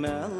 ما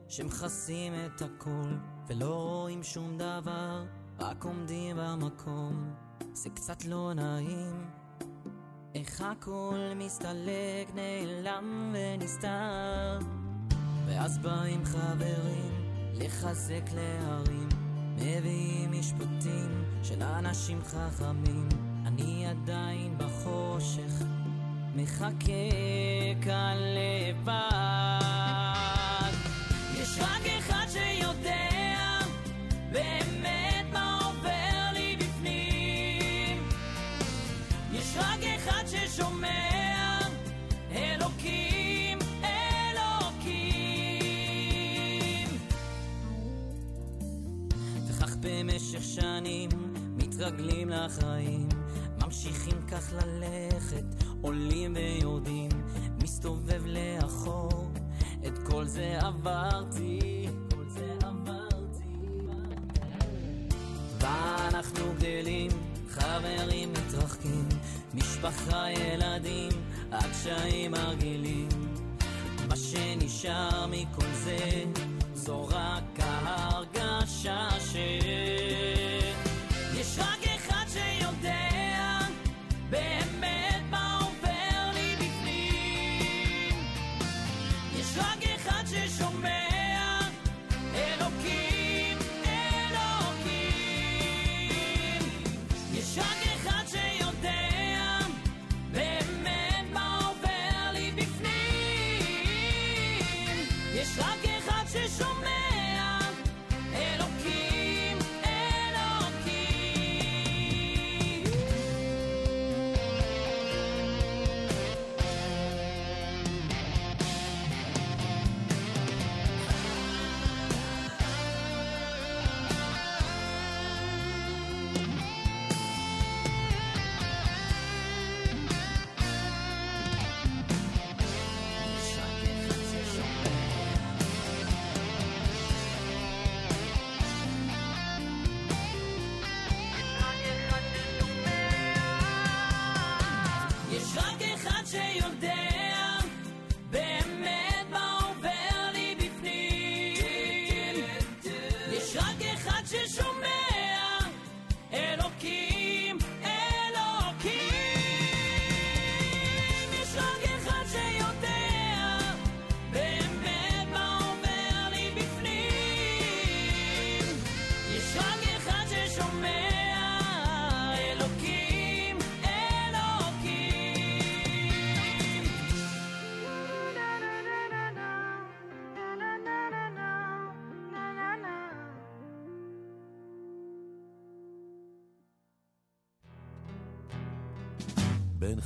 שמכסים את הכל, ולא רואים שום דבר, רק עומדים במקום. זה קצת לא נעים, איך הכל מסתלק, נעלם ונסתר. ואז באים חברים לחזק להרים, מביאים משפטים של אנשים חכמים. אני עדיין בחושך, מחכה כאן לבד. במשך שנים מתרגלים לחיים, ממשיכים כך ללכת, עולים ויורדים, מסתובב לאחור, את כל זה עברתי, כל זה עברתי. ואנחנו גדלים, חברים מתרחקים, משפחה, ילדים, הקשיים הרגילים. מה שנשאר מכל זה, זו רק ההרגשה ש...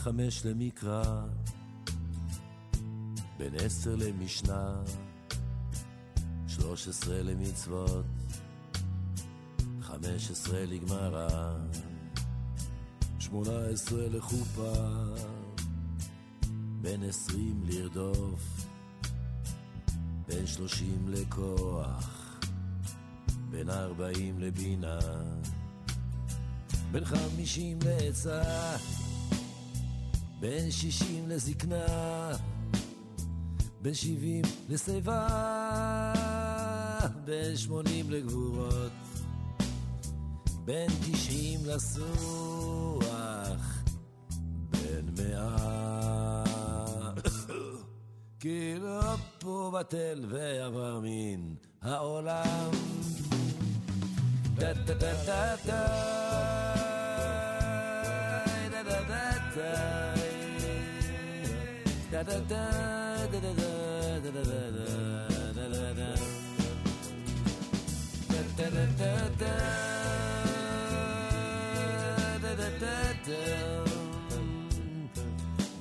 חמש למקרא, בין עשר למשנה, שלוש עשרה למצוות, חמש עשרה לגמרא, שמונה עשרה לחופה, בין עשרים לרדוף, בין שלושים לכוח, בין ארבעים לבינה, בין חמישים לעצה. בין שישים לזקנה, בין שבעים לשיבה, בין שמונים לגבורות, בין תשעים לסוח, בין מאה. כי לא פה בטל ועבר מן העולם. טה טה טה טה טה da da da da da da da da da da da da da da da da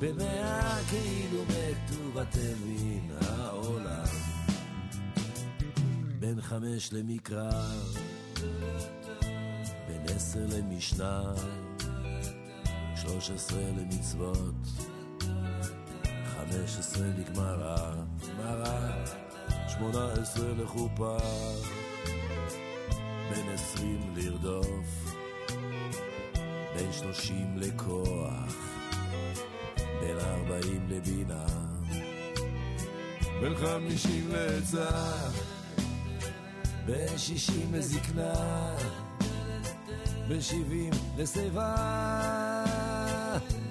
במאה כאילו מתו בטל מן העולם בין חמש למקרא בין עשר למשנה שלוש עשרה למצוות, חמש עשרה לגמרא, גמרא, שמונה עשרה לחופה, בין עשרים לרדוף, בין שלושים לכוח, בין ארבעים לבינה, בין חמישים לעצה, בין שישים לזקנה, בין שבעים לשיבה,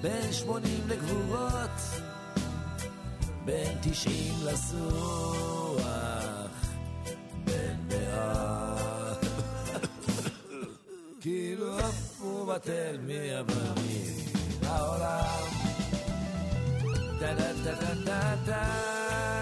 בין שמונים לגבורות, בין תשעים לסוח, בין מאה. כאילו עף ובטל מהבנים העולם. טה טה טה טה טה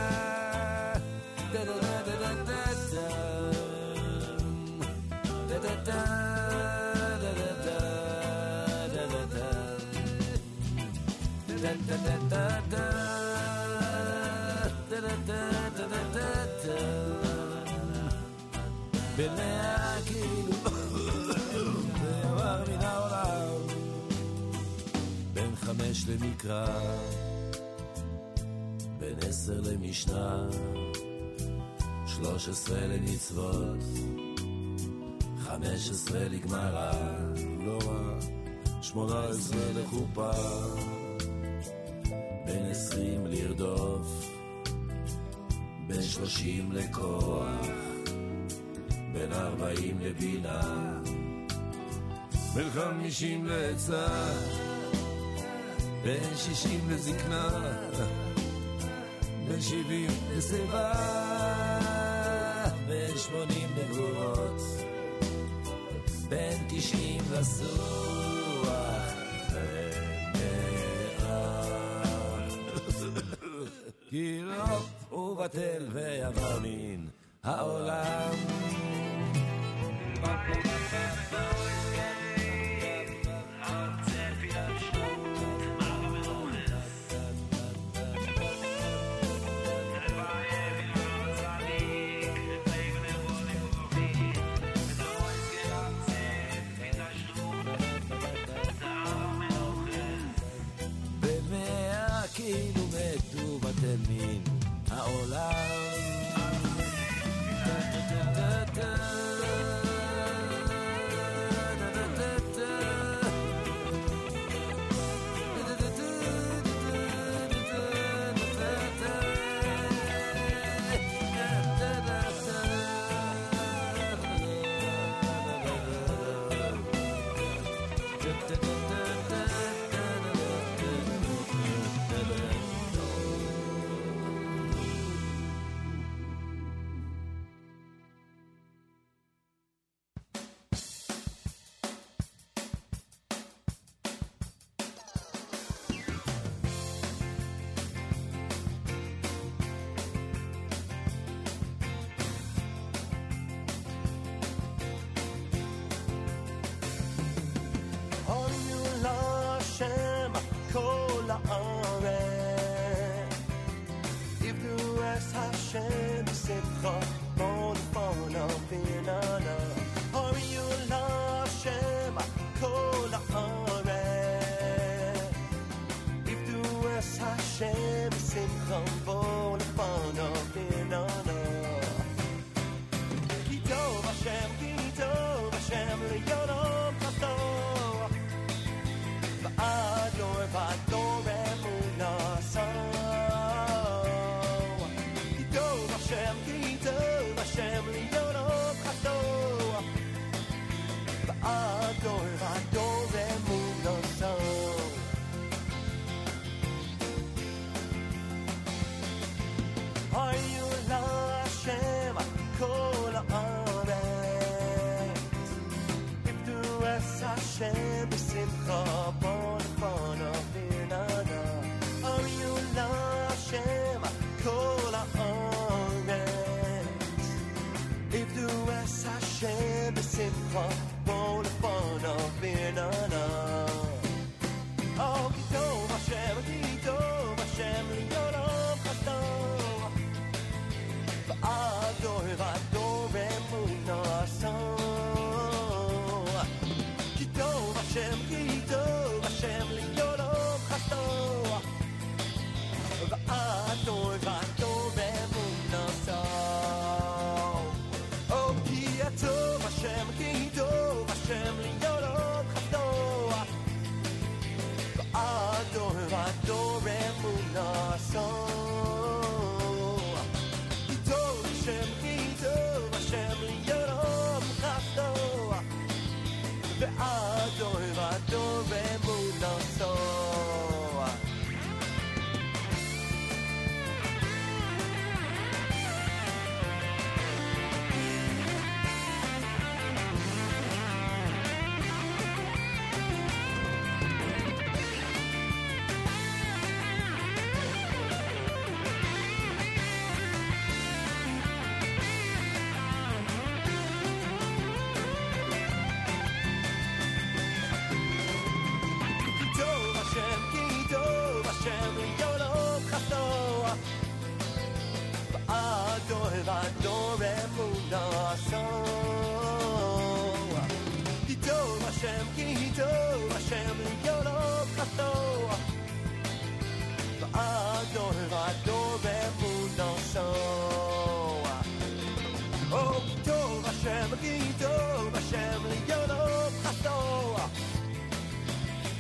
למקרא, בין עשר למשנה, שלוש עשרה למצוות, חמש עשרה לגמרא, לא רע, שמונה עשרה לחופה, בין עשרים לרדוף, בין שלושים לכוח, בין ארבעים לבינה, בין חמישים לעצה. בין שישים לזקנה, בין שבעים לשיבה, בין שמונים לגבורות, בין תשעים לסוח, קירות ובטל ויבוא מין,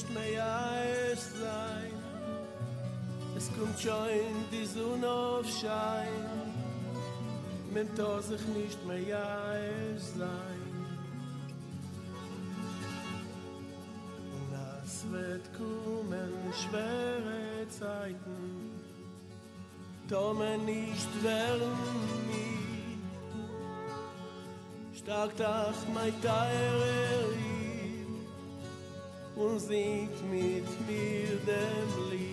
nicht mehr es sein. Es kommt schon die Sonne auf Schein, mit sich nicht mehr es sein. Und es wird kommen schwere Zeiten, Tome nicht werden nie Stark dach mei teire Lieb Singt mit mir dem Lied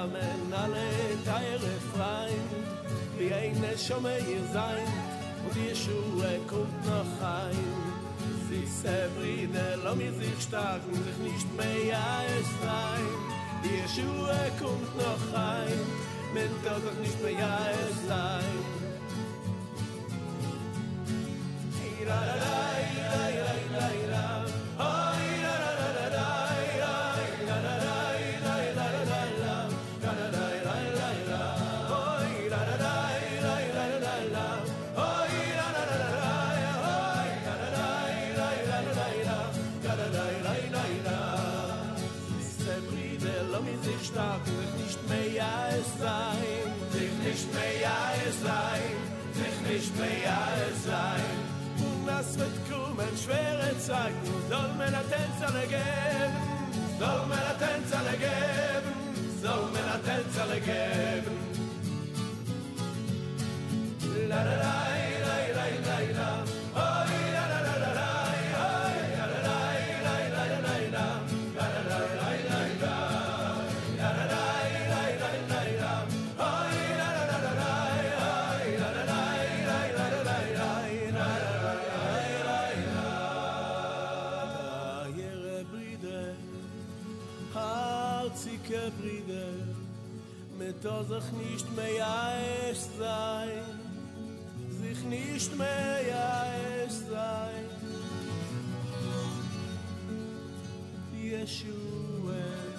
zusammen, alle Teile Freund, wie eine Schumme ihr sein, und die Schuhe kommt noch ein. Süße Brüder, lass mir sich starken, sich nicht mehr als rein. Die Schuhe kommt noch ein, dort doch nicht mehr als sein. Dorme la tenza neghen Dorme la Da sich nicht mehr eis sein Sich nicht mehr eis sein Yeshua Yeshua.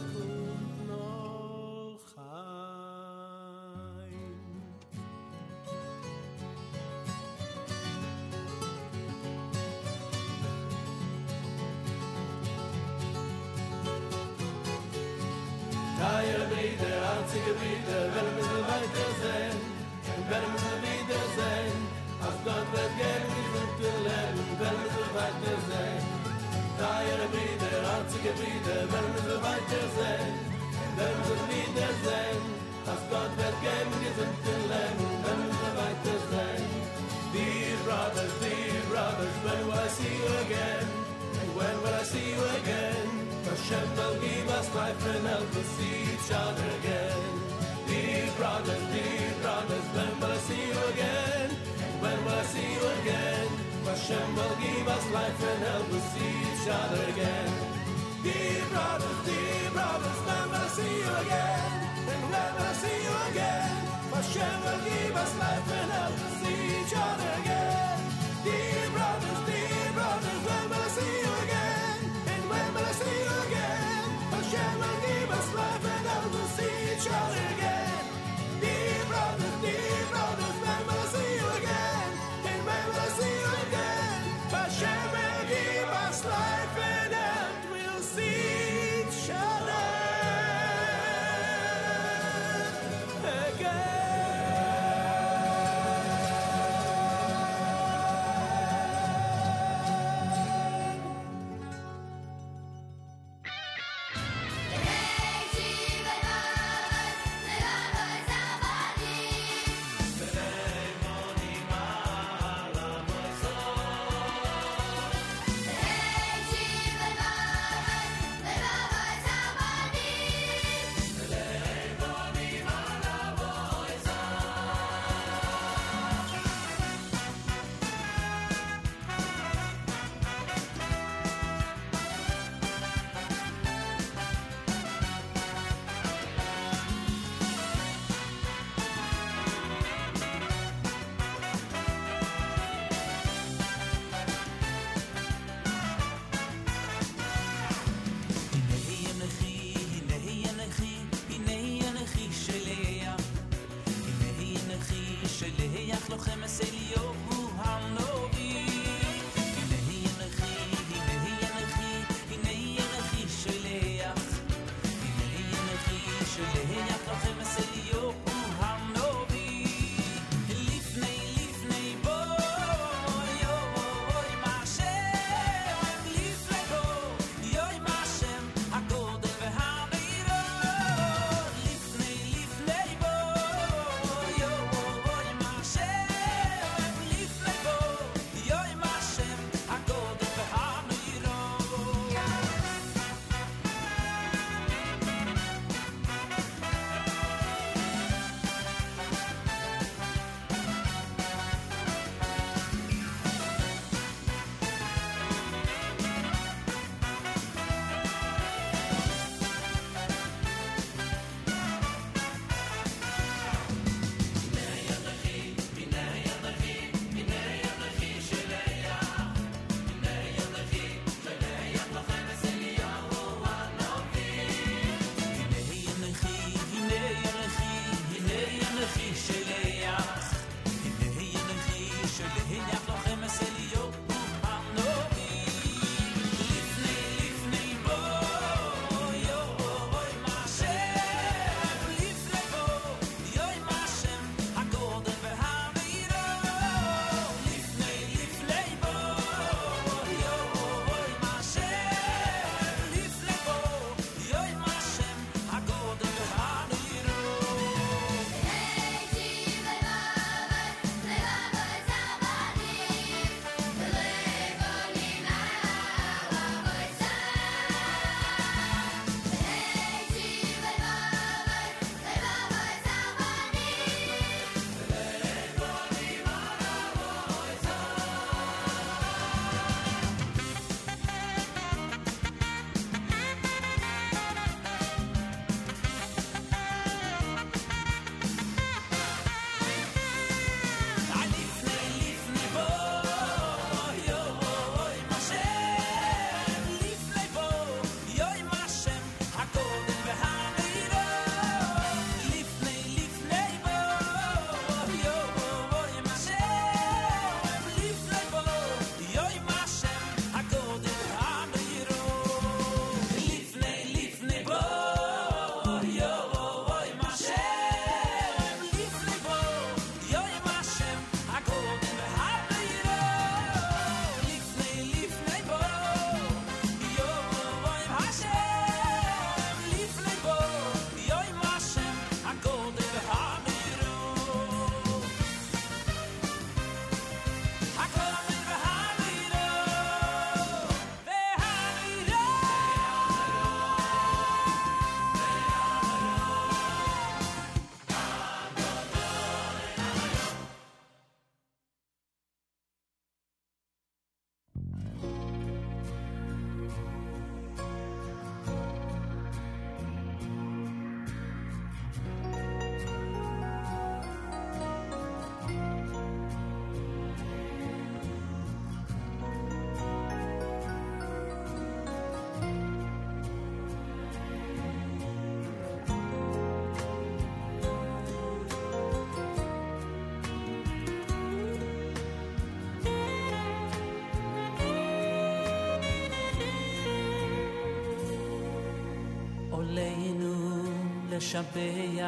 לשבח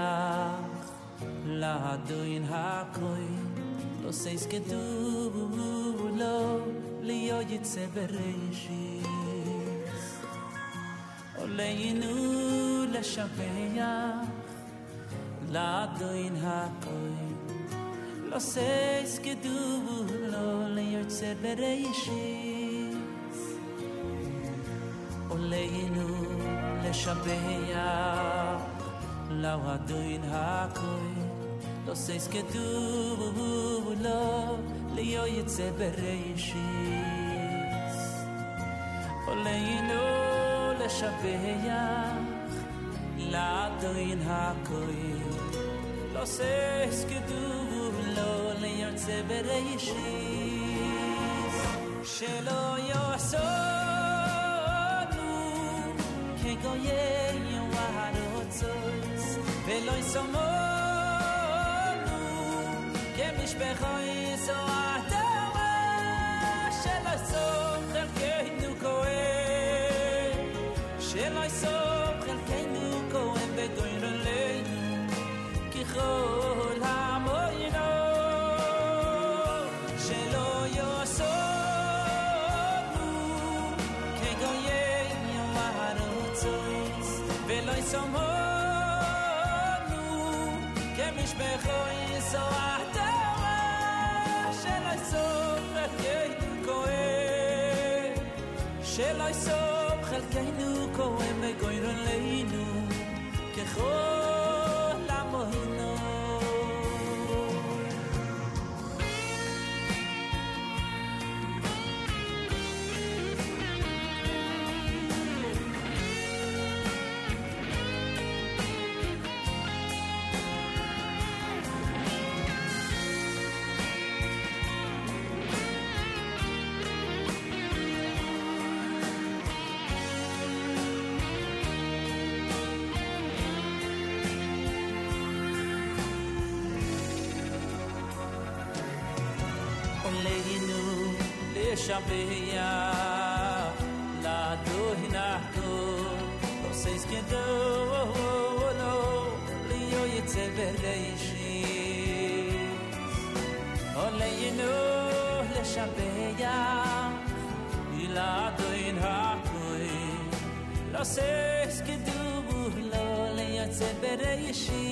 לאדוין הכוי. לא סייס כדו לא להיות יצא בראשיס עולנו לשבח לאדוין הכוי. לא סייס כדו לא להיות יצא בראשיס עולנו לשבח lau ha doin ha lo seis ke tu bu bu lo le yo yitze bereishis oleinu le shabeyach la doin in koi lo seis ke tu bu lo le yo yitze bereishis shelo yo asonu ke goyei ולא יסומנו כמשפחו יסועתה שלא יסום חלקנו כהן. שלא יסום חלקנו כהן בגוין עלינו ככל המוינו שלא יעשנו כגויי ווארוצוס ולא נשפחו שלא יסוף חלקנו כואב וגוירון לנו ככל לשבח לאדוני נחקו לא סייס כדו לא ליו יצא בראשיס עולנו לשבח לאדוני נחקוי לא סייס כדו לא ליוצא בראשיס לא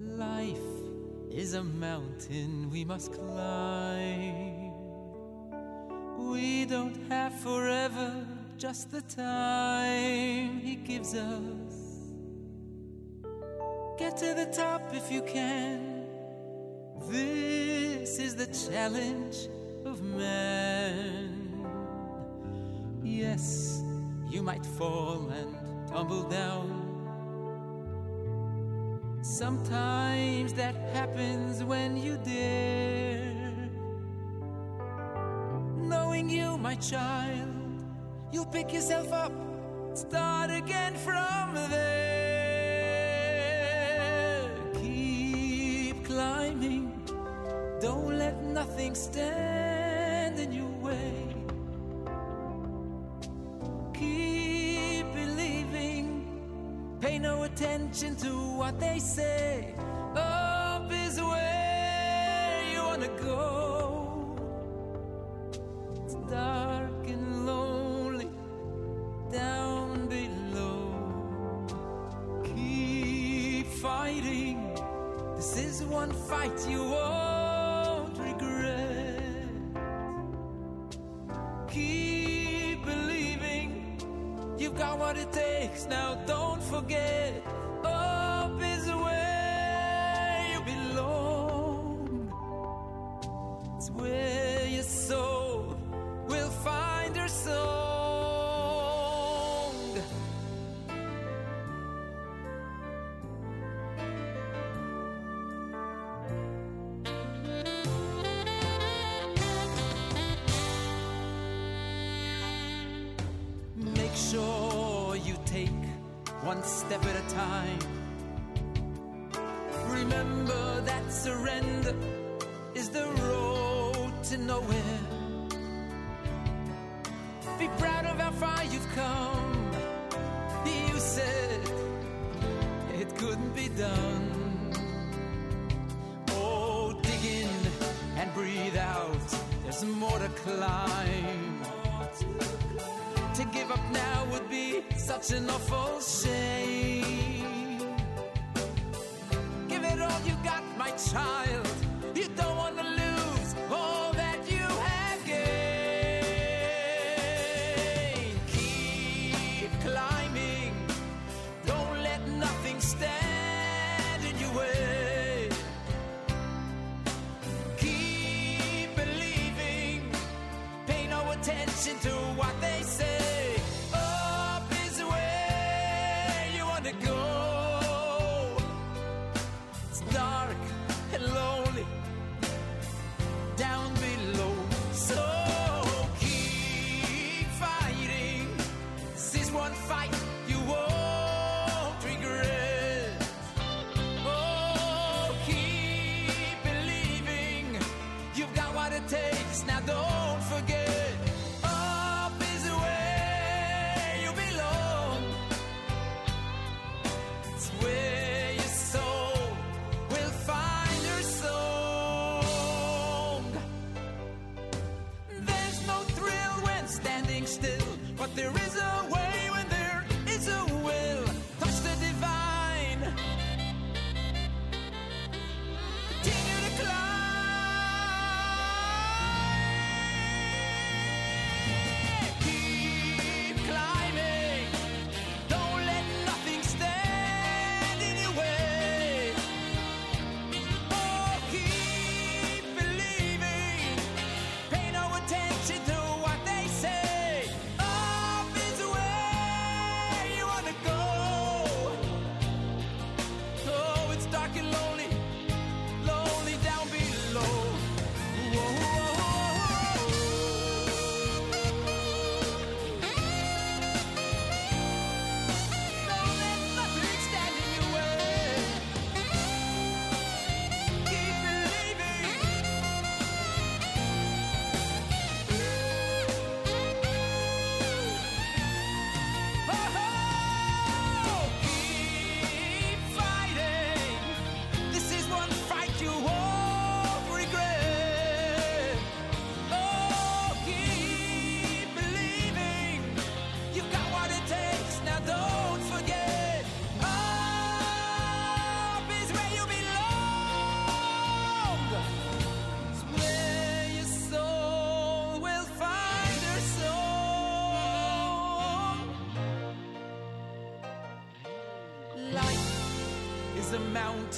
Life is a mountain we must climb. We don't have forever, just the time He gives us. Get to the top if you can. This is the challenge of man. Yes, you might fall and tumble down. Sometimes that happens when you dare. Knowing you, my child, you'll pick yourself up, start again from there. Keep climbing, don't let nothing stand attention to what they say. Up is where you wanna go. It's dark and lonely down below. Keep fighting. This is one fight you won't regret. Keep believing. You've got what it takes now, don't forget. Such an awful shame.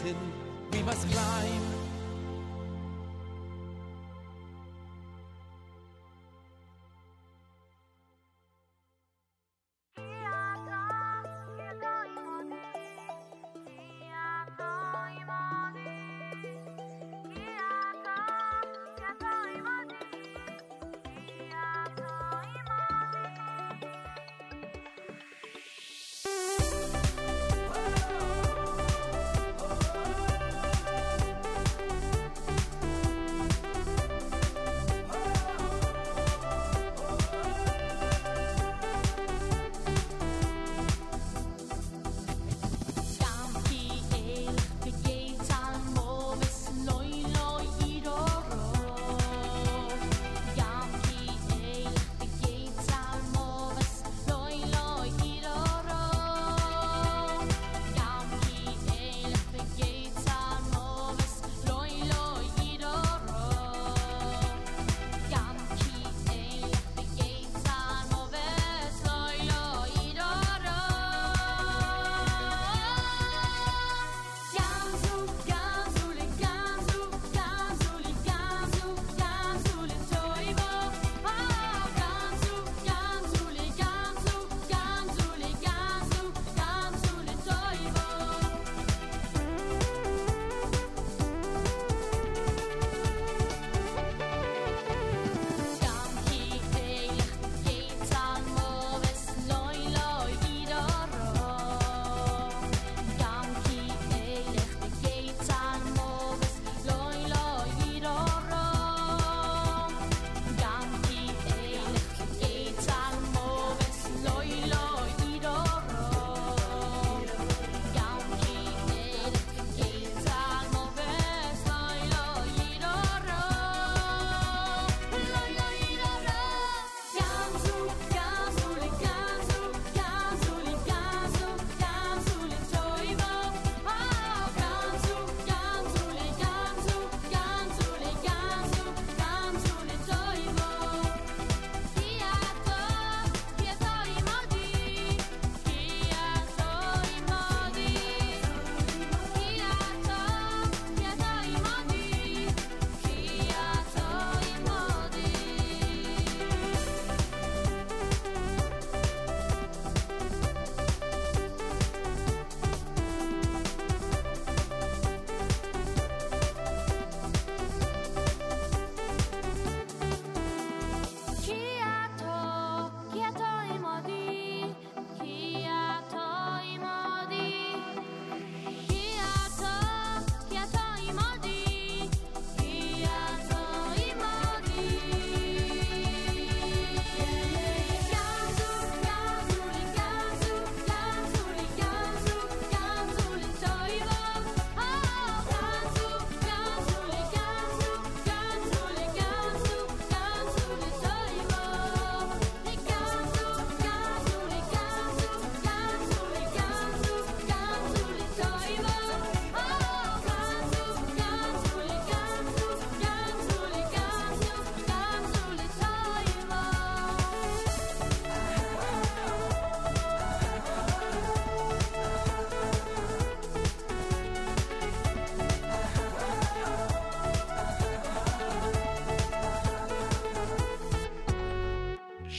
A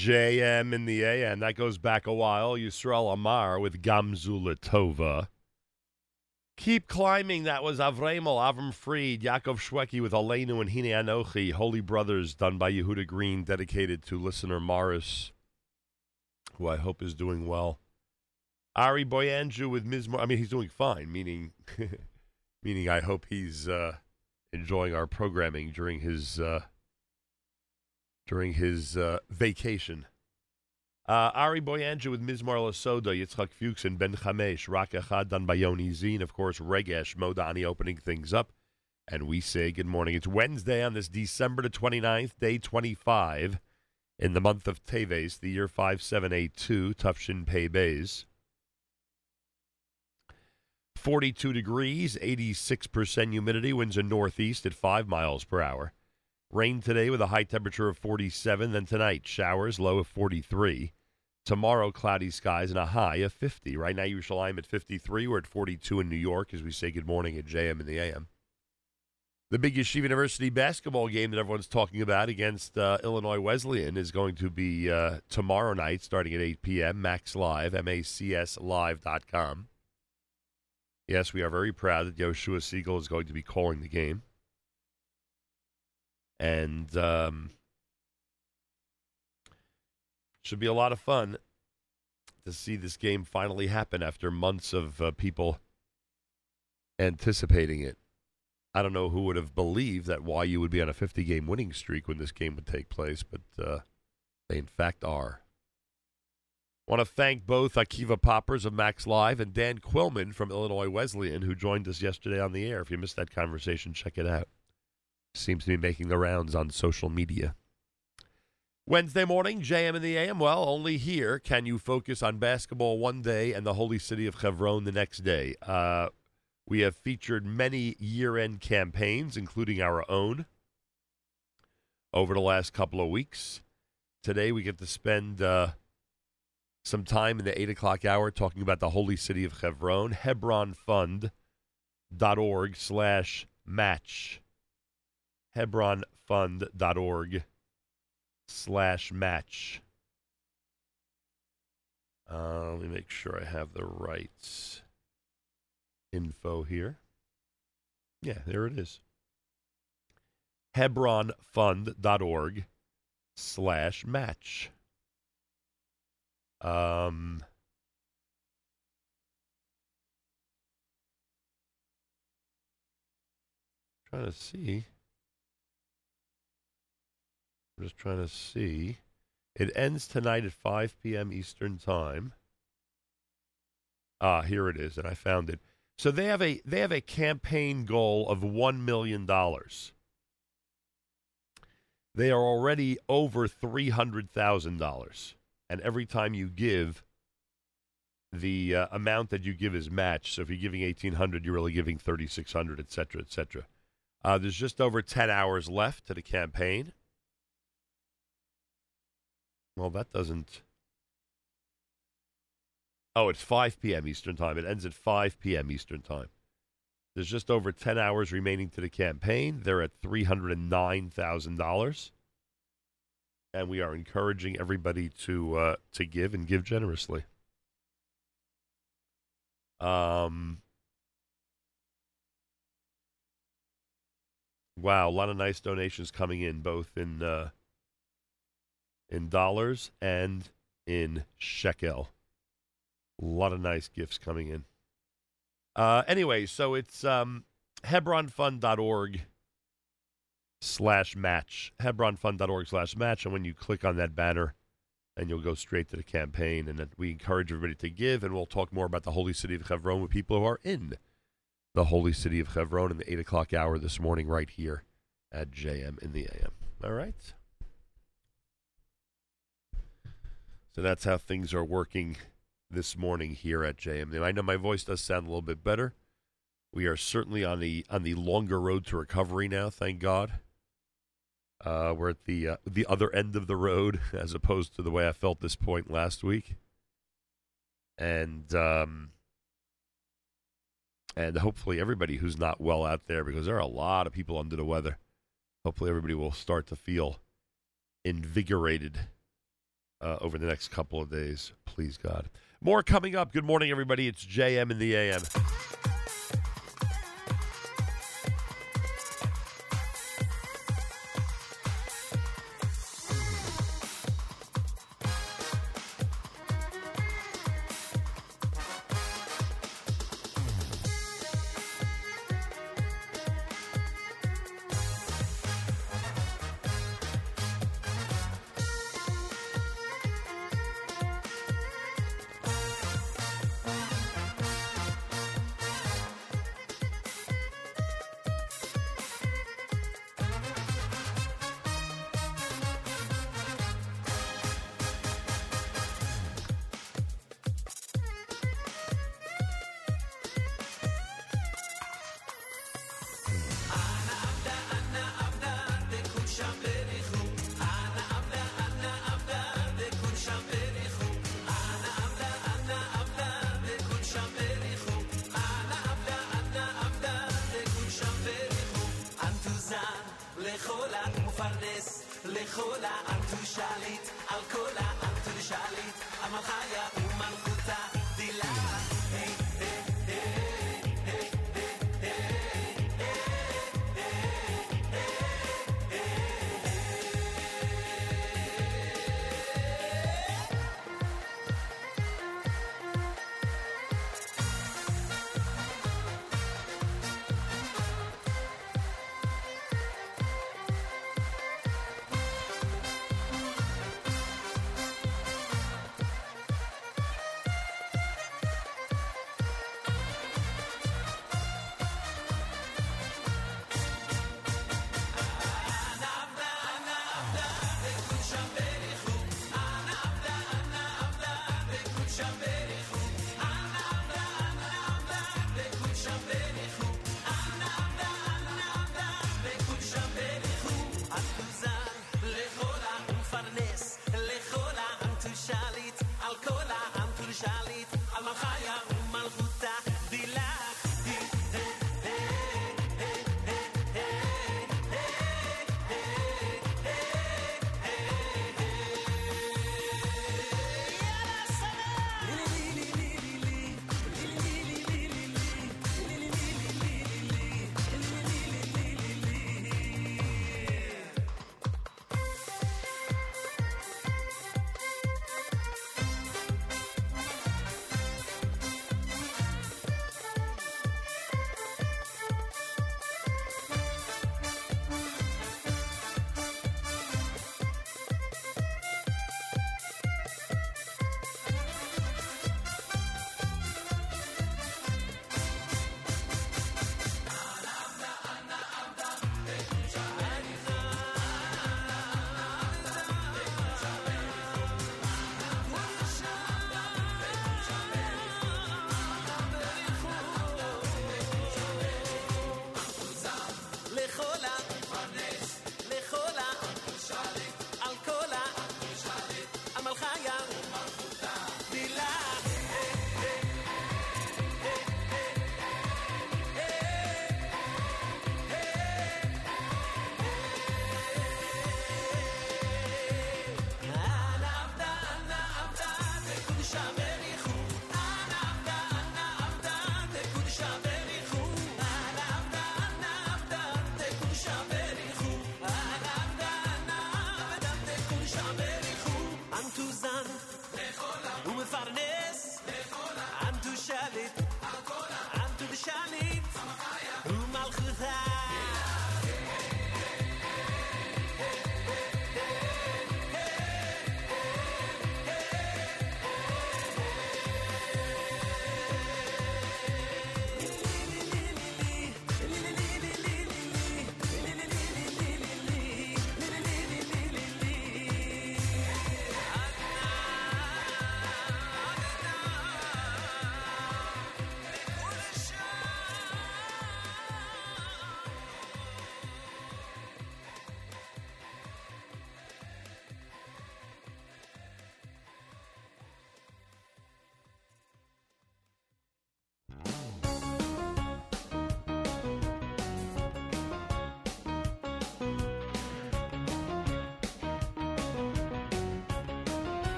JM in the AM. That goes back a while. Yisrael Amar with Gamzula Tova. Keep climbing. That was Avremel, Avram Fried, Yaakov Shweki with Aleinu and Hine Anochi, Holy Brothers, done by Yehuda Green, dedicated to listener Morris, who I hope is doing well. Ari Boiangiu with Mizmor. I mean, he's doing fine, meaning, meaning I hope he's uh, enjoying our programming during his uh, during his uh, vacation. Uh, Ari Boiangiu with Mizmar Lasoda, Yitzchak Fuchs, and Ben Chamesh, Rak Echad, done by Yoni Zine. Of course, Regesh Modani opening things up. And we say good morning. It's Wednesday on this December the 29th, day 25, in the month of Teves, the year 5782, Tufshin Pei Bays. 42 degrees, 86% humidity, winds a northeast at 5 miles per hour. Rain today with a high temperature of 47. Then tonight, showers, low of 43. Tomorrow, cloudy skies and a high of 50. Right now, Yerushalayim at 53. We're at 42 in New York as we say good morning at JM in the AM. The big Yeshiva University basketball game that everyone's talking about against uh, Illinois Wesleyan is going to be uh, tomorrow night starting at 8 p.m. MACS Live, M-A-C-S Live.com. Yes, we are very proud that Yoshua Siegel is going to be calling the game. And um, should be a lot of fun to see this game finally happen after months of uh, people anticipating it. I don't know who would have believed that YU would be on a 50 game winning streak when this game would take place, but uh, they in fact are. Want to thank both Akiva Poppers of MACS Live and Dan Quillman from Illinois Wesleyan, who joined us yesterday on the air. If you missed that conversation, check it out. Seems to be making the rounds on social media. Wednesday morning, JM in the AM. Well, only here can you focus on basketball one day and the holy city of Hebron the next day. Uh, we have featured many year end campaigns, including our own, over the last couple of weeks. Today, we get to spend uh, some time in the 8 o'clock hour talking about the holy city of Hebron, hebronfund.org slash match. hebronfund.org slash match. Uh, let me make sure I have the right info here. Yeah, there it is. Hebronfund.org slash match. Um, trying to see. I'm just trying to see. It ends tonight at 5 p.m. Eastern Time. Ah, here it is, and I found it. So they have a they have a campaign goal of one million dollars. They are already over three hundred thousand dollars, and every time you give, the uh, amount that you give is matched. So if you're giving eighteen hundred, you're really giving thirty six hundred, et cetera, et cetera. Uh, there's just over ten hours left to the campaign. Well, that doesn't. Oh, it's 5 p.m. Eastern Time. It ends at 5 p.m. Eastern Time. There's just over 10 hours remaining to the campaign. They're at $309,000. And we are encouraging everybody to uh, to give and give generously. Um, wow, a lot of nice donations coming in, both in uh, in dollars and in shekel. A lot of nice gifts coming in. Uh, anyway, so it's um, hebronfund.org slash match. Hebronfund.org slash match. And when you click on that banner, and you'll go straight to the campaign. And we encourage everybody to give, and we'll talk more about the holy city of Hebron with people who are in the holy city of Hebron in the 8 o'clock hour this morning, right here at JM in the AM. All right? So that's how things are working this morning here at JM. I know my voice does sound a little bit better. We are certainly on the on the longer road to recovery now, thank God. Uh, we're at the uh, the other end of the road as opposed to the way I felt this point last week, and um, and hopefully everybody who's not well out there because there are a lot of people under the weather. Hopefully everybody will start to feel invigorated uh, over the next couple of days. Please God. More coming up. Good morning, everybody. It's JM in the AM.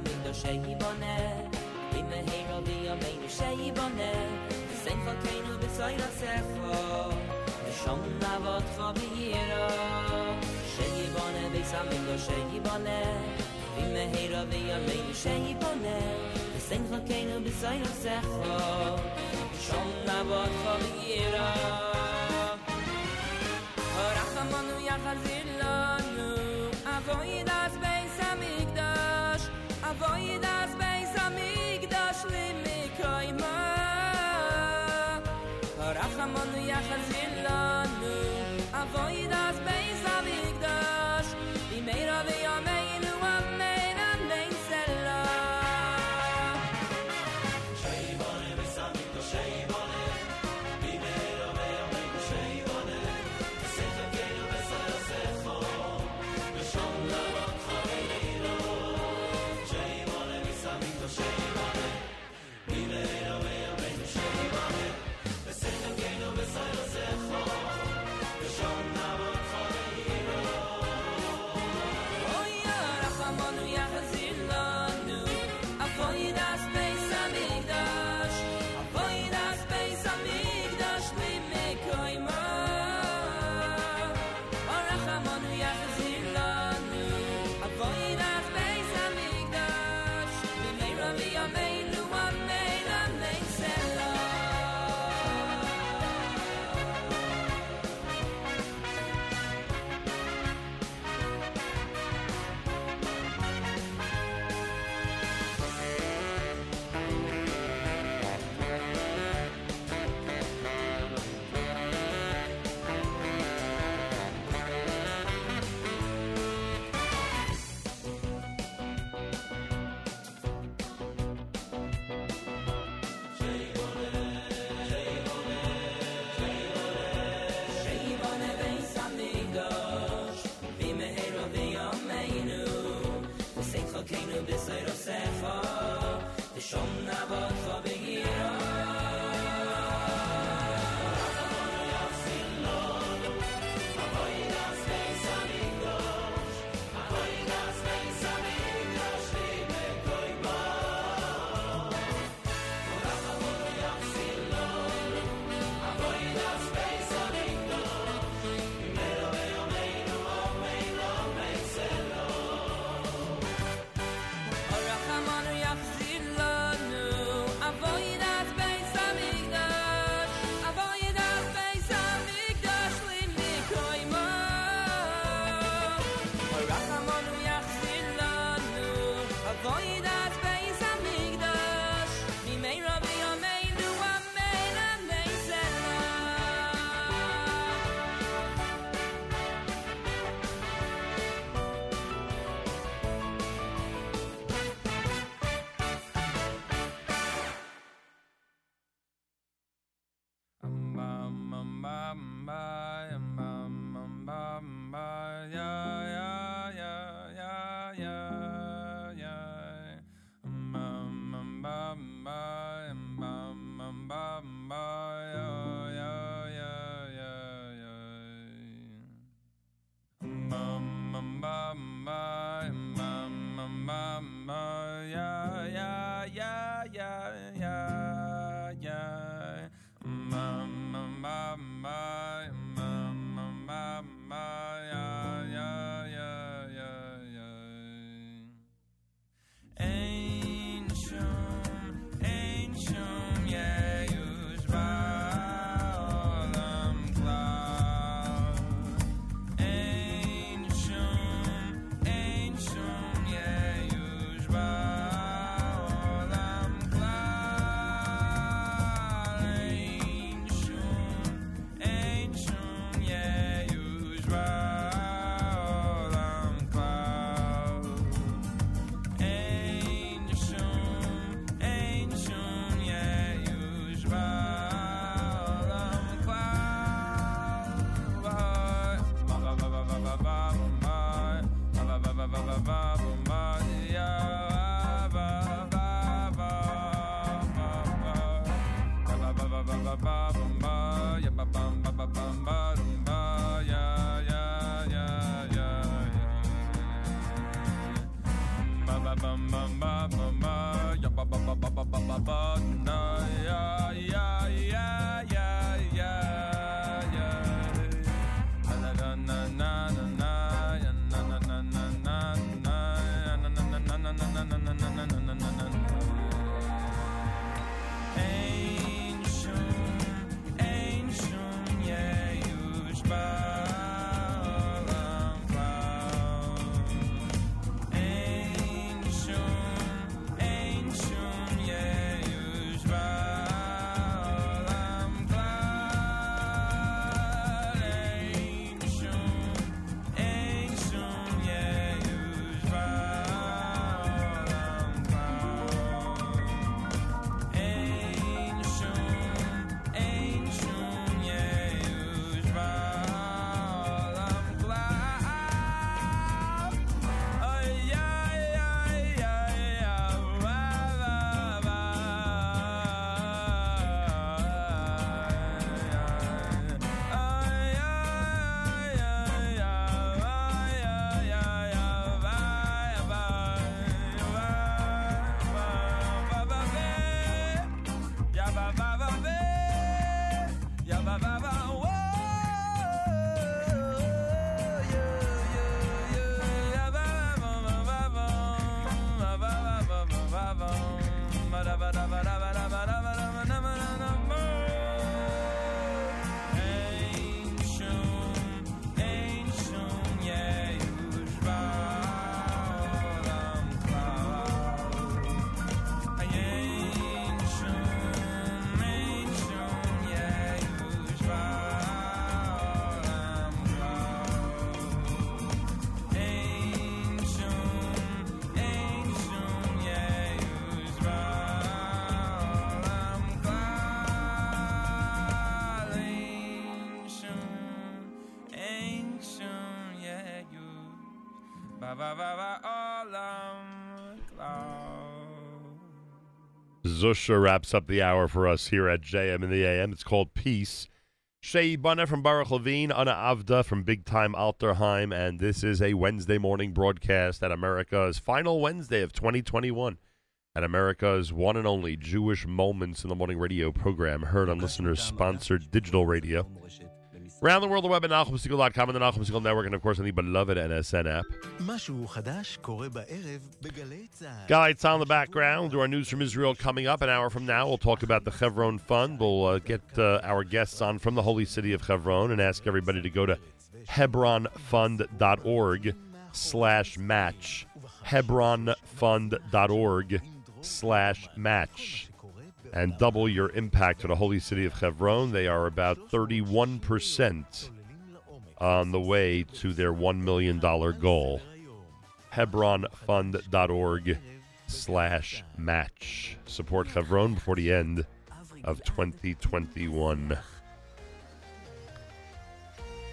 Amido shehi bone Im heiro vi ameinu shehi bone Sen chokeinu besoyra secho Vishom navot cho biyira Shehi bone beis amido shehi bone Im heiro vi ameinu shehi bone Sen chokeinu besoyra secho Vishom navot cho biyira Rachamanu yachazir lanu Come on, you have. Zusha wraps up the hour for us here at JM in the AM. It's called Peace. Shei Bunna from Baruch Levine, Anna Avda from Big Time Alterheim, and this is a Wednesday morning broadcast at America's final Wednesday of 2021. At America's one and only Jewish Moments in the Morning radio program, heard on listeners sponsored digital radio. Around the world, the web at nachumsegal.com and the Nachum Segal Network, and of course on the beloved NSN app. Guys on the background. Our news from Israel coming up an hour from now. We'll talk about the Chevron Fund. We'll uh, get uh, our guests on from the holy city of Chevron and ask everybody to go to hebronfund.org slash match. hebronfund.org slash match and double your impact to the holy city of Hebron. They are about 31% on the way to their $1 million goal. HebronFund.org slash match. Support Hebron before the end of 2021.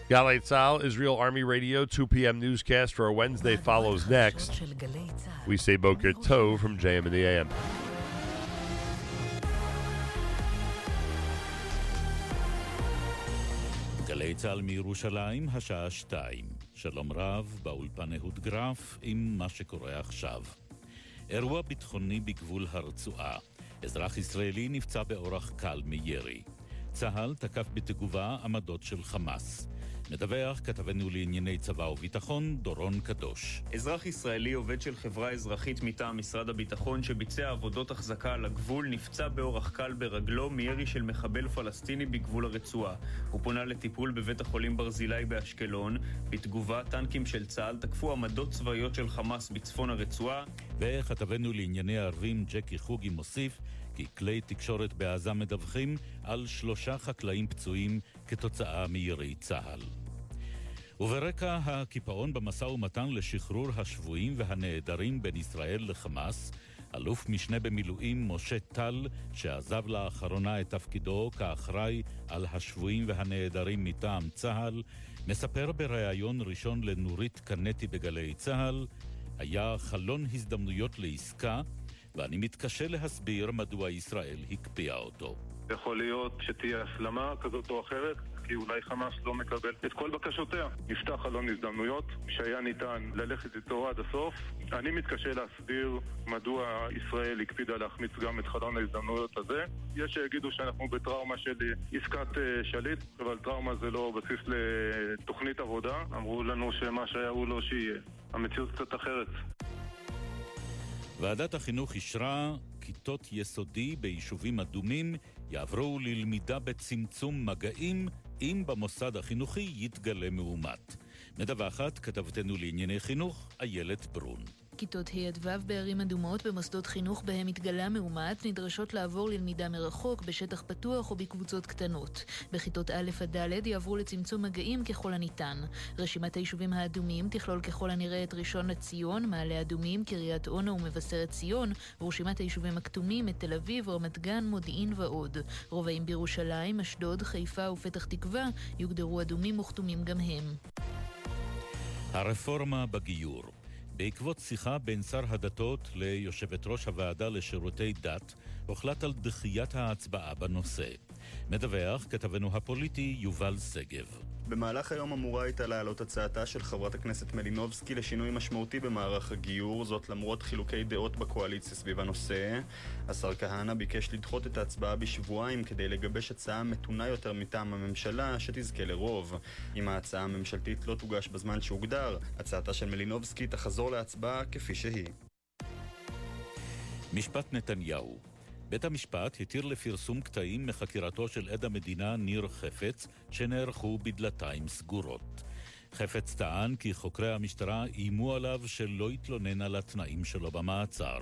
Galei Tzahal, Israel Army Radio, 2 p.m. newscast for a Wednesday follows next. We say Boker Tov from JM and the AM. צה"ל מירושלים, השעה שתיים. שלום רב, באולפן אהוד גרף, עם מה שקורה עכשיו. אירוע ביטחוני בגבול הרצועה. אזרח ישראלי נפצע באורח קל מירי. צה"ל תקף בתגובה עמדות של חמאס. מדווח כתבנו לענייני צבא וביטחון, דורון קדוש. אזרח ישראלי עובד של חברה אזרחית מטעם משרד הביטחון שביצע עבודות החזקה על הגבול נפצע באורח קל ברגלו מירי של מחבל פלסטיני בגבול הרצועה. הוא פונה לטיפול בבית החולים ברזילי באשקלון. בתגובה, טנקים של צה"ל תקפו עמדות צבאיות של חמאס בצפון הרצועה. וכתבנו לענייני ערבים, ג'קי חוגי מוסיף כי כלי תקשורת בעזה מדווחים על שלושה חקלאים פצועים כתוצאה מירי צה"ל. וברקע הקיפאון במשא ומתן לשחרור השבויים והנעדרים בין ישראל לחמאס, אלוף משנה במילואים משה טל, שעזב לאחרונה את תפקידו כאחראי על השבויים והנעדרים מטעם צה"ל, מספר בריאיון ראשון לנורית קנטי בגלי צה"ל, היה חלון הזדמנויות לעסקה, ואני מתקשה להסביר מדוע ישראל הקפיאה אותו. יכול להיות שתהיה הסלמה כזאת או אחרת, כי אולי חמאס לא מקבל את כל בקשותיה. נפתח חלון הזדמנויות שהיה ניתן ללכת איתו עד הסוף. אני מתקשה להסביר מדוע ישראל הקפידה להחמיץ גם את חלון ההזדמנויות הזה. יש שיגידו שאנחנו בטראומה של עסקת אה, שליט, אבל טראומה זה לא בסיס לתוכנית עבודה. אמרו לנו שמה שהיה הוא לא שיהיה. המציאות קצת אחרת. ועדת החינוך אישרה כיתות יסודי ביישובים אדומים יעברו ללמידה בצמצום מגעים אם במוסד החינוכי יתגלה מאומת. מדווחת כתבתנו לענייני חינוך, איילת ברון. כיתות ה' עד ו' בערים אדומות במוסדות חינוך בהם התגלה מאומת נדרשות לעבור ללמידה מרחוק, בשטח פתוח או בקבוצות קטנות. בכיתות א' עד ד' יעברו לצמצום מגעים ככל הניתן. רשימת היישובים האדומים תכלול ככל הנראה את ראשון לציון, מעלה אדומים, קריית אונו ומבשרת ציון, ורשימת היישובים הכתומים את תל אביב, רמת גן, מודיעין ועוד. רובעים בירושלים, אשדוד, חיפה ופתח תקווה יוגדרו אדומים וכתומים גם הם. הרפורמה בגיור. בעקבות שיחה בין שר הדתות ליושבת ראש הוועדה לשירותי דת, הוחלט על דחיית ההצבעה בנושא. מדווח כתבנו הפוליטי יובל שגב. במהלך היום אמורה הייתה לעלות הצעתה של חברת הכנסת מלינובסקי לשינוי משמעותי במערך הגיור, זאת למרות חילוקי דעות בקואליציה סביב הנושא. השר כהנא ביקש לדחות את ההצבעה בשבועיים כדי לגבש הצעה מתונה יותר מטעם הממשלה שתזכה לרוב. אם ההצעה הממשלתית לא תוגש בזמן שהוגדר, הצעתה של מלינובסקי תחזור להצבעה כפי שהיא. משפט נתניהו בית המשפט התיר לפרסום קטעים מחקירתו של עד המדינה ניר חפץ, שנערכו בדלתיים סגורות. חפץ טען כי חוקרי המשטרה איימו עליו שלא יתלונן על התנאים שלו במעצר.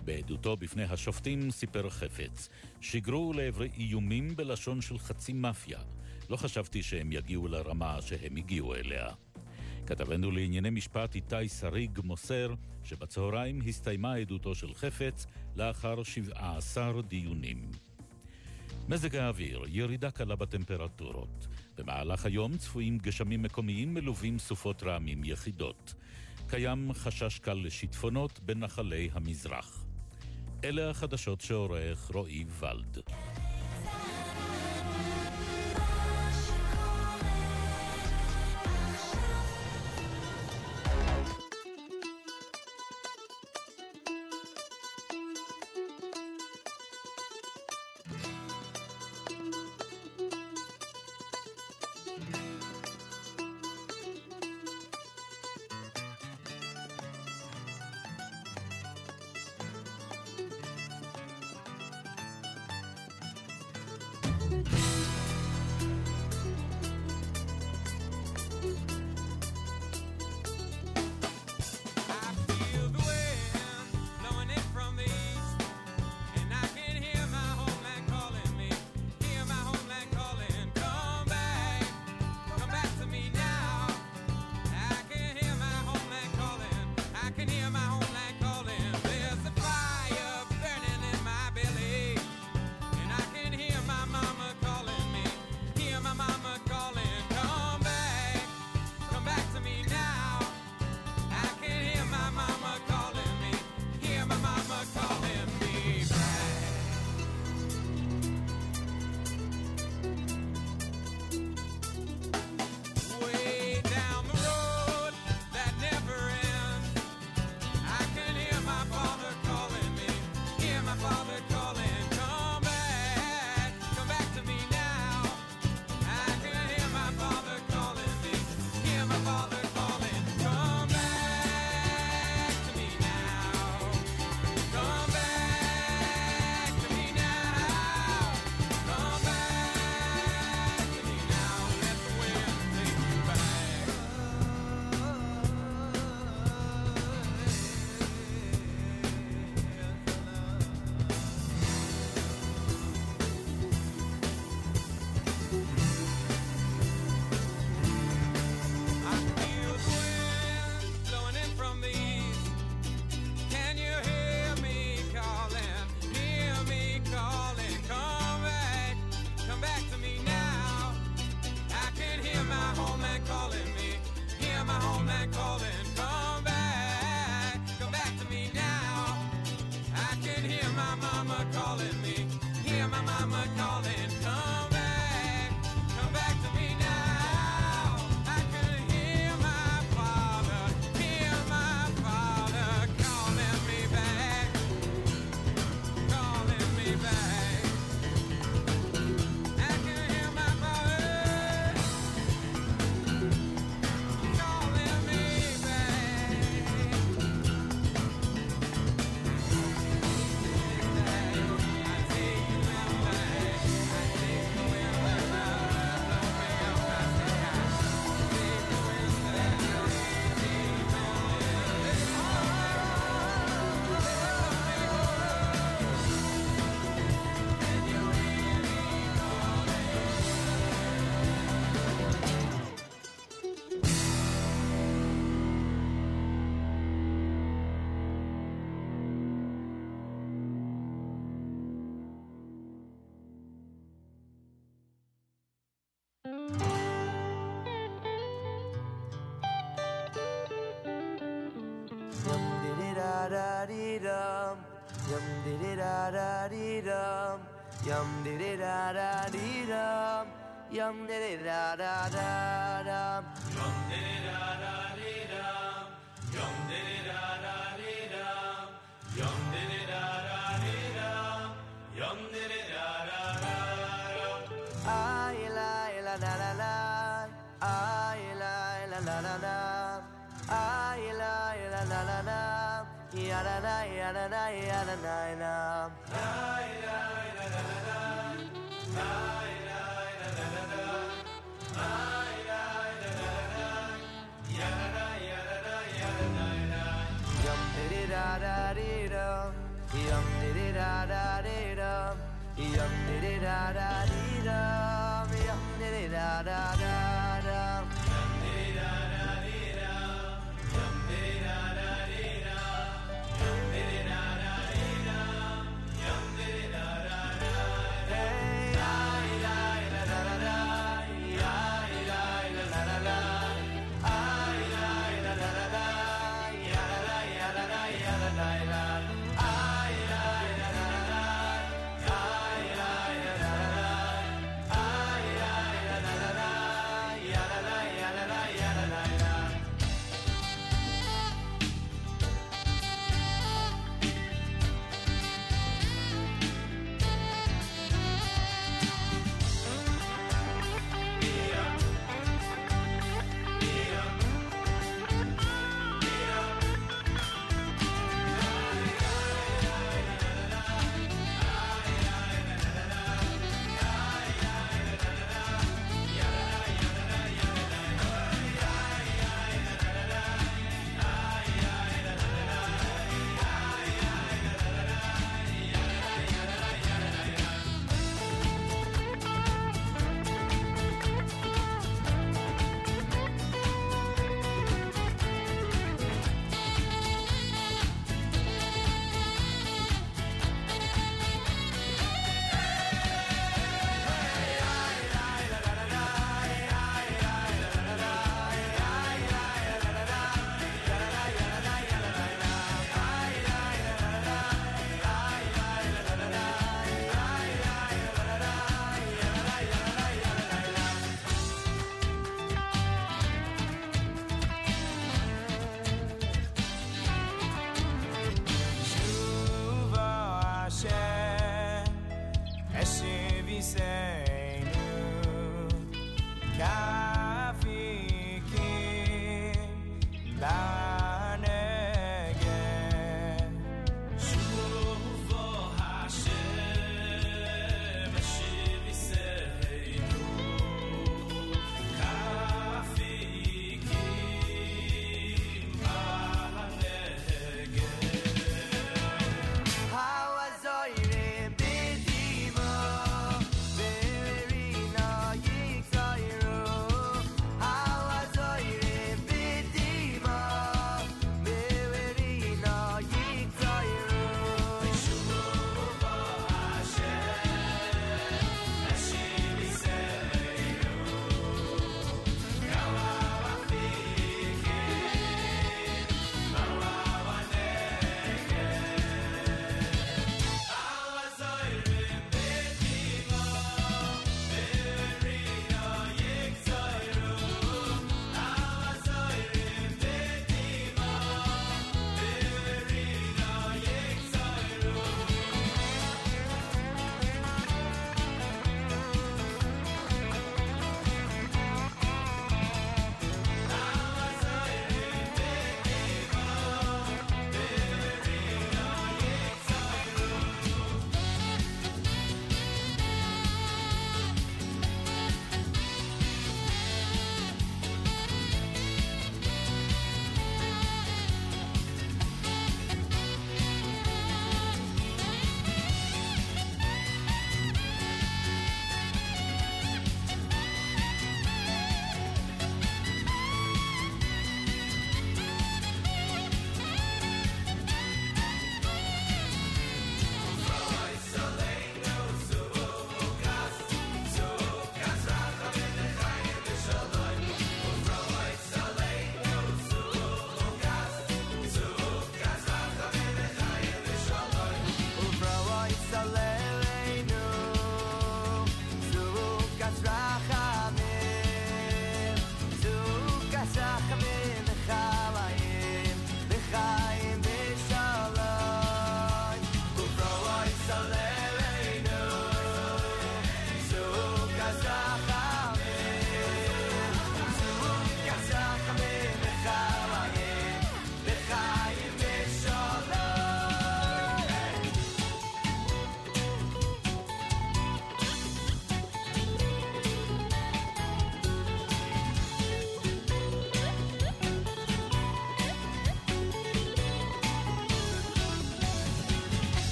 בעדותו בפני השופטים סיפר חפץ, שיגרו לעברי איומים בלשון של חצי מאפיה. לא חשבתי שהם יגיעו לרמה שהם הגיעו אליה. כתבנו לענייני משפט איתי שריג מוסר שבצהריים הסתיימה עדותו של חפץ לאחר 17 דיונים. מזג האוויר, ירידה קלה בטמפרטורות. במהלך היום צפויים גשמים מקומיים מלווים סופות רעמים יחידות. קיים חשש קל לשיטפונות בנחלי המזרח. אלה החדשות שעורך רועי ולד.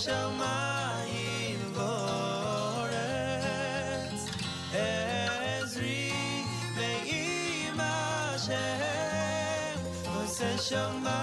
עושה שמיים וארץ. עזרי מעם השם, עושה שמיים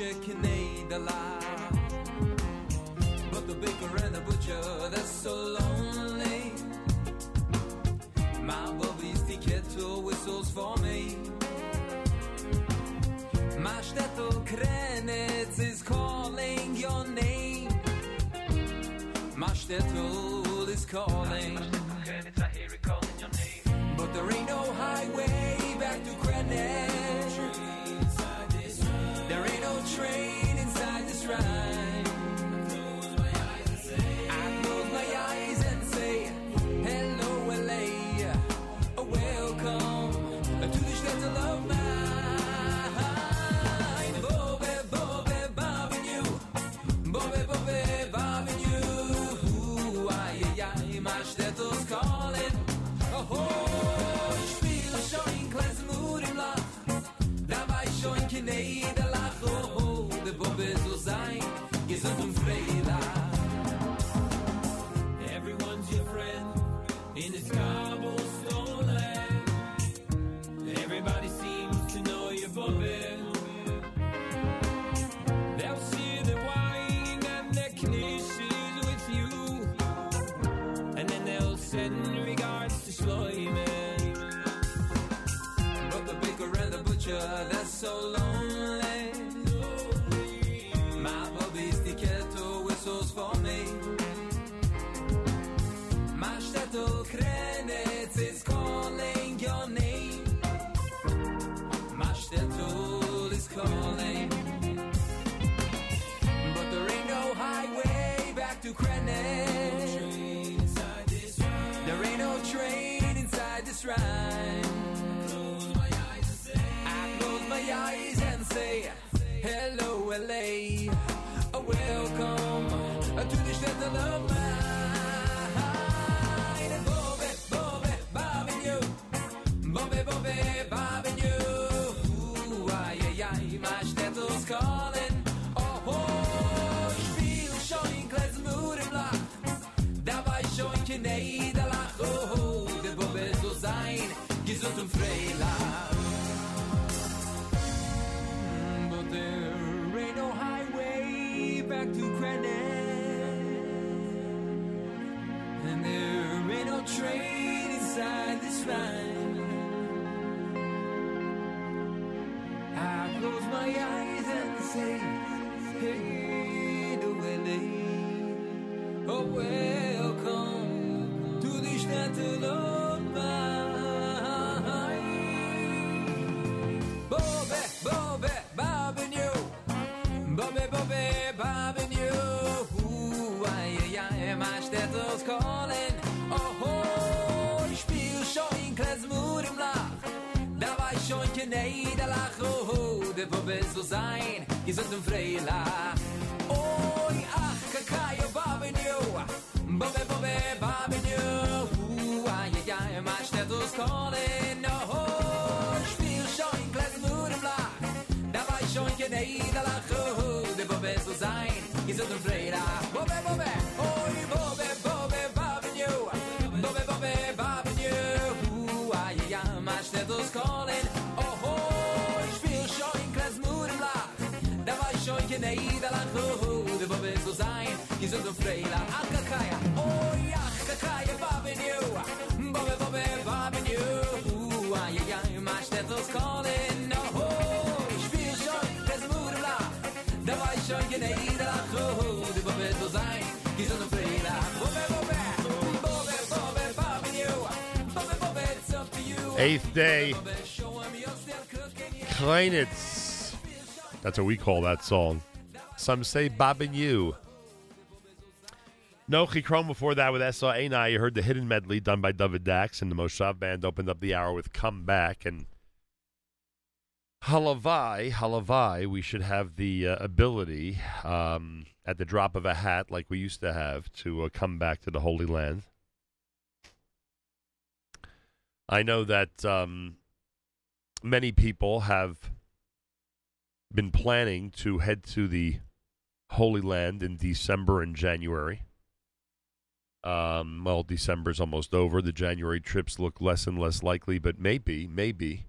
Chequinei da lá That's what we call that song. Some say Bob and You. Nochi Krohn before that with Esa Einai. You heard the hidden medley done by David Dax, and the Moshav Band opened up the hour with Come Back. And Halavai, Halavai, we should have the uh, ability um, at the drop of a hat, like we used to have, to uh, come back to the Holy Land. I know that um, many people have been planning to head to the Holy Land in December and January. Um, well, December's almost over. The January trips look less and less likely, but maybe, maybe,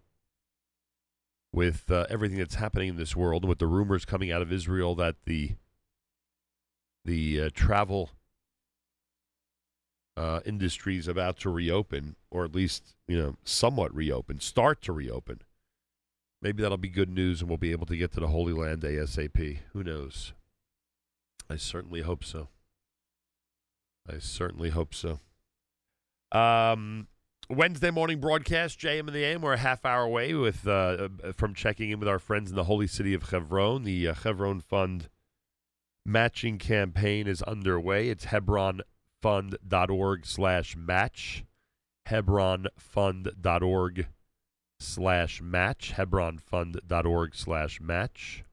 with uh, everything that's happening in this world, with the rumors coming out of Israel that the the uh, travel uh, industry is about to reopen, or at least you know somewhat reopen, start to reopen. Maybe that'll be good news, and we'll be able to get to the Holy Land ASAP. Who knows? I certainly hope so. I certainly hope so. Um, Wednesday morning broadcast, JM and the AM. We're a half hour away with uh, uh, from checking in with our friends in the holy city of Hebron. The uh, Hebron Fund matching campaign is underway. It's hebronfund.org slash match. hebronfund.org slash match. hebronfund.org slash match.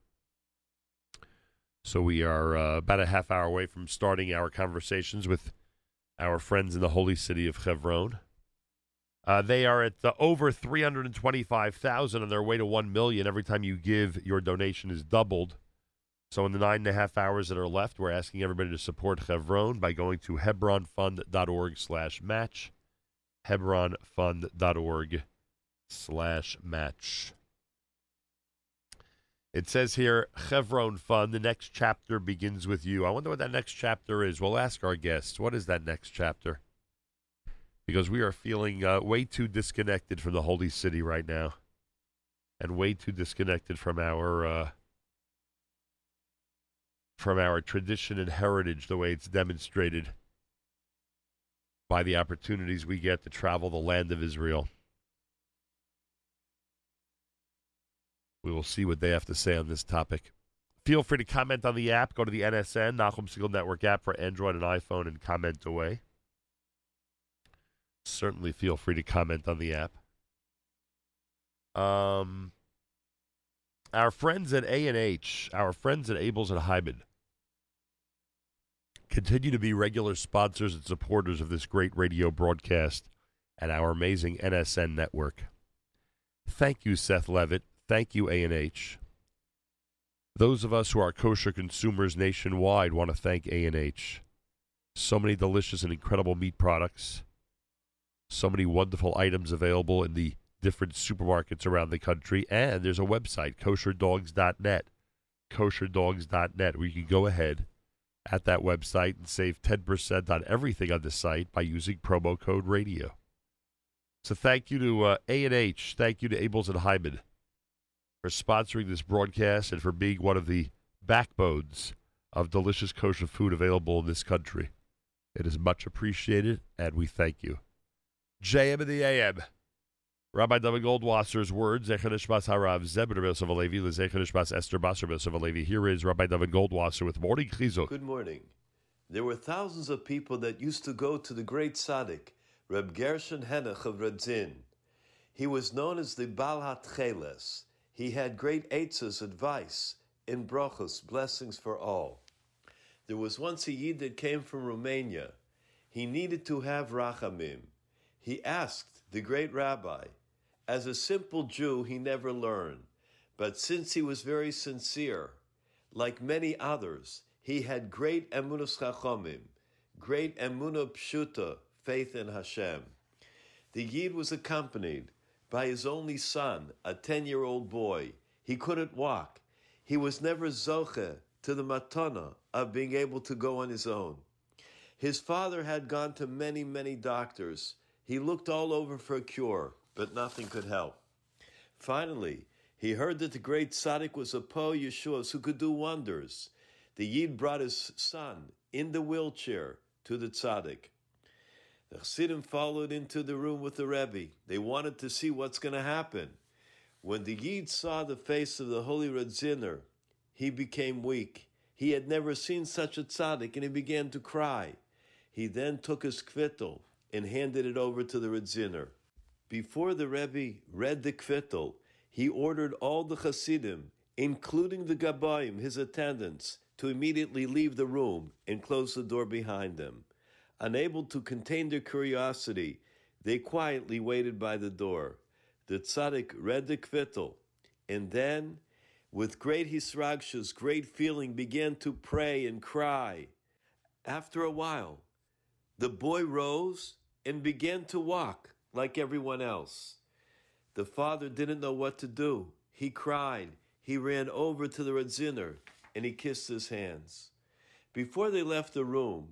So we are uh, about a half hour away from starting our conversations with our friends in the holy city of Hebron. Uh, they are at uh, over 325,000 on their way to 1 million. Every time you give, your donation is doubled. So in the nine and a half hours that are left, we're asking everybody to support Hebron by going to hebronfund.org slash match. hebronfund.org slash match. It says here, Chevron Fund, the next chapter begins with you. I wonder what that next chapter is. We'll ask our guests, what is that next chapter? Because we are feeling uh, way too disconnected from the Holy City right now, and way too disconnected from our uh, from our tradition and heritage, the way it's demonstrated by the opportunities we get to travel the land of Israel. We will see what they have to say on this topic. Feel free to comment on the app. Go to the NSN, Nachum Segal Network app for Android and iPhone and comment away. Certainly feel free to comment on the app. Um, our friends at A&H, our friends at Abels and Hyman, continue to be regular sponsors and supporters of this great radio broadcast and our amazing NSN network. Thank you, Seth Levitt. Thank you, A&H. Those of us who are kosher consumers nationwide want to thank A&H. So many delicious and incredible meat products. So many wonderful items available in the different supermarkets around the country. And there's a website, kosherdogs.net. Kosherdogs.net, where you can go ahead at that website and save 10% on everything on the site by using promo code radio. So thank you to uh, A&H. Thank you to Abels and Hyman for sponsoring this broadcast and for being one of the backbones of delicious kosher food available in this country. It is much appreciated, and we thank you. JM in the AM. Rabbi David Goldwasser's words, Zecher Nishmas Harav Zebra Yosef Alevi, Lezecher Nishmas Esther Basar Yosef Alevi. Here is Rabbi David Goldwasser with Morning Chizuk. Good morning. There were thousands of people that used to go to the great tzaddik, Reb Gershon Henach of Radzin. He was known as the Bal HaTcheles. He had great eitzes, advice, in brachos, blessings for all. There was once a Yid that came from Romania. He needed to have rachamim. He asked the great rabbi. As a simple Jew, he never learned. But since he was very sincere, like many others, he had great emunah chachomim, great emunah pshuta, faith in Hashem. The Yid was accompanied by his only son, a 10 year old boy. He couldn't walk. He was never zoche to the matana of being able to go on his own. His father had gone to many, many doctors. He looked all over for a cure, but nothing could help. Finally, he heard that the great tzaddik was a Po Yeshua who could do wonders. The Yid brought his son in the wheelchair to the tzaddik. The Chassidim followed into the room with the Rebbe. They wanted to see what's going to happen. When the Yid saw the face of the holy Radziner, he became weak. He had never seen such a tzaddik, and he began to cry. He then took his kvittel and handed it over to the Radziner. Before the Rebbe read the kvittel, he ordered all the Hasidim, including the Gabayim, his attendants, to immediately leave the room and close the door behind them. Unable to contain their curiosity, they quietly waited by the door. The tzaddik read the kvittel, and then, with great hisragshus, great feeling, began to pray and cry. After a while, the boy rose and began to walk like everyone else. The father didn't know what to do. He cried. He ran over to the Radziner and he kissed his hands. Before they left the room,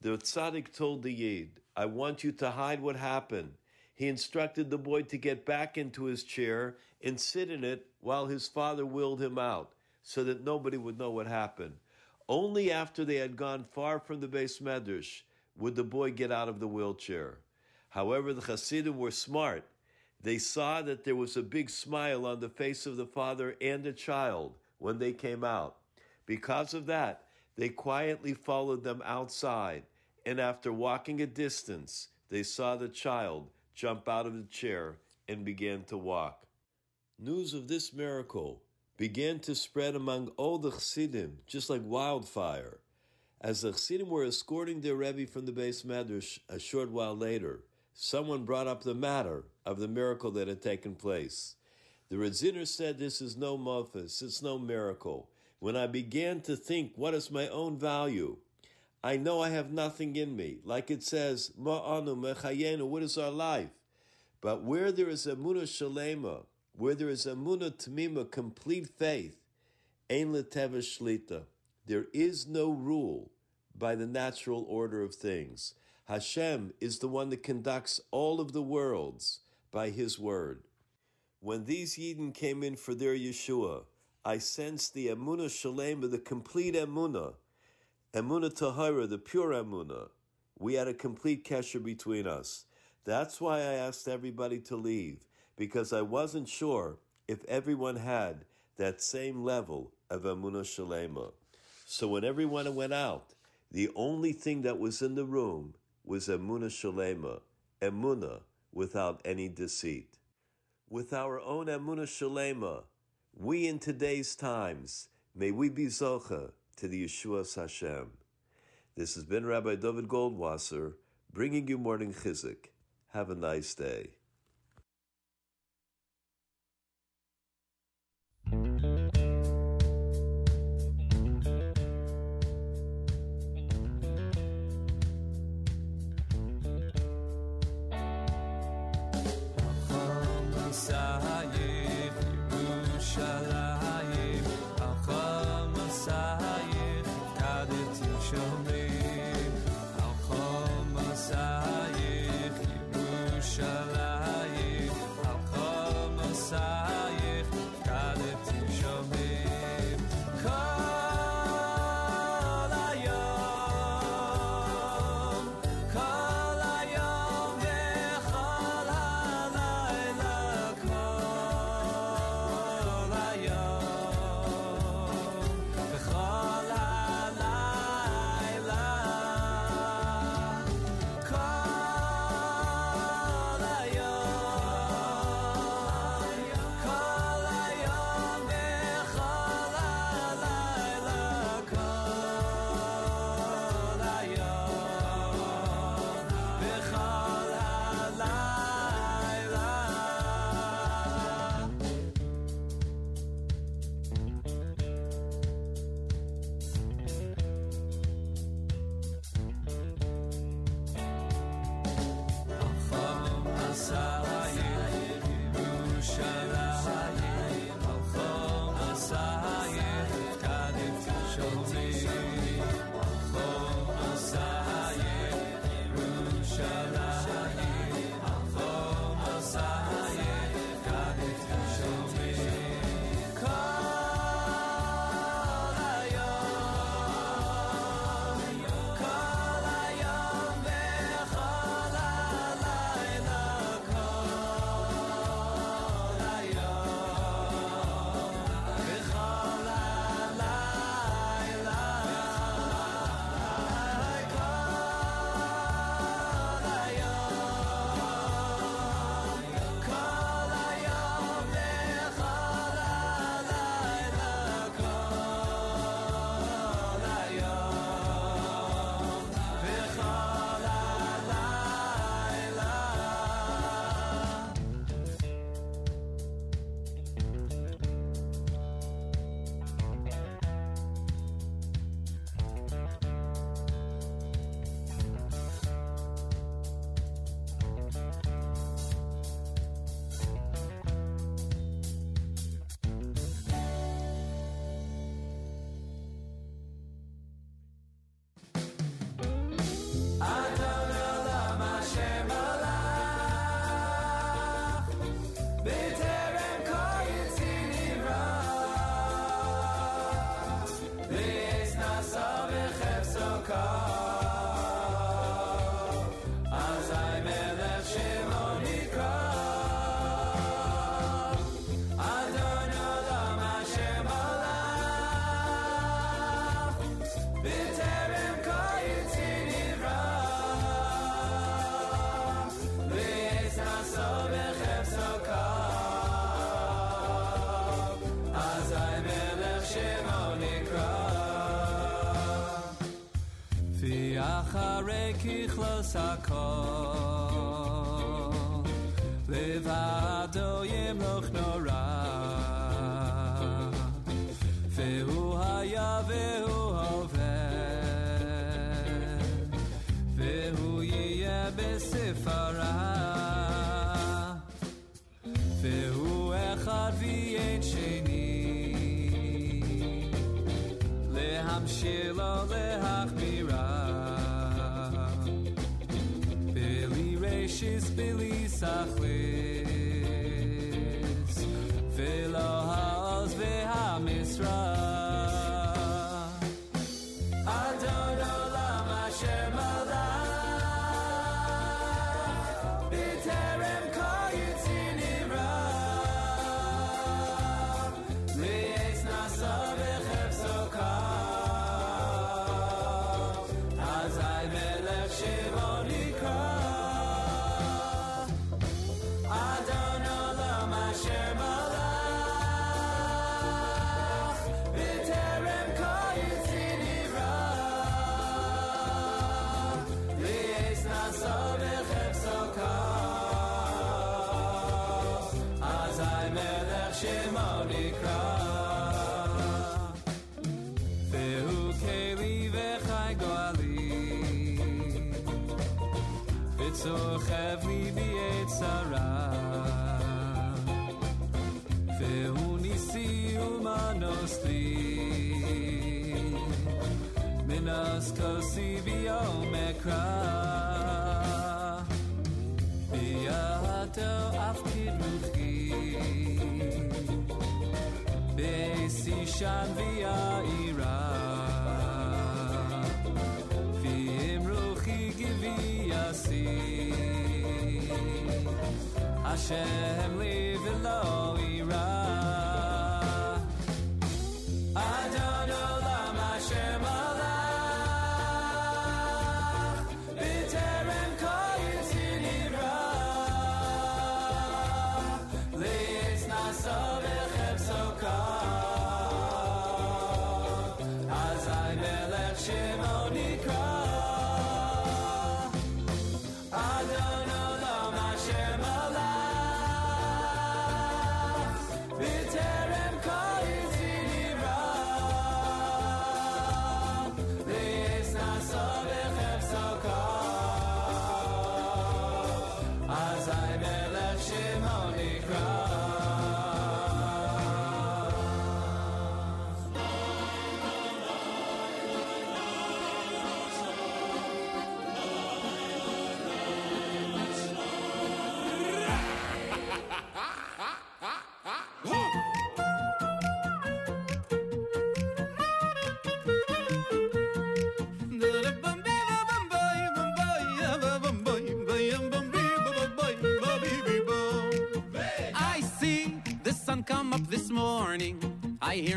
the tzaddik told the Yid, I want you to hide what happened. He instructed the boy to get back into his chair and sit in it while his father wheeled him out so that nobody would know what happened. Only after they had gone far from the beis medrash would the boy get out of the wheelchair. However, the Hasidim were smart. They saw that there was a big smile on the face of the father and the child when they came out. Because of that, they quietly followed them outside, and after walking a distance, they saw the child jump out of the chair and began to walk. News of this miracle began to spread among all the Chassidim, just like wildfire. As the Chassidim were escorting their Rebbe from the beis medrash a short while later, someone brought up the matter of the miracle that had taken place. The Radziner said, This is no mofus, it's no miracle. When I began to think, What is my own value? I know I have nothing in me. Like it says, Ma'anu mechayenu, what is our life? But where there is a muna shalema, where there is a muna tamima, complete faith, ein leteva shlita, there is no rule by the natural order of things. Hashem is the one that conducts all of the worlds by His word. When these Yidden came in for their Yeshua, I sensed the Emunah Shalema, the complete Emunah, Emunah Tahira, the pure Emunah. We had a complete kesher between us. That's why I asked everybody to leave, because I wasn't sure if everyone had that same level of Emunah Shalema. So when everyone went out, the only thing that was in the room was Emunah Shalema, Emunah without any deceit. With our own Emunah Shalema, we in today's times, may we be Zocha to the Yeshua Hashem. This has been Rabbi David Goldwasser bringing you morning chizuk. Have a nice day.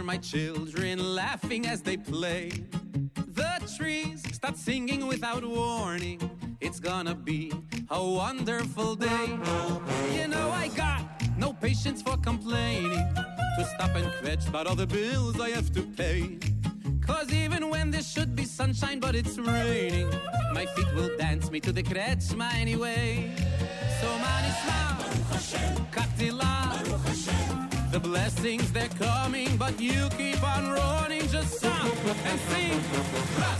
my children laughing as they play. The trees start singing without warning. It's gonna be a wonderful day. You know, I got no patience for complaining. To stop and fetch about all the bills I have to pay. Cause even when there should be sunshine, but it's raining, my feet will dance me to the kretsma anyway. So, man, Katila, the blessings that come. But you keep on running just stop and sing.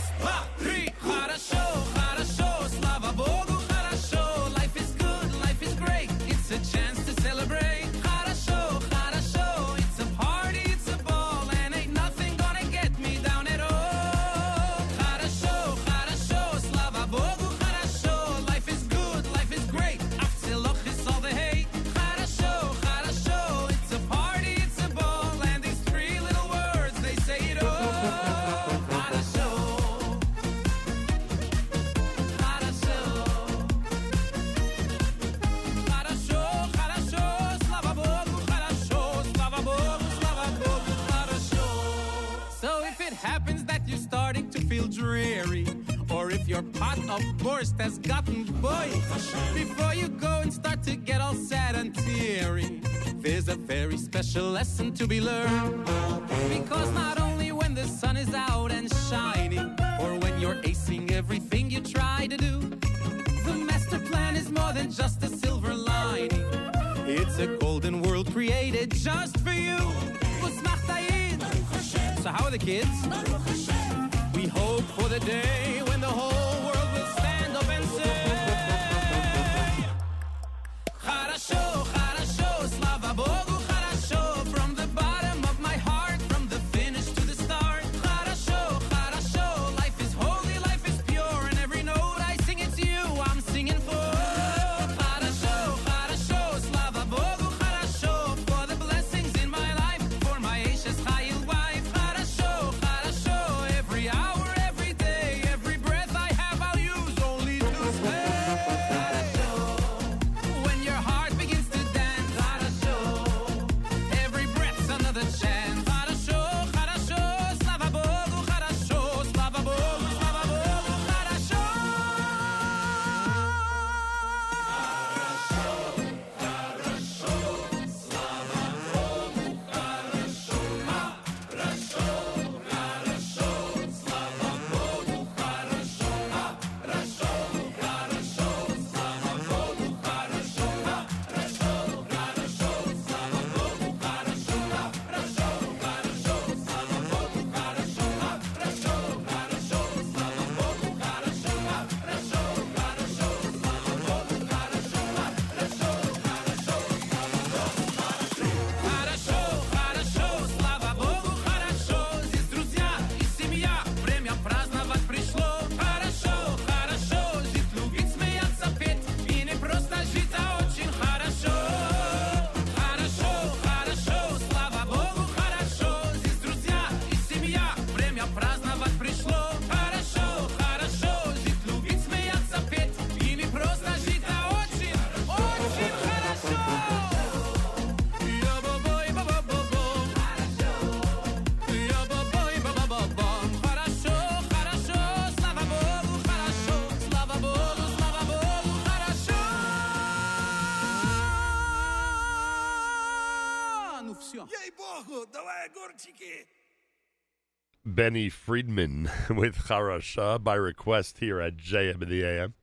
Benny Friedman with Charasha by request here at JM in the AM.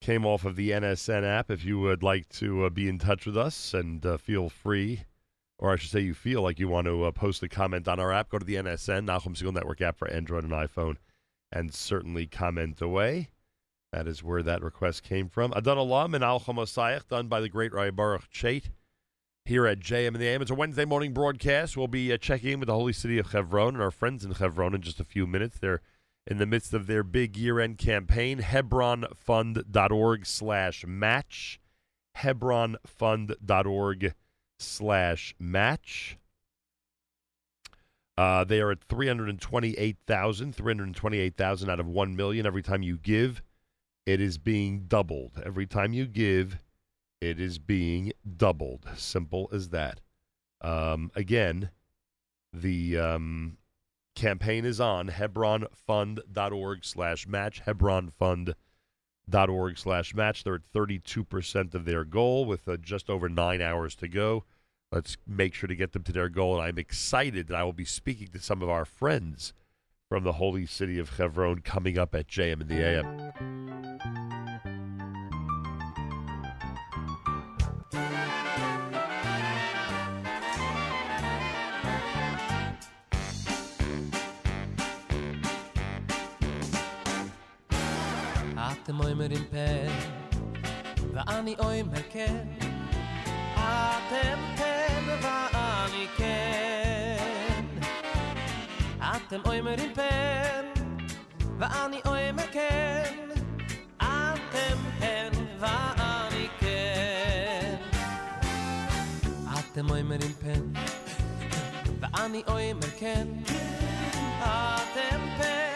Came off of the NSN app. If you would like to uh, be in touch with us and uh, feel free, or I should say, you feel like you want to uh, post a comment on our app, go to the NSN, Nachum Segal Network app for Android and iPhone, and certainly comment away. That is where that request came from. Adon Olam and Al done by the great Rai Baruch Chait here at JM in the AM. It's a Wednesday morning broadcast. We'll be uh, checking in with the holy city of Hebron and our friends in Hebron in just a few minutes. They're in the midst of their big year-end campaign, hebronfund.org slash match, hebronfund.org slash match. Uh, they are at 328,000, 328,000 out of 1 million. Every time you give, it is being doubled. Every time you give, it is being doubled. Simple as that. Um, again, the um, campaign is on hebronfund.org slash match, hebronfund.org slash match. They're at 32% of their goal with uh, just over nine hours to go. Let's make sure to get them to their goal. And I'm excited that I will be speaking to some of our friends from the holy city of Hebron coming up at JM in the AM. אתם אומרים פן, ואני אומר כן. אתם פן ואני כן. אתם אומרים פן, ואני אומר כן. אתם פן ואני כן. אתם אומרים פן, ואני אומר כן. אתם פן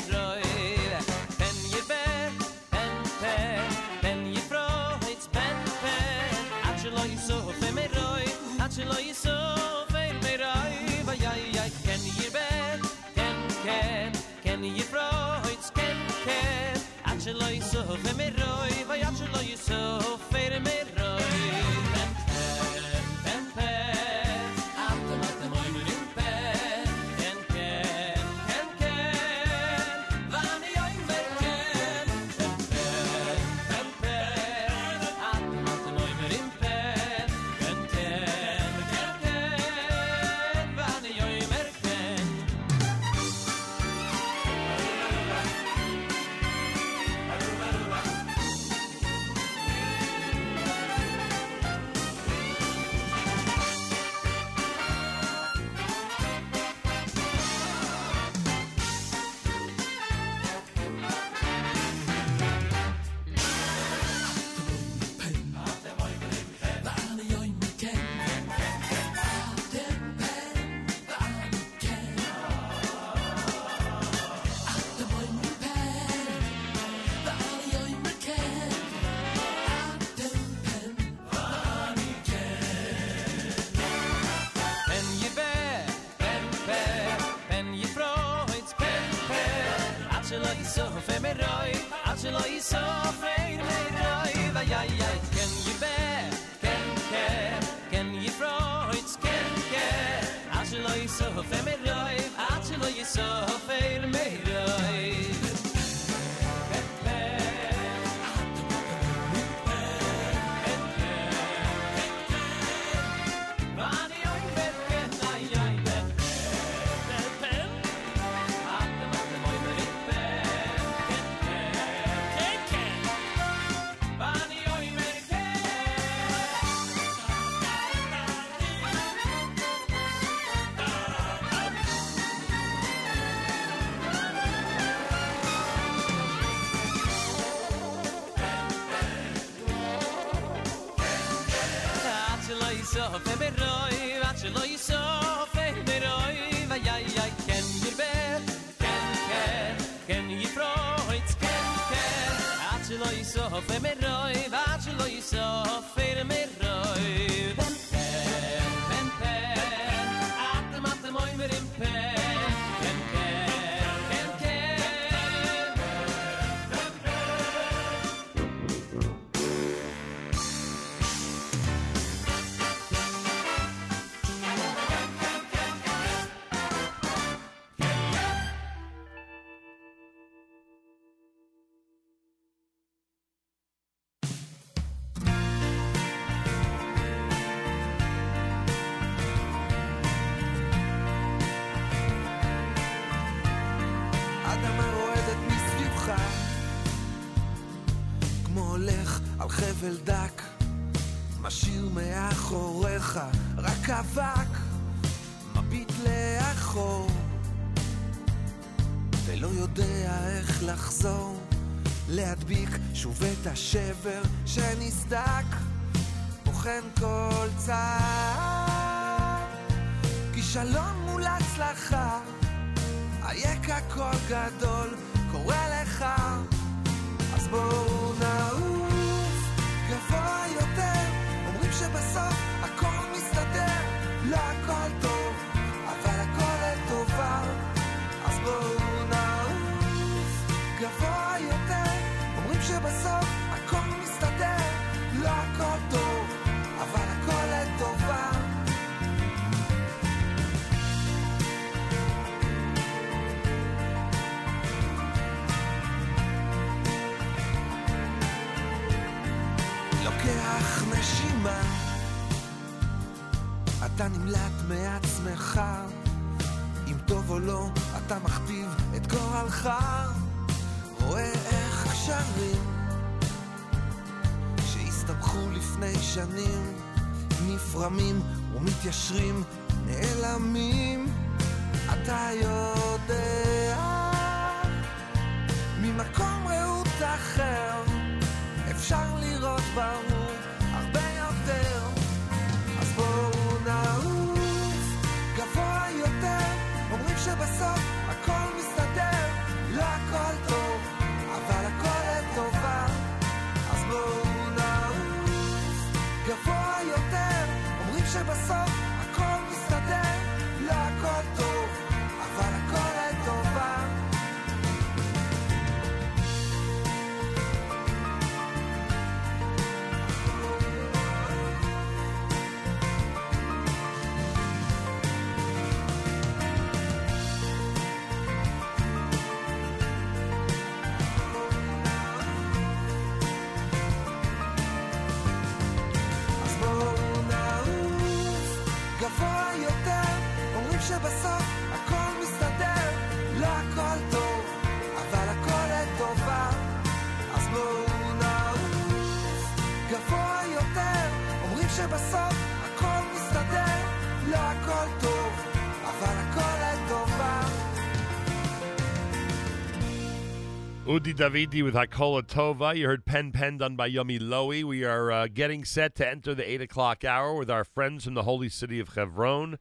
Udi Davidi with Hakola Tova. You heard Pen Pen done by Yomi Lowy. We are uh, getting set to enter the 8 o'clock hour with our friends from the holy city of Hebron.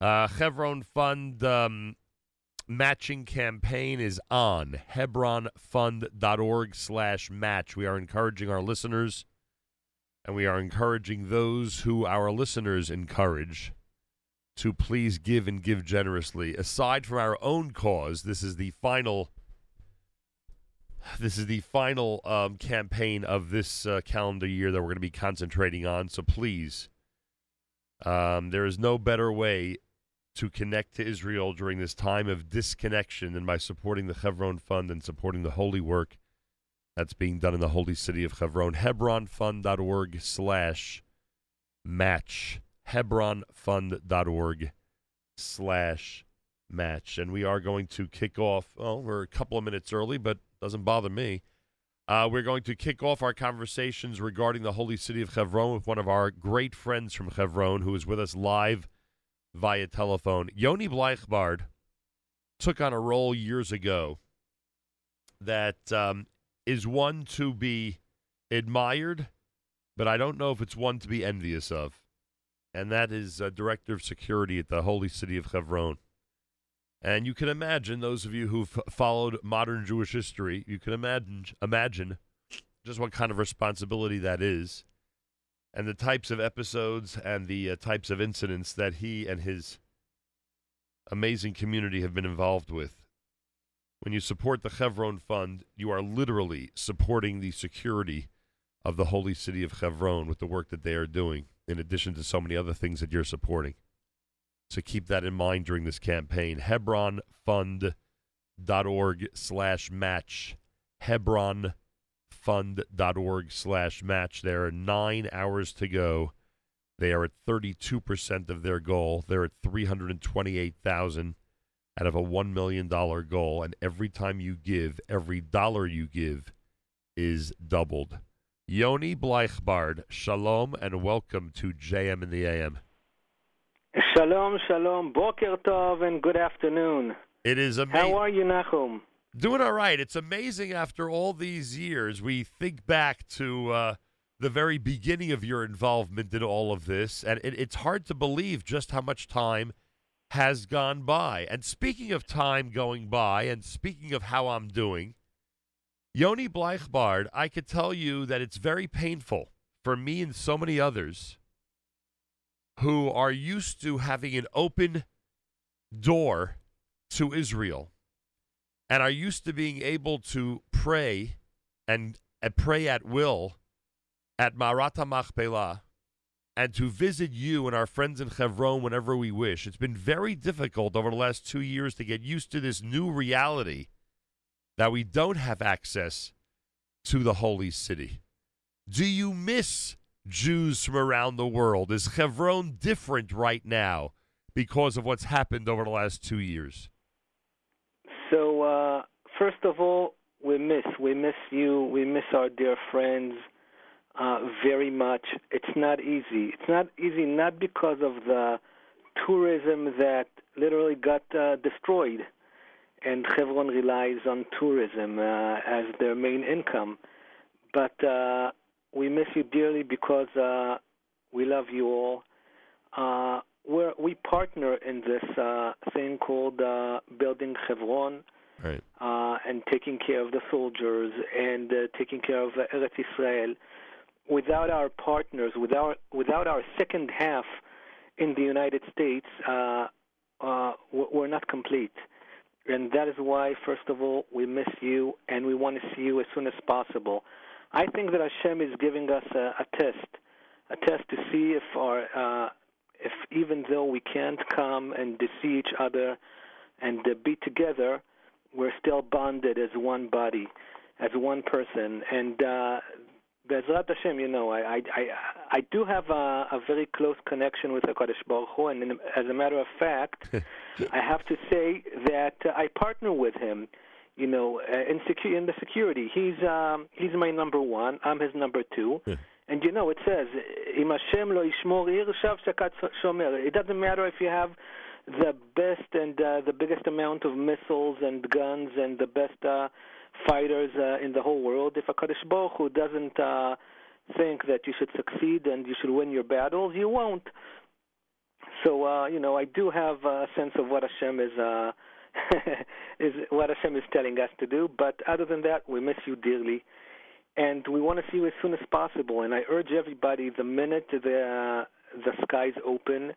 Uh, Hebron Fund um, matching campaign is on hebronfund.org slash match. We are encouraging our listeners and we are encouraging those who our listeners encourage to please give and give generously. Aside from our own cause, this is the final this is the final um, campaign of this uh, calendar year that we're going to be concentrating on. So please, um, there is no better way to connect to Israel during this time of disconnection than by supporting the Hebron Fund and supporting the holy work that's being done in the holy city of Hebron. Hebronfund.org slash match. Hebronfund.org slash match. And we are going to kick off, well, we're a couple of minutes early, but doesn't bother me. Uh, we're going to kick off our conversations regarding the holy city of Hebron with one of our great friends from Hebron who is with us live via telephone. Yoni Bleichbard took on a role years ago that um, is one to be admired, but I don't know if it's one to be envious of. And that is uh, Director of Security at the holy city of Hebron. And you can imagine those of you who've followed modern Jewish history, you can imagine imagine just what kind of responsibility that is, and the types of episodes and the uh, types of incidents that he and his amazing community have been involved with. When you support the Chevron Fund, you are literally supporting the security of the holy city of Chevron with the work that they are doing, in addition to so many other things that you're supporting. So keep that in mind during this campaign. HebronFund.org slash match. HebronFund.org slash match. There are nine hours to go. They are at 32% of their goal. They're at 328000 out of a $1 million goal. And every time you give, every dollar you give is doubled. Yoni Bleichbard, shalom and welcome to JM in the AM. Shalom, shalom, boker tov, and good afternoon. It is amazing. How are you, Nachum? Doing all right. It's amazing after all these years. We think back to uh, the very beginning of your involvement in all of this, and it, it's hard to believe just how much time has gone by. And speaking of time going by, and speaking of how I'm doing, Yoni Bleichbard, I could tell you that it's very painful for me and so many others who are used to having an open door to Israel and are used to being able to pray and, and pray at will at Marata Machpelah and to visit you and our friends in Hebron whenever we wish. It's been very difficult over the last two years to get used to this new reality that we don't have access to the holy city. Do you miss Jews from around the world? Is Hebron different right now because of what's happened over the last two years? So, uh, first of all, we miss we miss you. We miss our dear friends uh, very much. It's not easy. It's not easy not because of the tourism that literally got uh, destroyed, and Hebron relies on tourism uh, as their main income. But uh, we miss you dearly because uh, we love you all. Uh, we're, we partner in this uh, thing called uh, Building Hebron Right. uh, and taking care of the soldiers and uh, taking care of uh, Eretz Israel. without our partners, without without our second half in the United States, uh, uh, we're not complete. And that is why, first of all, we miss you, and we want to see you as soon as possible. I think that Hashem is giving us a, a test, a test to see if our, uh, if even though we can't come and see each other and uh, be together, we're still bonded as one body, as one person. And uh, Bezrat Hashem, you know, I I I, I do have a, a very close connection with Hakadosh Baruch Hu, and in, as a matter of fact, I have to say that uh, I partner with him. You know, uh, in secu- in the security, he's um, he's my number one. I'm his number two. And you know, it says, "Im Hashem lo yishmor ir shav shakad shomer." It doesn't matter if you have the best and uh, the biggest amount of missiles and guns and the best uh, fighters uh, in the whole world. If a Kadosh Baruch Hu doesn't uh, think that you should succeed and you should win your battles, you won't. So uh, you know, I do have a sense of what Hashem is uh, is what Hashem is telling us to do. But other than that, we miss you dearly, and we want to see you as soon as possible. And I urge everybody: the minute the the skies open,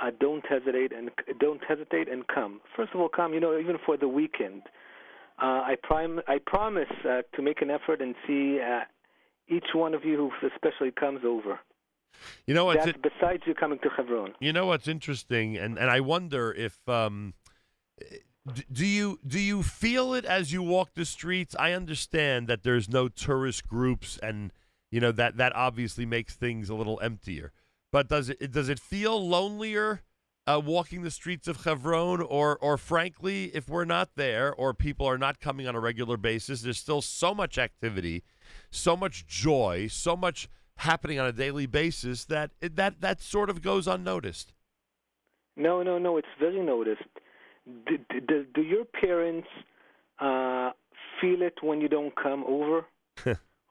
uh, don't hesitate and don't hesitate and come. First of all, come. You know, even for the weekend. Uh, I prim- I promise uh, to make an effort and see uh, each one of you who especially comes over. You know what's That's besides you coming to Hebron. You know what's interesting, and, and I wonder if um, do you do you feel it as you walk the streets? I understand that there's no tourist groups, and you know that that obviously makes things a little emptier. But does it does it feel lonelier uh, walking the streets of Hebron, or or frankly, if we're not there, or people are not coming on a regular basis, there's still so much activity, so much joy, so much happening on a daily basis that that that sort of goes unnoticed. No, no, no. It's very noticed. Do, do, do your parents uh, feel it when you don't come over?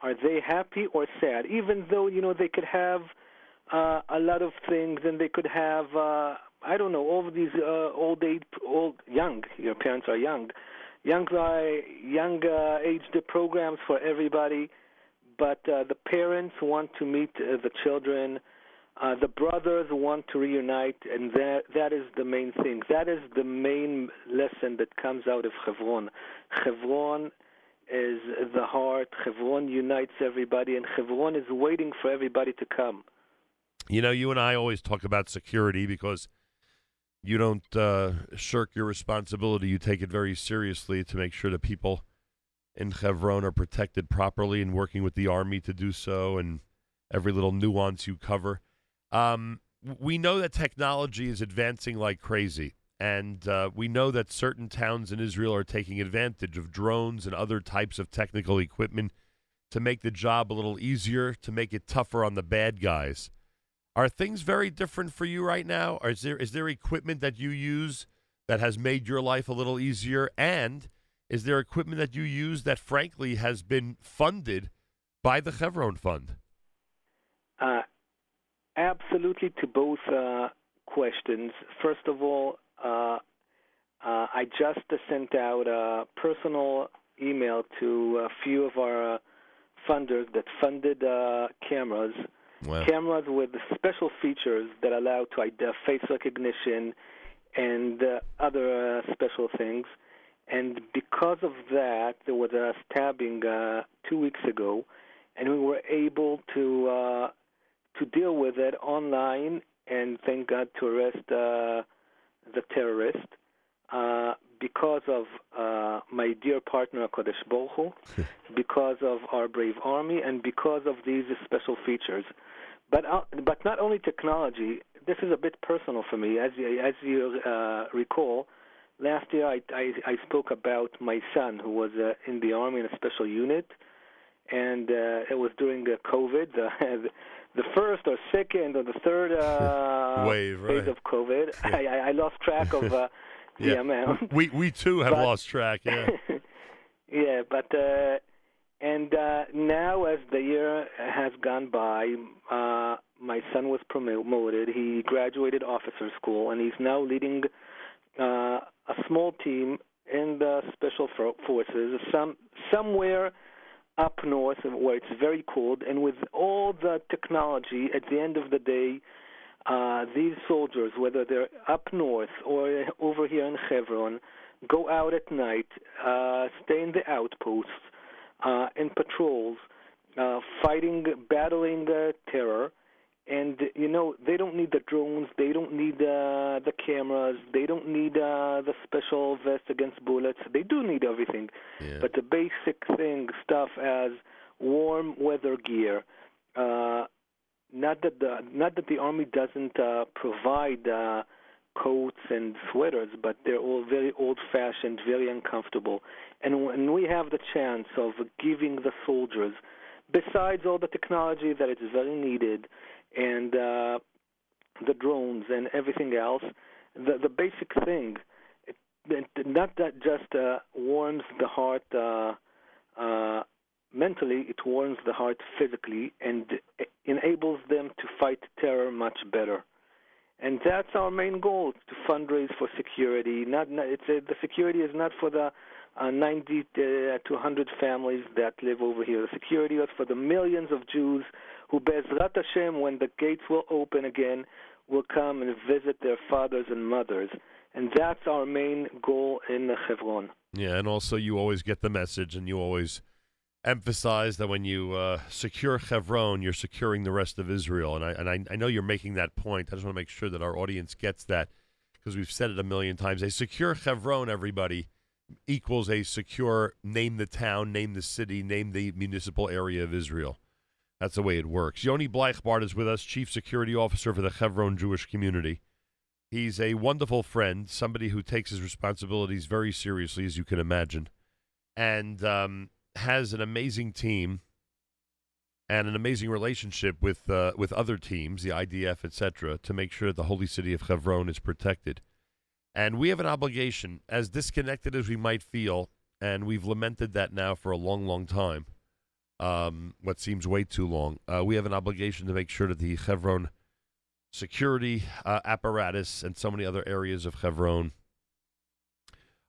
Are they happy or sad? Even though you know they could have uh, a lot of things, and they could have uh, I don't know all of these uh, old age, old young. Your parents are young, young, uh, young uh, aged programs for everybody. But uh, the parents want to meet uh, the children. Uh, the brothers want to reunite, and that that is the main thing. That is the main lesson that comes out of Hebron. Hebron is the heart. Hebron unites everybody, and Hebron is waiting for everybody to come. You know, you and I always talk about security because you don't uh, shirk your responsibility. You take it very seriously to make sure that people in Hebron are protected properly and working with the army to do so, and every little nuance you cover. Um, we know that technology is advancing like crazy, and uh, we know that certain towns in Israel are taking advantage of drones and other types of technical equipment to make the job a little easier, to make it tougher on the bad guys. Are things very different for you right now? Or is there is there equipment that you use that has made your life a little easier? And is there equipment that you use that frankly has been funded by the Chevron Fund? Uh, absolutely to both uh, questions. First of all, uh, uh, I just sent out a personal email to a few of our funders that funded uh, cameras, Wow. cameras with special features that allow to ide- face recognition and uh, other uh, special things. And because of that, there was a stabbing uh, two weeks ago, and we were able to uh, to deal with it online, and thank God to arrest uh, the terrorist uh, because of uh, my dear partner Kodesh Baruch Hu, because of our brave army, and because of these special features. But uh, but not only technology. This is a bit personal for me, as you, as you uh, recall. Last year, I, I I spoke about my son who was uh, in the army in a special unit, and uh, it was during uh, COVID, the first or second or the third uh, Wave, phase right. of COVID. I, I I lost track of uh, the Yeah. amount. We we too have But- lost track. Yeah. yeah, but uh, and uh, now as the year has gone by, uh, my son was promoted. He graduated officer school, and he's now leading uh, a small team in the special forces. Some somewhere up north where it's very cold, and with all the technology, at the end of the day, uh, these soldiers, whether they're up north or over here in Hebron, go out at night, uh, stay in the outposts, uh, in patrols, uh, fighting, battling uh, terror. And you know they don't need the drones, they don't need uh, the cameras, they don't need uh, the special vest against bullets. They do need everything, but the basic thing stuff as warm weather gear. Uh, not that the not that the army doesn't uh, provide uh, coats and sweaters, but they're all very old-fashioned, very uncomfortable. And when we have the chance of giving the soldiers, besides all the technology that is very needed, and uh, the drones and everything else, the the basic thing, it, it, not that just uh, warms the heart. Uh, uh, mentally it warms the heart physically and enables them to fight terror much better. And that's our main goal: to fundraise for security. Not, not it's a, the security is not for the uh, 90 to 100 families that live over here. The security is for the millions of Jews who, Bezrat Hashem, when the gates will open again, will come and visit their fathers and mothers. And that's our main goal in the Hebron. Yeah, and also you always get the message, and you always emphasize that when you uh, secure Hebron, you're securing the rest of Israel. And I and I, I know you're making that point. I just want to make sure that our audience gets that because we've said it a million times. A secure Hebron, everybody, equals a secure name the town, name the city, name the municipal area of Israel. That's the way it works. Yoni Bleichbard is with us, Chief Security Officer for the Hebron Jewish community. He's a wonderful friend, somebody who takes his responsibilities very seriously, as you can imagine, and um, has an amazing team and an amazing relationship with uh, with other teams, the IDF, etc., to make sure that the holy city of Hebron is protected. And we have an obligation, as disconnected as we might feel, and we've lamented that now for a long, long time, um, what seems way too long. Uh, we have an obligation to make sure that the Hebron security uh, apparatus and so many other areas of Hebron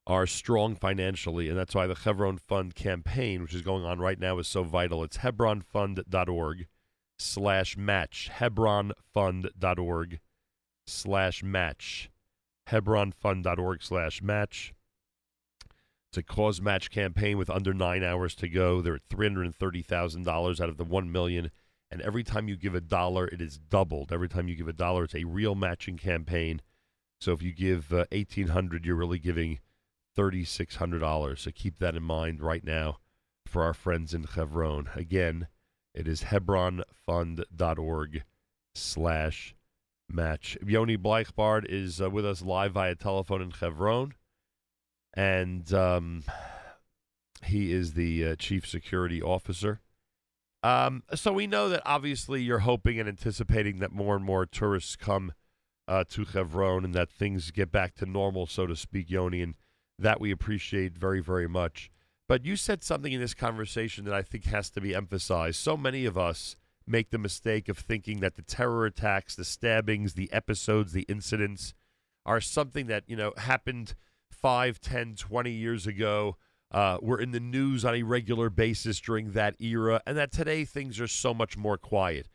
are strong financially, and that's why the Hebron Fund campaign, which is going on right now, is so vital. It's hebronfund.org slash match. hebronfund.org slash match. hebronfund.org slash match. It's a cause match campaign with under nine hours to go. They're at $330,000 out of the $1 million. And every time you give a dollar, it is doubled. Every time you give a dollar, it's a real matching campaign. So if you give uh, 1800 you're really giving $3,600. So keep that in mind right now for our friends in Hebron. Again, it is hebronfund.org slash match. Yoni Bleichbard is uh, with us live via telephone in Hebron. And um, he is the uh, chief security officer. Um, so we know that obviously you're hoping and anticipating that more and more tourists come uh, to Hebron and that things get back to normal, so to speak, Yoni. And that we appreciate very, very much. But you said something in this conversation that I think has to be emphasized. So many of us make the mistake of thinking that the terror attacks, the stabbings, the episodes, the incidents are something that, you know, happened 5, 10, 20 years ago. Uh, were in the news on a regular basis during that era, and that today things are so much more quiet.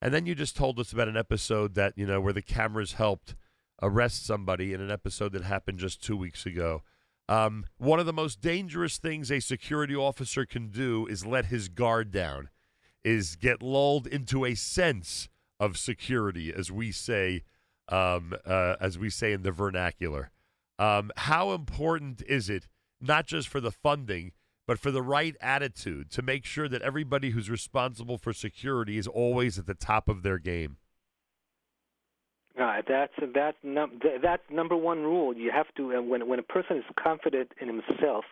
And then you just told us about an episode that, you know, where the cameras helped arrest somebody in an episode that happened just two weeks ago. Um, one of the most dangerous things a security officer can do is let his guard down, is get lulled into a sense of security, as we say, um, uh, as we say in the vernacular. Um, how important is it, not just for the funding, but for the right attitude to make sure that everybody who's responsible for security is always at the top of their game? Uh, that's that's num- that's number one rule. You have to uh, when when a person is confident in himself,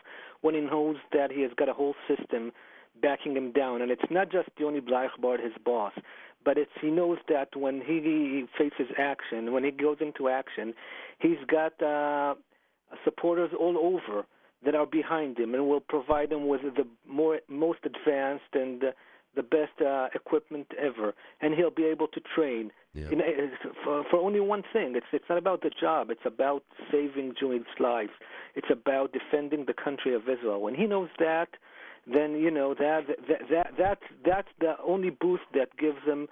when he knows that he has got a whole system backing him down, and it's not just Yoni Bleichbard, his boss, but it's he knows that when he faces action, when he goes into action, he's got uh, supporters all over that are behind him and will provide him with the more most advanced and uh, the best uh, equipment ever, and he'll be able to train. Know, it's for, for only one thing. It's it's not about the job. It's about saving Jewish lives. It's about defending the country of Israel. When he knows that, then you know that that that that's that's the only boost that gives them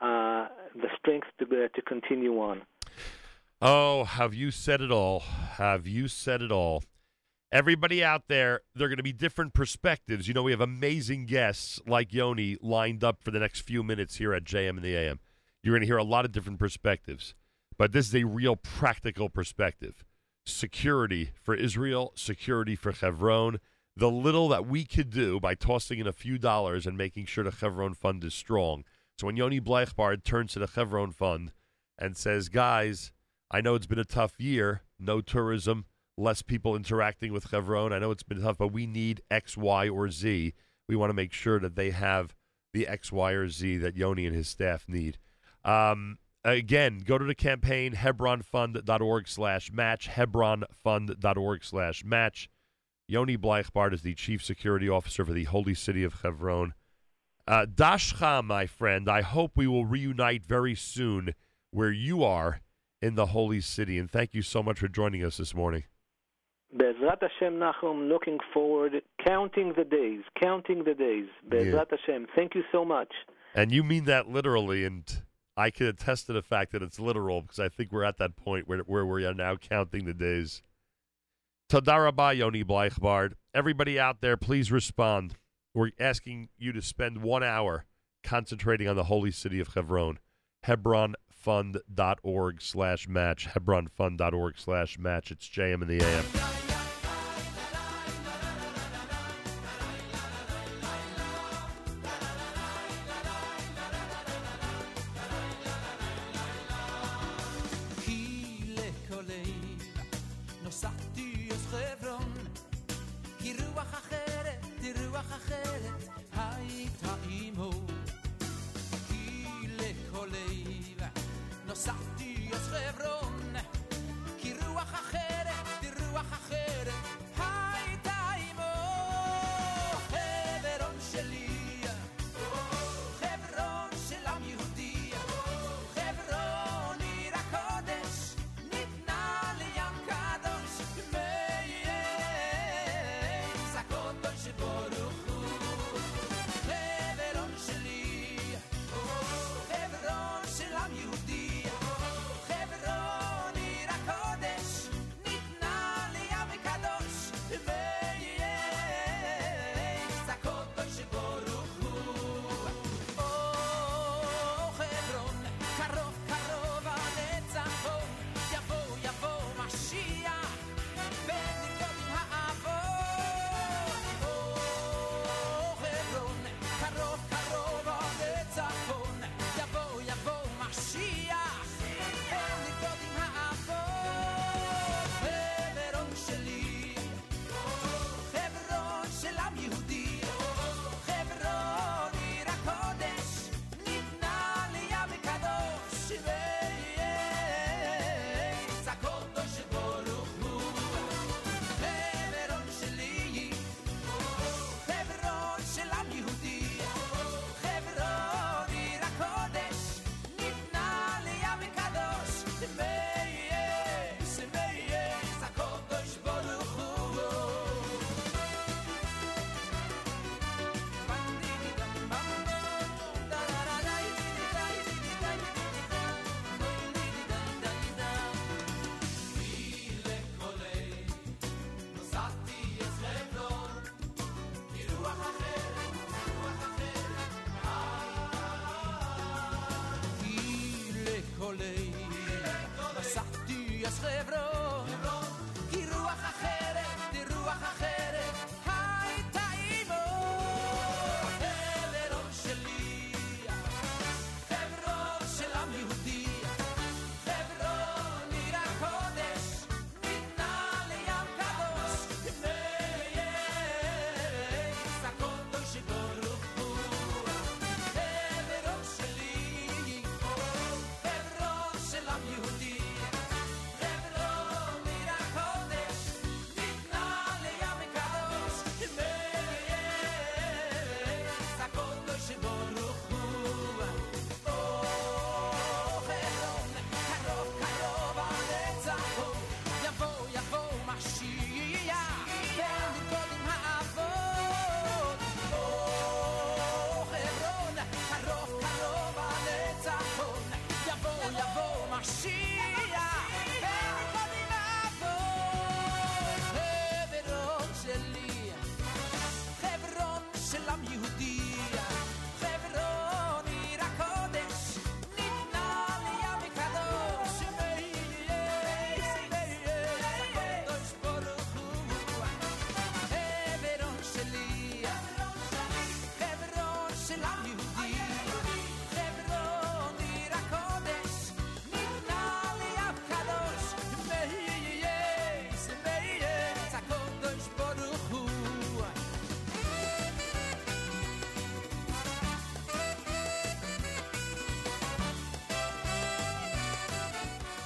uh, the strength to uh, to continue on. Oh, have you said it all? Have you said it all? Everybody out there, are going to be different perspectives. You know, we have amazing guests like Yoni lined up for the next few minutes here at JM and the AM. You're going to hear a lot of different perspectives, but this is a real practical perspective. Security for Israel, security for Hebron, the little that we could do by tossing in a few dollars and making sure the Chevron Fund is strong. So when Yoni Bleichbard turns to the Chevron Fund and says, guys, I know it's been a tough year, no tourism, less people interacting with Chevron. I know it's been tough, but we need X, Y, or Z. We want to make sure that they have the X, Y, or Z that Yoni and his staff need. Um, again, go to the campaign, hebronfund.org slash match, hebronfund.org slash match. Yoni Bleichbard is the chief security officer for the holy city of Hebron. Uh, Dashcha, my friend, I hope we will reunite very soon where you are in the holy city. And thank you so much for joining us this morning. Bezrat Hashem, Nachum, looking forward, counting the days, counting the days. Bezrat Hashem, thank you so much. And you mean that literally, and I can attest to the fact that it's literal because I think we're at that point where, where we are now counting the days. Tadarabah, Yoni Bleichbard. Everybody out there, please respond. We're asking you to spend one hour concentrating on the holy city of Hebron. Hebronfund.org slash match. Hebronfund.org slash match. It's JM in the AM.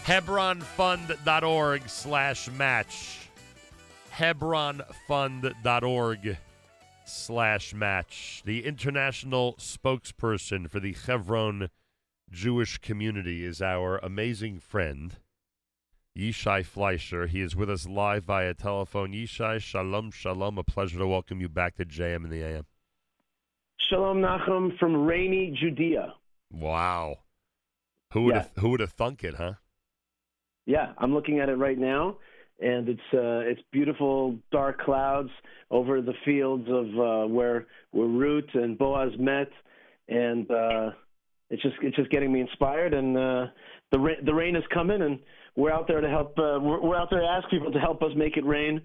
Hebronfund.org slash match. Hebronfund.org slash match. The international spokesperson for the Hebron Jewish community is our amazing friend, Yishai Fleischer. He is with us live via telephone. Yishai, shalom, shalom. A pleasure to welcome you back to JM in the AM. Shalom Nachum from rainy Judea. Wow. Who would Yeah. have who would have thunk it, huh? Yeah, I'm looking at it right now, and it's uh, it's beautiful dark clouds over the fields of uh, where where Ruth and Boaz met, and uh, it's just it's just getting me inspired. And uh, the ra- the rain is coming, and we're out there to help. Uh, we're, we're out there to ask people to help us make it rain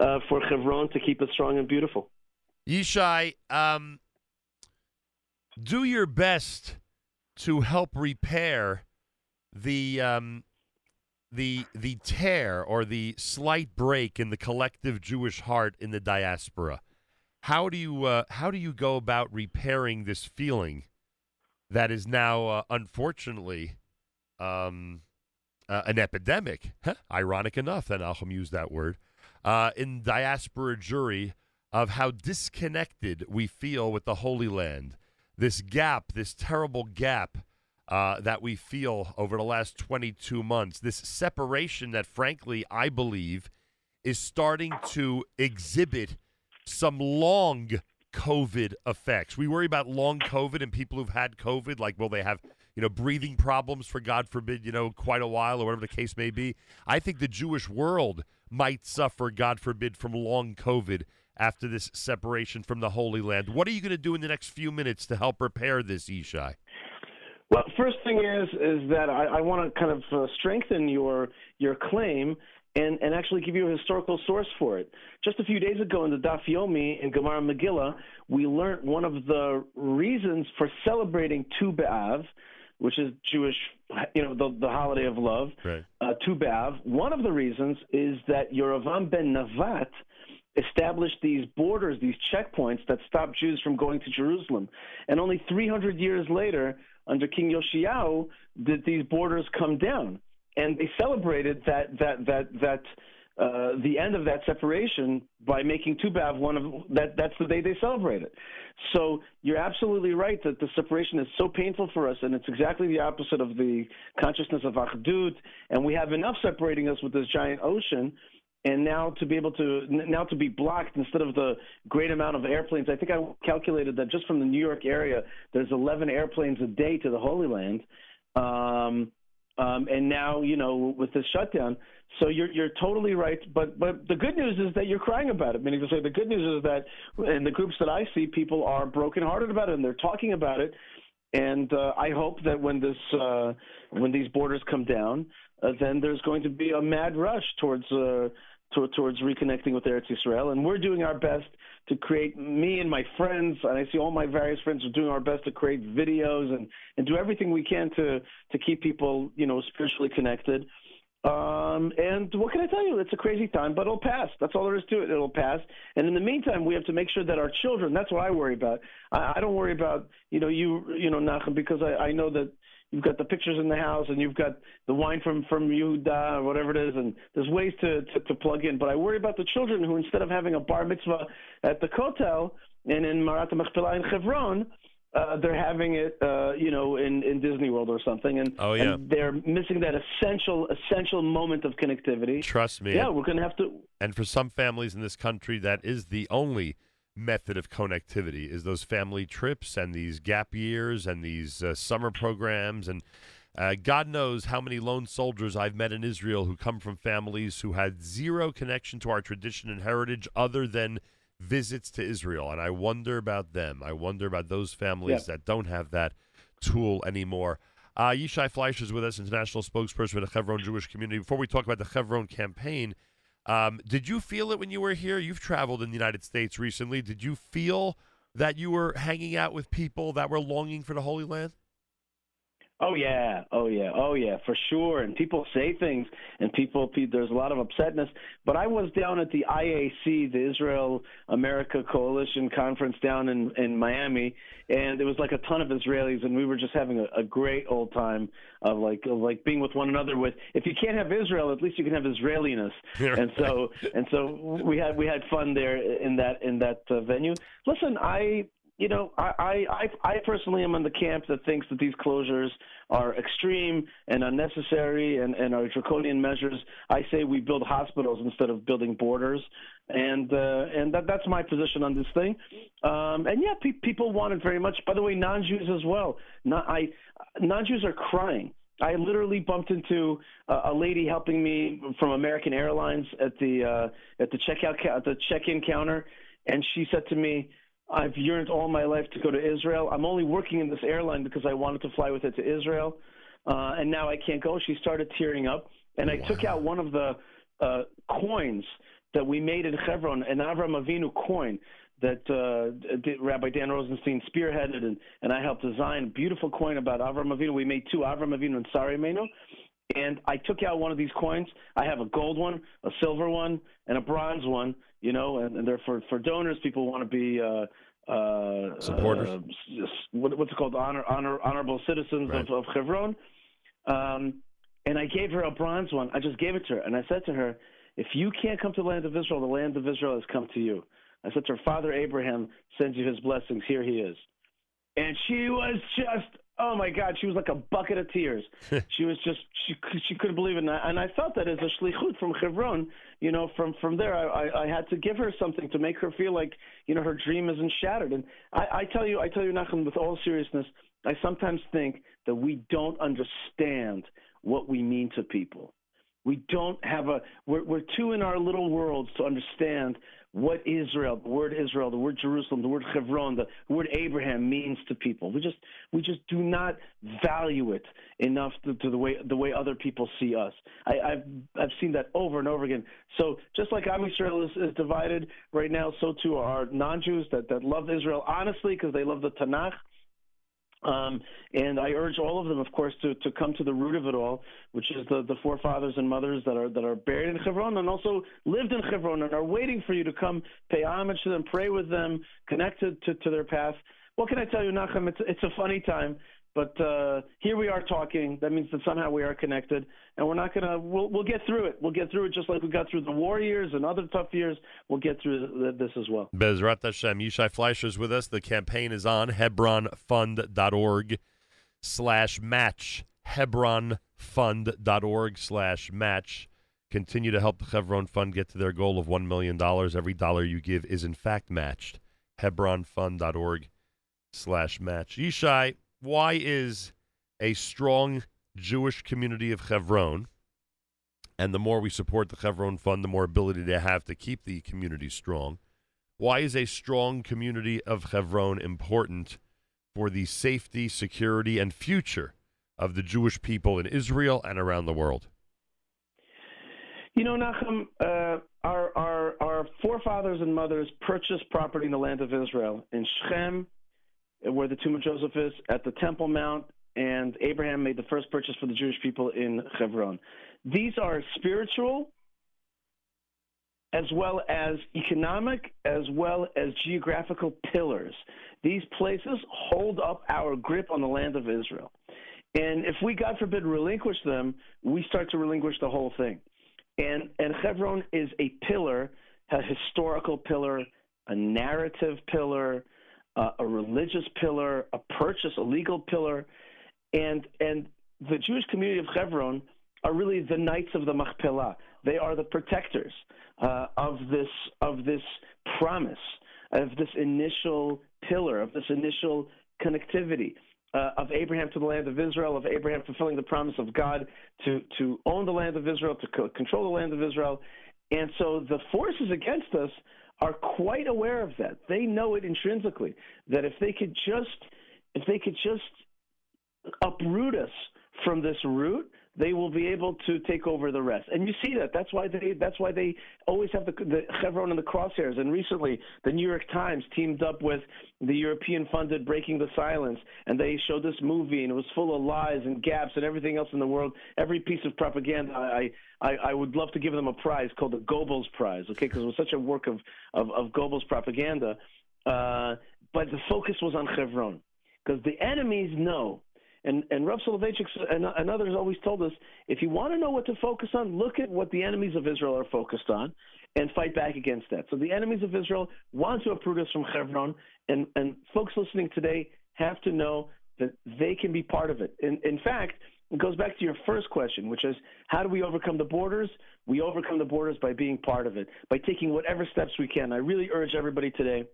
uh, for Chevron to keep it strong and beautiful. Yishai, um, do your best to help repair the um, the the tear or the slight break in the collective Jewish heart in the diaspora. How do you uh, how do you go about repairing this feeling that is now uh, unfortunately um, uh, an epidemic? Huh? Ironic enough that Alcham used that word uh, in diaspora jury of how disconnected we feel with the Holy Land. This gap, this terrible gap uh, that we feel over the last 22 months, this separation that, frankly, I believe is starting to exhibit some long COVID effects. We worry about long COVID and people who've had COVID, like, will they have, you know, breathing problems for God forbid, you know, quite a while or whatever the case may be. I think the Jewish world might suffer, God forbid, from long COVID after this separation from the Holy Land. What are you going to do in the next few minutes to help repair this, Yishai? Well, first thing is is that I, I want to kind of uh, strengthen your your claim and, and actually give you a historical source for it. Just a few days ago in the Daf Yomi in Gemara Megillah, we learned one of the reasons for celebrating Tu B'Av, which is Jewish, you know, the, the holiday of love, Right. uh, Tu B'Av. One of the reasons is that Yerovam ben Navat established these borders, these checkpoints that stopped Jews from going to Jerusalem. And only 300 years later, under King Yoshiyahu, did these borders come down. And they celebrated that that that that uh, the end of that separation by making Tu B'Av one of that. That's the day they celebrate it. So you're absolutely right that the separation is so painful for us, and it's exactly the opposite of the consciousness of Achdut. And we have enough separating us with this giant ocean and now to be able to now to be blocked instead of the great amount of airplanes. I think I calculated that just from the New York area, there's 11 airplanes a day to the Holy Land, um, um, and now you know with this shutdown. So you're you're totally right, but but the good news is that you're crying about it. Meaning to say, the good news is that in the groups that I see, people are brokenhearted about it and they're talking about it. And uh, I hope that when this uh, when these borders come down, uh, then there's going to be a mad rush towards uh, to, towards reconnecting with Eretz Israel, and we're doing our best to create. Me and my friends, and I see all my various friends are doing our best to create videos and and do everything we can to to keep people, you know, spiritually connected. Um, and what can I tell you? It's a crazy time, but it'll pass. That's all there is to it. It'll pass. And in the meantime, we have to make sure that our children. That's what I worry about. I, I don't worry about you know you you know Nachum because I, I know that you've got the pictures in the house and you've got the wine from from Yehuda or whatever it is, and there's ways to, to to plug in. But I worry about the children who instead of having a bar mitzvah at the Kotel and in Marat Machpelah in Hebron. Uh, they're having it, uh, you know, in, in Disney World or something, and, Oh, yeah. and they're missing that essential essential moment of connectivity. Trust me. Yeah, we're going to have to. And for some families in this country, that is the only method of connectivity is those family trips and these gap years and these uh, summer programs and uh, God knows how many lone soldiers I've met in Israel who come from families who had zero connection to our tradition and heritage other than visits to Israel. And I wonder about them. I wonder about those families Yeah. that don't have that tool anymore. Uh, Yishai Fleisch is with us, international spokesperson for the Chevron Jewish community. Before we talk about the Chevron campaign, um, did you feel it when you were here? You've traveled in the United States recently. Did you feel that you were hanging out with people that were longing for the Holy Land? Oh yeah, oh yeah, oh yeah, for sure. And people say things, and people, pe- there's a lot of upsetness. But I was down at the IAC, the Israel America Coalition conference down in in Miami, and there was like a ton of Israelis, and we were just having a, a great old time of like of like being with one another. With if you can't have Israel, at least you can have Israeliness. and so and so we had we had fun there in that in that uh, venue. Listen, I you know, I, I, I personally am in the camp that thinks that these closures are extreme and unnecessary and, and are draconian measures. I say we build hospitals instead of building borders, and uh, and that, that's my position on this thing. Um, and yeah, pe- people want it very much. By the way, non-Jews as well. I non-Jews are crying. I literally bumped into uh, a lady helping me from American Airlines at the uh, at the checkout at the check-in counter, and she said to me, "I've yearned all my life to go to Israel. I'm only working in this airline because I wanted to fly with it to Israel, uh, and now I can't go." She started tearing up, and I took out one of the uh, coins that we made in Hebron, an Avram Avinu coin that uh, Rabbi Dan Rosenstein spearheaded, and, and I helped design a beautiful coin about Avram Avinu. We made two Avram Avinu and Sarah Imenu. And I took out one of these coins. I have a gold one, a silver one, and a bronze one. You know, and, and they're for for donors. People want to be uh, uh, Supporters? Uh, what, what's it called? Honor, honor, honorable citizens of, of Hebron. Um, and I gave her a bronze one. I just gave it to her, and I said to her, "If you can't come to the land of Israel, the land of Israel has come to you." I said to her, "Father Abraham sends you his blessings. Here he is." And she was just, oh my God, she was like a bucket of tears. she was just, she she couldn't believe it, and I, and I felt that as a shlichut from Hebron. You know, from from there, I, I I had to give her something to make her feel like you know her dream isn't shattered. And I, I tell you, I tell you, Nachum, with all seriousness, I sometimes think that we don't understand what we mean to people. We don't have a we're we're too in our little worlds to understand what Israel, the word Israel, the word Jerusalem, the word Hebron, the word Abraham means to people. We just we just do not value it enough to, to the way the way other people see us. I, I've I've seen that over and over again. So just like Am Israel is, is divided right now, so too are non-Jews that that love Israel honestly because they love the Tanakh. Um, and I urge all of them, of course, to, to come to the root of it all, which is the, the forefathers and mothers that are that are buried in Hebron and also lived in Hebron and are waiting for you to come pay homage to them, pray with them, connected to, to their path. What can I tell you, Nachum? It's it's a funny time, but uh, here we are talking. That means that somehow we are connected, and we're not gonna. We'll we'll get through it. We'll get through it just like we got through the war years and other tough years. We'll get through th- this as well. Bezrat Hashem. Yishai Fleischer's with us. The campaign is on hebronfund.org slash match. Hebronfund.org slash match. Continue to help the Hebron Fund get to their goal of $1 million. Every dollar you give is, in fact, matched. Hebronfund.org slash match. Yishai, why is a strong Jewish community of Hebron, and the more we support the Hebron Fund, the more ability they have to keep the community strong. Why is a strong community of Hebron important for the safety, security, and future of the Jewish people in Israel and around the world? You know, Nachum, uh, our, our, our forefathers and mothers purchased property in the land of Israel, in Shechem, where the tomb of Joseph is, at the Temple Mount, and Abraham made the first purchase for the Jewish people in Hebron. These are spiritual as well as economic, as well as geographical pillars. These places hold up our grip on the land of Israel. And if we, God forbid, relinquish them, we start to relinquish the whole thing. And, and Hebron is a pillar, a historical pillar, a narrative pillar, uh, a religious pillar, a purchase, a legal pillar. And, and the Jewish community of Hebron are really the knights of the Machpelah. They are the protectors uh, of this of this promise, of this initial pillar, of this initial connectivity uh, of Abraham to the land of Israel, of Abraham fulfilling the promise of God to to own the land of Israel, to co- control the land of Israel, and so the forces against us are quite aware of that. They know it intrinsically that if they could just if they could just uproot us from this root, they will be able to take over the rest. And you see that. That's why they. That's why they always have the, the Chevron in the crosshairs. And recently, the New York Times teamed up with the European-funded Breaking the Silence, and they showed this movie, and it was full of lies and gaps and everything else in the world. Every piece of propaganda. I I, I would love to give them a prize called the Goebbels Prize. Okay, because it was such a work of of, of Goebbels propaganda. Uh, but the focus was on Chevron because the enemies know. And and Rav Soloveitchik and, and others always told us if you want to know what to focus on, look at what the enemies of Israel are focused on, and fight back against that. So the enemies of Israel want to uproot us from Hebron, and and folks listening today have to know that they can be part of it. In in fact, it goes back to your first question, which is how do we overcome the borders? We overcome the borders by being part of it, by taking whatever steps we can. I really urge everybody today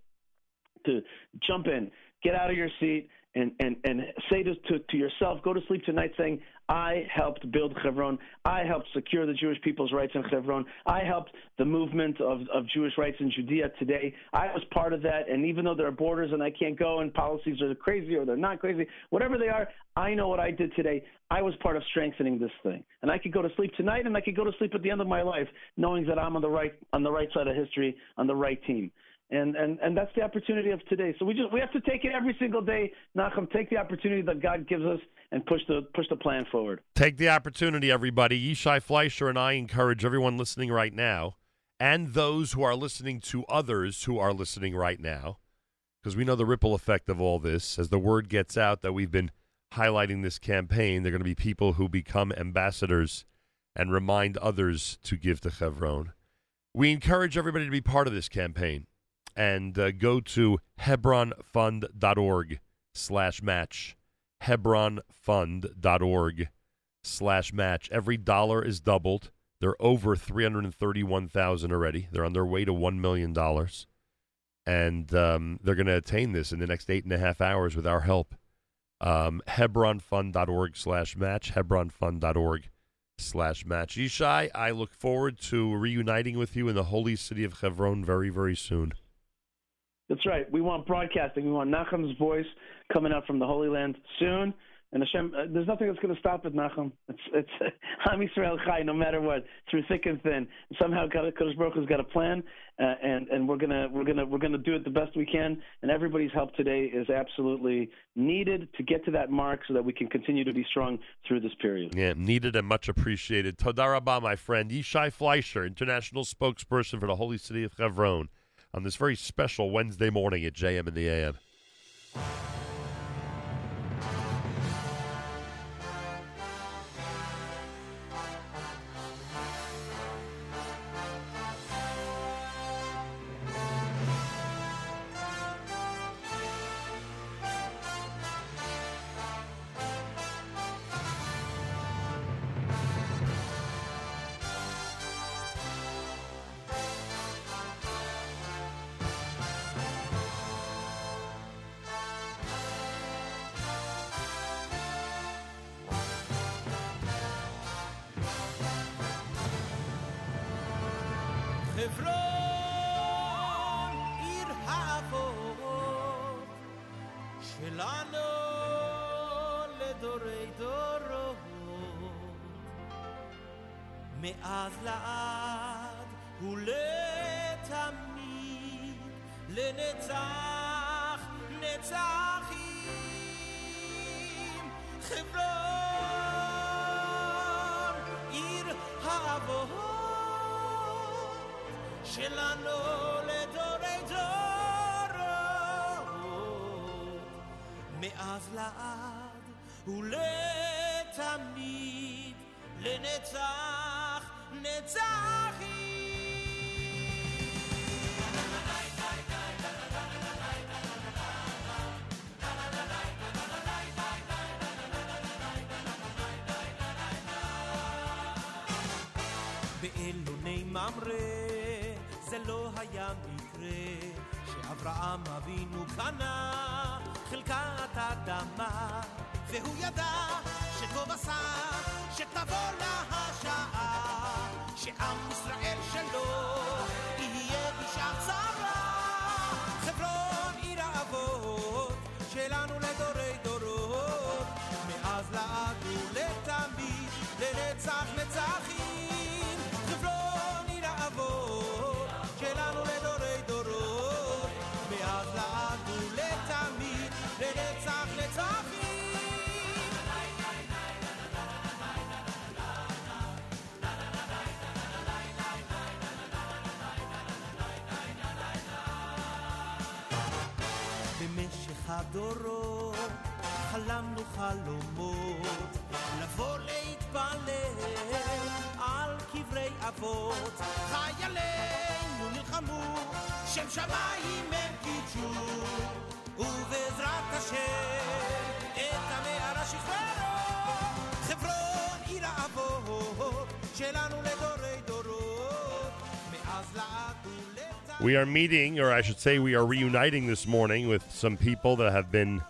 to jump in, get out of your seat, and, and, and say to, to, to yourself, go to sleep tonight saying, I helped build Hebron. I helped secure the Jewish people's rights in Hebron. I helped the movement of, of Jewish rights in Judea today. I was part of that. And even though there are borders and I can't go and policies are crazy or they're not crazy, whatever they are, I know what I did today. I was part of strengthening this thing. And I could go to sleep tonight and I could go to sleep at the end of my life knowing that I'm on the right, on the right side of history, on the right team and and and that's the opportunity of today. So we just we have to take it every single day. Nachum, take the opportunity that God gives us and push the push the plan forward. Take the opportunity, everybody. Yishai Fleischer and I encourage everyone listening right now, and those who are listening to others who are listening right now, because we know the ripple effect of all this. As the word gets out that we've been highlighting this campaign, there are going to be people who become ambassadors and remind others to give to Chevron. We encourage everybody to be part of this campaign and uh, go to hebronfund.org slash match. Hebronfund.org slash match. Every dollar is doubled. They're over 331000 already. They're on their way to $1 million and um, they're going to attain this in the next eight and a half hours with our help. Um, hebronfund.org slash match. Hebronfund.org slash match. Yishai i look forward to reuniting with you in the holy city of hebron very very soon That's right. We want broadcasting. We want Nachum's voice coming out from the Holy Land soon. And Hashem, uh, there's nothing that's going to stop it, Nachum. It's it's Am Yisrael Chai, no matter what, through thick and thin. Somehow, Kodesh Baruch has got a plan, uh, and and we're gonna we're gonna we're gonna do it the best we can. And everybody's help today is absolutely needed to get to that mark, so that we can continue to be strong through this period. Yeah, needed and much appreciated. Todar Rabah, my friend. Yishai Fleischer, international spokesperson for the Holy City of Hebron, on this very special Wednesday morning at JM in the AM. We are meeting, or I should say, we are reuniting this morning with some people that have been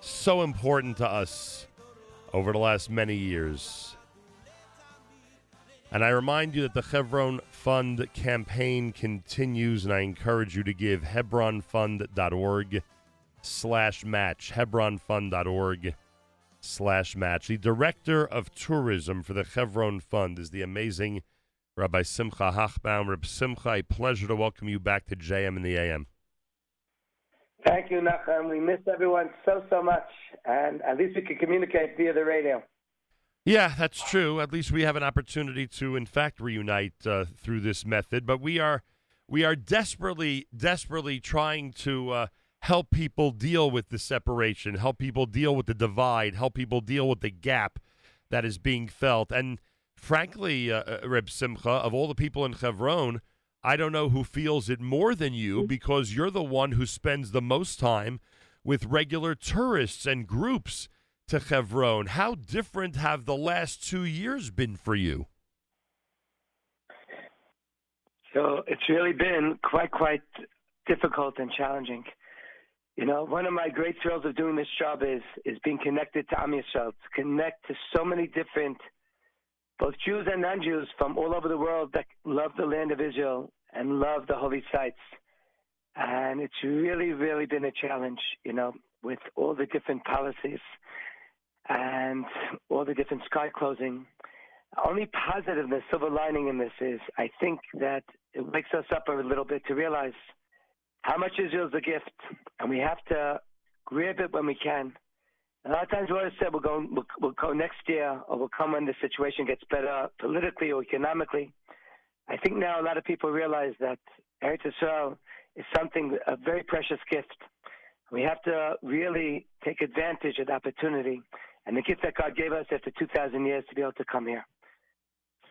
so important to us over the last many years. And I remind you that the Hebron Fund campaign continues, and I encourage you to give hebronfund.org slash match, hebronfund.org slash match. The director of tourism for the Hebron Fund is the amazing Rabbi Simcha Hochbaum. Rabbi Simcha, a pleasure to welcome you back to JM in the AM. Thank you, Nachum. We miss everyone so, so much, and at least we can communicate via the radio. Yeah, that's true. At least we have an opportunity to, in fact, reunite uh, through this method. But we are we are desperately, desperately trying to uh, help people deal with the separation, help people deal with the divide, help people deal with the gap that is being felt. And frankly, uh, uh, Reb Simcha, of all the people in Chevron, I don't know who feels it more than you because you're the one who spends the most time with regular tourists and groups to Chevron. How different have the last two years been for you? So it's really been quite, quite difficult and challenging. You know, one of my great thrills of doing this job is is being connected to Am Yisrael, to connect to so many different, both Jews and non-Jews from all over the world that love the land of Israel and love the holy sites. And it's really, really been a challenge, you know, with all the different policies and all the different sky closing. Only positive, the silver lining in this is I think that it wakes us up a little bit to realize how much Israel is a gift, and we have to grab it when we can. A lot of times we always said we'll go, we'll, we'll go next year, or we'll come when the situation gets better politically or economically. I think now a lot of people realize that Eretz is something, a very precious gift. We have to really take advantage of the opportunity and the gift that God gave us after 2,000 years to be able to come here.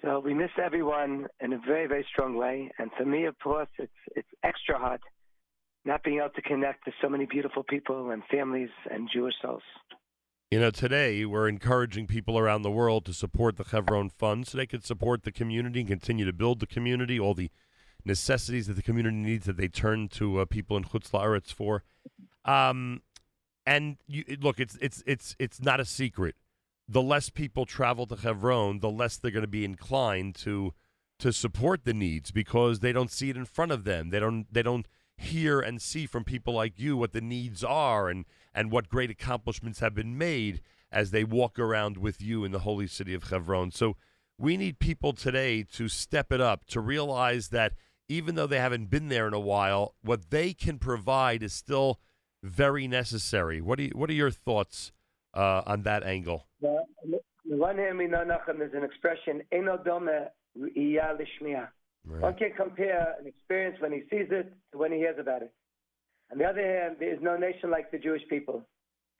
So we miss everyone in a very, very strong way. And for me, of course, it's it's extra hard not being able to connect to so many beautiful people and families and Jewish souls. You know, today we're encouraging people around the world to support the Chevron Fund so they can support the community and continue to build the community, all the necessities that the community needs that they turn to uh, people in Chutz La'aretz for. Um, and you, look, it's it's it's it's not a secret. The less people travel to Hebron, the less they're going to be inclined to to support the needs because they don't see it in front of them. They don't they don't hear and see from people like you what the needs are and and what great accomplishments have been made as they walk around with you in the holy city of Hebron. So we need people today to step it up to realize that even though they haven't been there in a while, what they can provide is still very necessary. What do you, what are your thoughts uh, on that angle? Is an expression, Lishmiya. One can compare an experience when he sees it to when he hears about it. On the other hand, there is no nation like the Jewish people.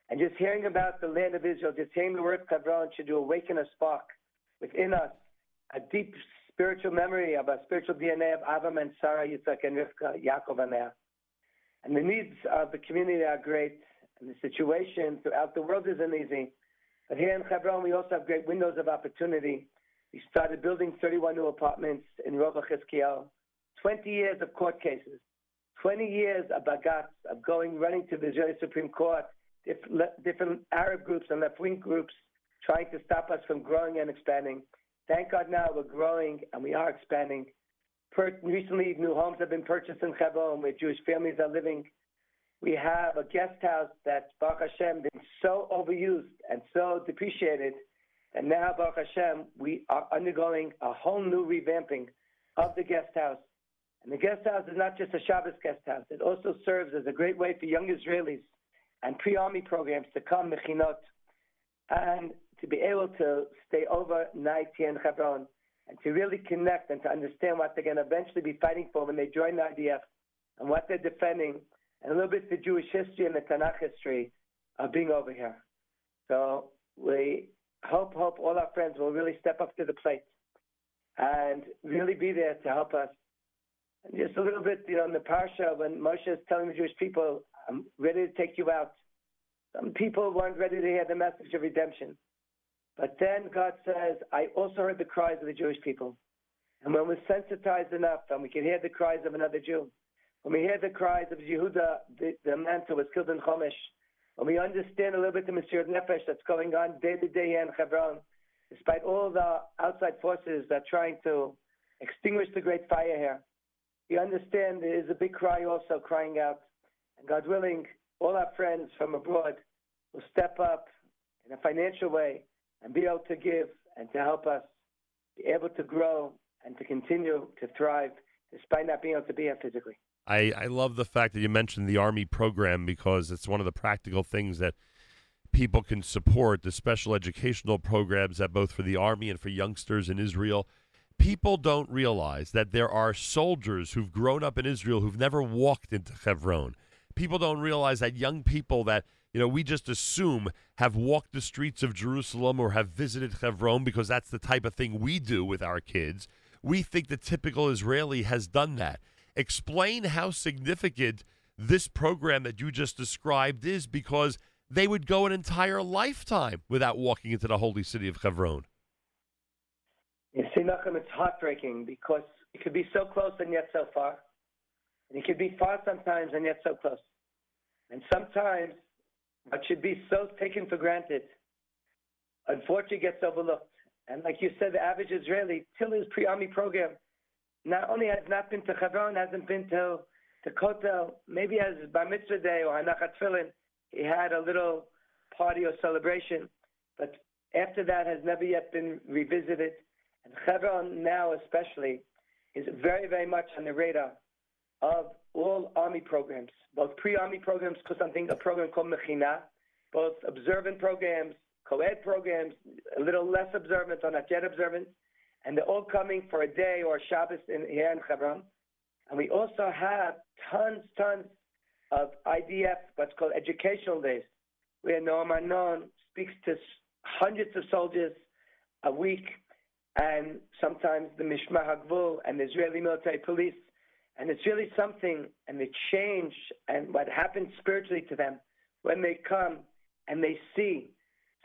And just hearing about the land of Israel, just hearing the word Hebron should awaken a spark within us, a deep spiritual memory of our spiritual DNA of Avram and Sarah, Yitzhak and Rivka, Yaakov and Leah. And the needs of the community are great, and the situation throughout the world isn't easy. But here in Hebron, we also have great windows of opportunity. We started building 31 new apartments in Rova Chizkiel. 20 years of court cases, 20 years of bagatz, of going, running to the Israeli Supreme Court, different Arab groups and left-wing groups trying to stop us from growing and expanding. Thank God now we're growing and we are expanding. Per- recently, new homes have been purchased in Hebron where Jewish families are living. We have a guest house that's Baruch Hashem been so overused and so depreciated And now, Baruch Hashem, we are undergoing a whole new revamping of the guest house. And the guest house is not just a Shabbos guest house. It also serves as a great way for young Israelis and pre-army programs to come, mechinot, and to be able to stay overnight here in Hebron and to really connect and to understand what they're going to eventually be fighting for when they join the IDF and what they're defending and a little bit the Jewish history and the Tanakh history of being over here. So we hope, hope all our friends will really step up to the plate and really be there to help us. And just a little bit, you know, in the parsha when Moshe is telling the Jewish people, "I'm ready to take you out." Some people weren't ready to hear the message of redemption, but then God says, "I also heard the cries of the Jewish people." And when we're sensitized enough, and we can hear the cries of another Jew, when we hear the cries of Yehuda, the, the man who was killed in Chomesh, when we understand a little bit the Mesirat Nefesh that's going on day to day in Hebron, despite all the outside forces that are trying to extinguish the great fire here, we understand there is a big cry also crying out. And God willing, all our friends from abroad will step up in a financial way and be able to give and to help us be able to grow and to continue to thrive despite not being able to be here physically. I, I love the fact that you mentioned the Army program because it's one of the practical things that people can support the special educational programs that both for the Army and for youngsters in Israel. People don't realize that there are soldiers who've grown up in Israel who've never walked into Hebron. People don't realize that young people that you know we just assume have walked the streets of Jerusalem or have visited Hebron because that's the type of thing we do with our kids. We think the typical Israeli has done that. Explain how significant this program that you just described is because they would go an entire lifetime without walking into the holy city of Hebron. You see, Nachum, it's heartbreaking because it could be so close and yet so far. And it could be far sometimes and yet so close. And sometimes what should be so taken for granted, unfortunately gets overlooked. And like you said, the average Israeli, till his pre-army program, not only has not been to Hebron, hasn't been to the Kotel, maybe as Bar Mitzvah Day or Hanachat he had a little party or celebration, but after that has never yet been revisited. And Hebron now especially is very, very much on the radar of all army programs, both pre-army programs, because I'm thinking a program called Mechina, both observant programs, co-ed programs, a little less observant or not yet observant, and they're all coming for a day or Shabbos in, here in Hebron. And we also have tons, tons of IDF, what's called educational days, where Noam Arnon speaks to hundreds of soldiers a week, and sometimes the Mishmar HaGvul and the Israeli military police. And it's really something, and the change and what happens spiritually to them when they come and they see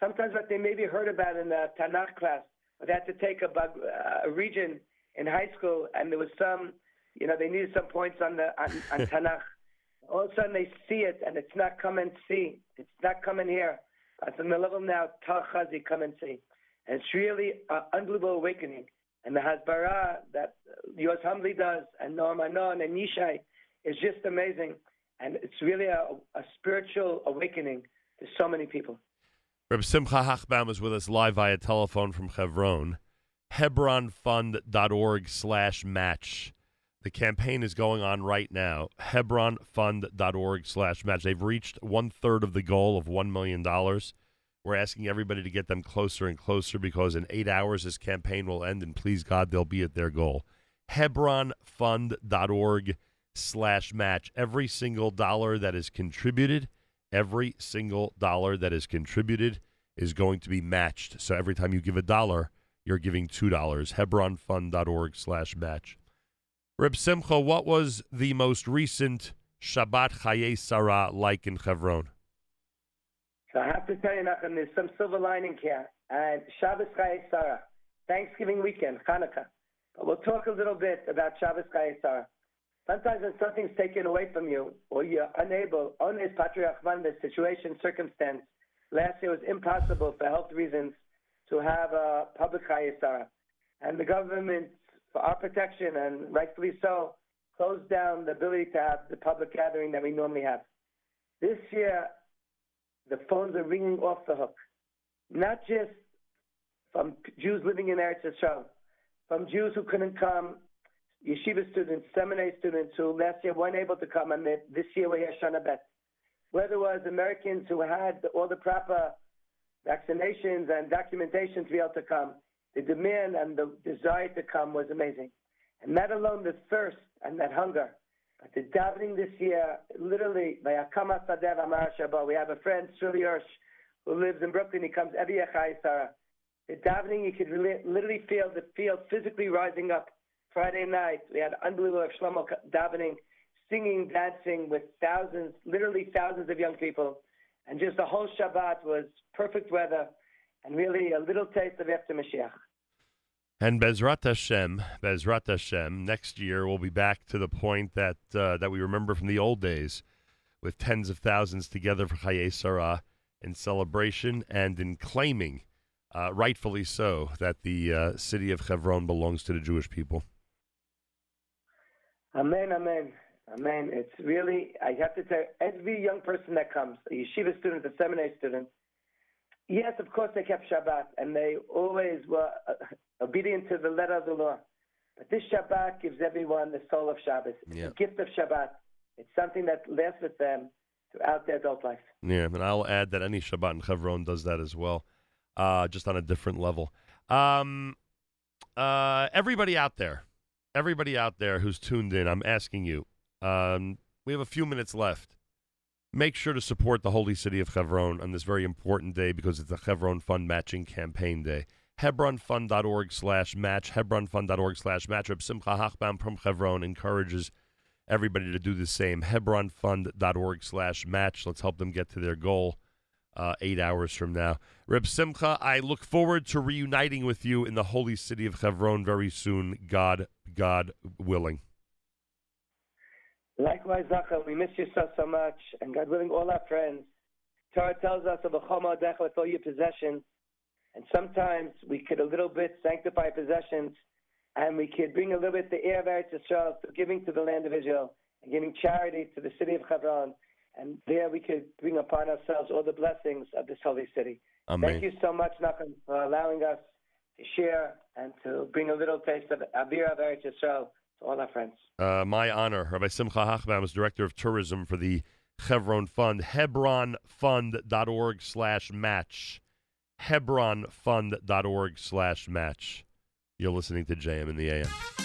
sometimes what they maybe heard about in the Tanakh class, had to take a, bug- uh, a region in high school, and there was some, you know, they needed some points on the on, on Tanakh. All of a sudden they see it, and it's not come and see. It's not coming here. It's on the level now, Tal Chazi, come and see. And it's really an unbelievable awakening. And the Hasbara that Yos Hamli does, and Noam Arnon and Yishai, is just amazing. And it's really a, a spiritual awakening to so many people. Reb Simcha Hochbaum is with us live via telephone from Hebron. Hebronfund.org slash match. The campaign is going on right now. Hebronfund.org slash match. They've reached one third of the goal of $1 million. We're asking everybody to get them closer and closer because in eight hours this campaign will end, and please God, they'll be at their goal. Hebronfund.org slash match. Every single dollar that is contributed, every single dollar that is contributed is going to be matched. So every time you give a dollar, you're giving two dollars. Hebronfund.org slash match. Reb Simcha, what was the most recent Shabbat Chaye Sarah like in Hebron? So I have to tell you, Nachum, there's some silver lining here. And Shabbos Chayei Sarah, Thanksgiving weekend, Hanukkah. But we'll talk a little bit about Shabbos Chayei Sarah. Sometimes when something's taken away from you, or you're unable, on ones patriarch the situation, circumstance. Last year was impossible for health reasons to have a public Chayei Sarah. And the government, for our protection, and rightfully so, closed down the ability to have the public gathering that we normally have. This year, the phones are ringing off the hook. Not just from Jews living in Eretz Yisrael, from Jews who couldn't come, yeshiva students, seminary students who last year weren't able to come, and this year we here Shana Bet. Whether it was Americans who had all the proper vaccinations and documentation to be able to come, the demand and the desire to come was amazing. And not alone the thirst and that hunger, but the davening this year, literally, we have a friend, Shuli Hirsch, who lives in Brooklyn. He comes every Echai Sarah. The davening, you could really, literally feel the field physically rising up. Friday night, we had unbelievable Shlomo davening, singing, dancing with thousands, literally thousands of young people. And just the whole Shabbat was perfect weather and really a little taste of after Mashiach. And Bezrat Hashem, Bezrat Hashem, next year we'll be back to the point that uh, that we remember from the old days, with tens of thousands together for Chaye Sarah in celebration and in claiming, uh, rightfully so, that the uh, city of Hebron belongs to the Jewish people. Amen, amen, amen. It's really, I have to tell you, every young person that comes, a yeshiva student, a seminary student, yes, of course they kept Shabbat and they always were uh, obedient to the letter of the law. But this Shabbat gives everyone the soul of Shabbos. It's Yeah. a gift of Shabbat. It's something that lasts with them throughout their adult life. Yeah, and I'll add that any Shabbat in Hebron does that as well, uh, just on a different level. Um, uh, everybody out there, everybody out there who's tuned in, I'm asking you. Um, we have a few minutes left. Make sure to support the holy city of Hebron on this very important day because it's a Hebron Fund matching campaign day. Hebronfund.org slash match. Hebronfund.org slash match. Reb Simcha Hochbaum from Hebron encourages everybody to do the same. Hebronfund.org slash match. Let's help them get to their goal uh, eight hours from now. Reb Simcha, I look forward to reuniting with you in the holy city of Hebron very soon, God, God willing. Likewise, Zachar, we miss you so, so much. And God willing, all our friends. Torah tells us of a choma with all your possessions. And sometimes we could a little bit sanctify possessions and we could bring a little bit the air of Eretz Yisrael through giving to the land of Israel and giving charity to the city of Hebron. And there we could bring upon ourselves all the blessings of this holy city. Amen. Thank you so much, Nachum, for allowing us to share and to bring a little taste of Avir of Eretz Yisrael to all our friends. Uh, my honor. Rabbi Simcha Hochbaum is Director of Tourism for the Hebron Fund. Hebronfund.org slash match. Hebronfund.org slash match. You're listening to JM in the AM.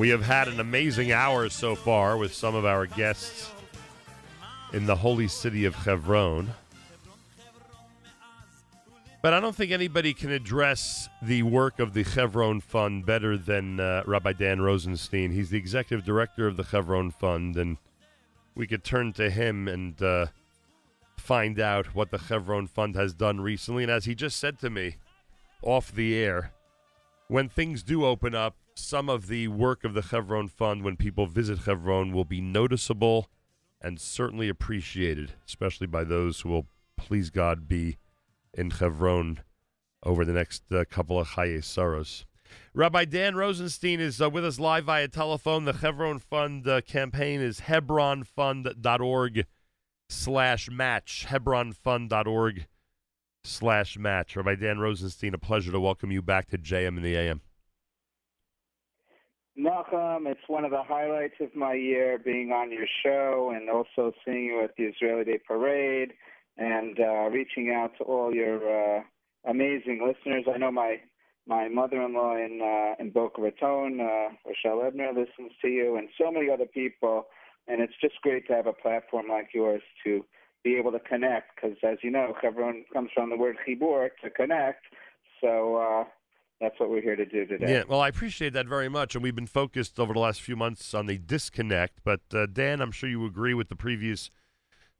We have had an amazing hour so far with some of our guests in the holy city of Hebron. But I don't think anybody can address the work of the Chevron Fund better than uh, Rabbi Dan Rosenstein. He's the executive director of the Chevron Fund, and we could turn to him and uh, find out what the Chevron Fund has done recently. And as he just said to me off the air, when things do open up, some of the work of the Chevron Fund when people visit Chevron will be noticeable and certainly appreciated, especially by those who will, please God, be in Chevron over the next uh, couple of Chaye Saros. Rabbi Dan Rosenstein is uh, with us live via telephone. The Chevron Fund uh, campaign is hebronfund.org slash match. hebronfund.org slash match. Rabbi Dan Rosenstein, a pleasure to welcome you back to JM in the AM. Nachum, it's one of the highlights of my year being on your show and also seeing you at the Israeli Day Parade and uh, reaching out to all your uh, amazing listeners. I know my my mother-in-law in uh, in Boca Raton, uh, Rochelle Ebner, listens to you, and so many other people. And it's just great to have a platform like yours to be able to connect, because as you know, Chevron comes from the word chibur, to connect. So uh, that's what we're here to do today. Yeah, well, I appreciate that very much, and we've been focused over the last few months on the disconnect. But uh, Dan, I'm sure you agree with the previous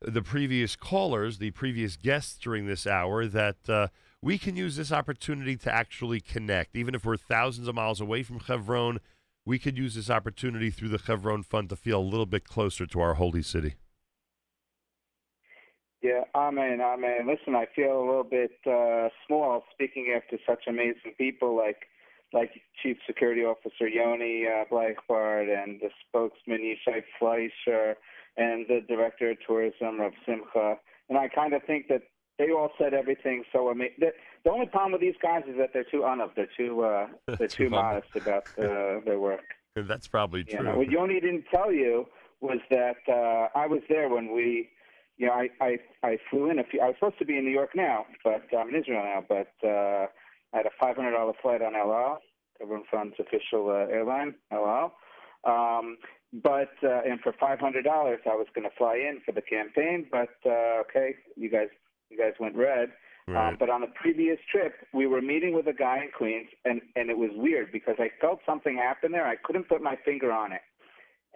the previous callers, the previous guests during this hour, that uh, we can use this opportunity to actually connect, even if we're thousands of miles away from Chevron. We could use this opportunity through the Chevron Fund to feel a little bit closer to our holy city. Yeah, amen, amen. Listen, I feel a little bit uh, small speaking after such amazing people like like Chief Security Officer Yoni uh, Bleichbard and the spokesman Yishai Fleischer and the Director of Tourism of Simcha. And I kind of think that they all said everything so amazing. The, the only problem with these guys is that they're too honest. They're too uh, they're too modest about uh, their work. That's probably You true. know, what Yoni didn't tell you was that uh, I was there when we, know, I, I I flew in a few. I was supposed to be in New York now, but I'm in Israel now. But uh, I had a five hundred dollar flight on El Al, Chevron Fund's official uh, airline, El Al. Um, but uh, and for five hundred dollars, I was going to fly in for the campaign. But uh, okay, you guys you guys went red. Um, but on the previous trip, we were meeting with a guy in Queens, and and it was weird because I felt something happen there. I couldn't put my finger on it,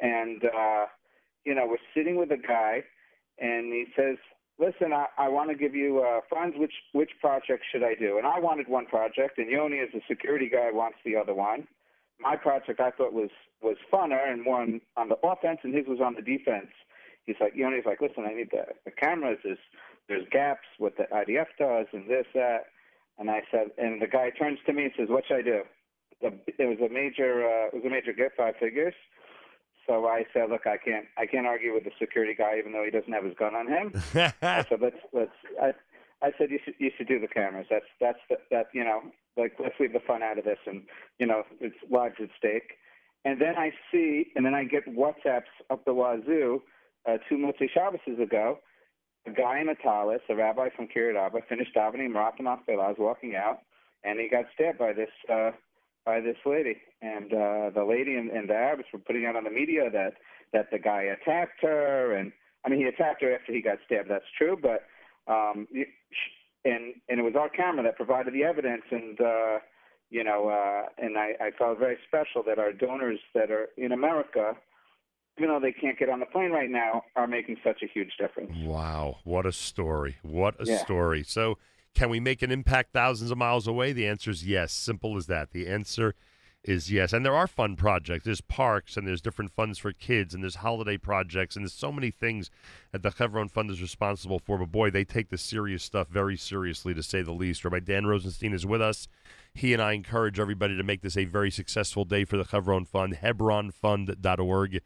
and uh, you know, we're sitting with a guy, and he says, "Listen, I, I want to give you uh, funds. Which which project should I do?" And I wanted one project, and Yoni, as a security guy, wants the other one. My project I thought was was funner and more on, on the offense, and his was on the defense. He's like, Yoni's like, "Listen, I need the the cameras. There's there's gaps what the IDF does, and this that." And I said, and the guy turns to me and says, "What should I do?" The, it was a major uh, it was a major gift, five figures. So I said, look, I can't, I can't argue with the security guy, even though he doesn't have his gun on him. I said, let's, let's. I, I said, you should, you should do the cameras. That's, that's the, that, you know, like let's leave the fun out of this, and you know, it's lives at stake. And then I see, and then I get WhatsApps up the wazoo. Uh, two Motzei Shabbases ago, a guy in a talis, a rabbi from Kiryat Arba, finished davening Marat Machpelah, was walking out, and he got stabbed by this uh, by this lady. And uh, the lady and, and the Arabs were putting out on the media that that the guy attacked her, and I mean he attacked her after he got stabbed. That's true, but um, and and it was our camera that provided the evidence, and uh, you know, uh, and I, I felt very special that our donors that are in America, even though they can't get on the plane right now, are making such a huge difference. Wow, what a story. What a Yeah. story. So, Can we make an impact thousands of miles away? The answer is yes. Simple as that. The answer is yes. And there are fun projects. There's parks and there's different funds for kids and there's holiday projects and there's so many things that the Chevron Fund is responsible for. But boy, they take the serious stuff very seriously, to say the least. Rabbi Dan Rosenstein is with us. He and I encourage everybody to make this a very successful day for the Chevron Fund. Hebronfund.org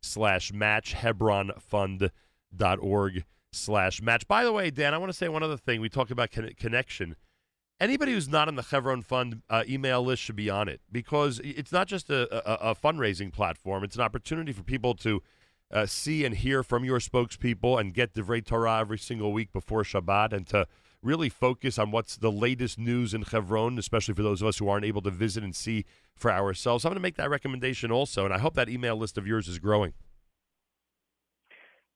slash match. Hebronfund.org slash match. By the way, Dan, I want to say one other thing. We talked about con- connection. Anybody who's not on the Chevron Fund uh, email list should be on it because it's not just a, a, a fundraising platform. It's an opportunity for people to uh, see and hear from your spokespeople and get Divrei Torah every single week before Shabbat and to really focus on what's the latest news in Chevron, especially for those of us who aren't able to visit and see for ourselves. I'm going to make that recommendation also, and I hope that email list of yours is growing.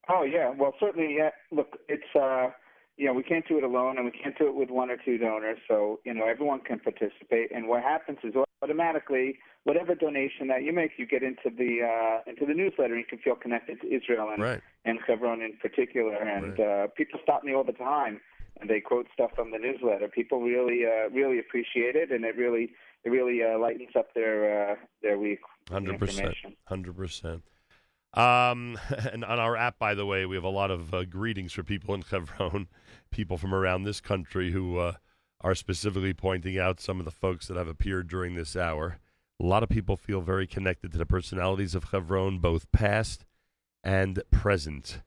Oh yeah, well certainly. Yeah. Look, it's uh, you know we can't do it alone, and we can't do it with one or two donors. So you know everyone can participate, and what happens is automatically whatever donation that you make, you get into the uh, into the newsletter, and you can feel connected to Israel and Right. and Chevron in particular. And uh, people stop me all the time, and they quote stuff from the newsletter. People really uh, really appreciate it, and it really it really uh, lightens up their uh, their week. Hundred percent, hundred percent. Um, and on our app, by the way, we have a lot of uh, greetings for people in Chevron, people from around this country who uh, are specifically pointing out some of the folks that have appeared during this hour. A lot of people feel very connected to the personalities of Chevron, both past and present.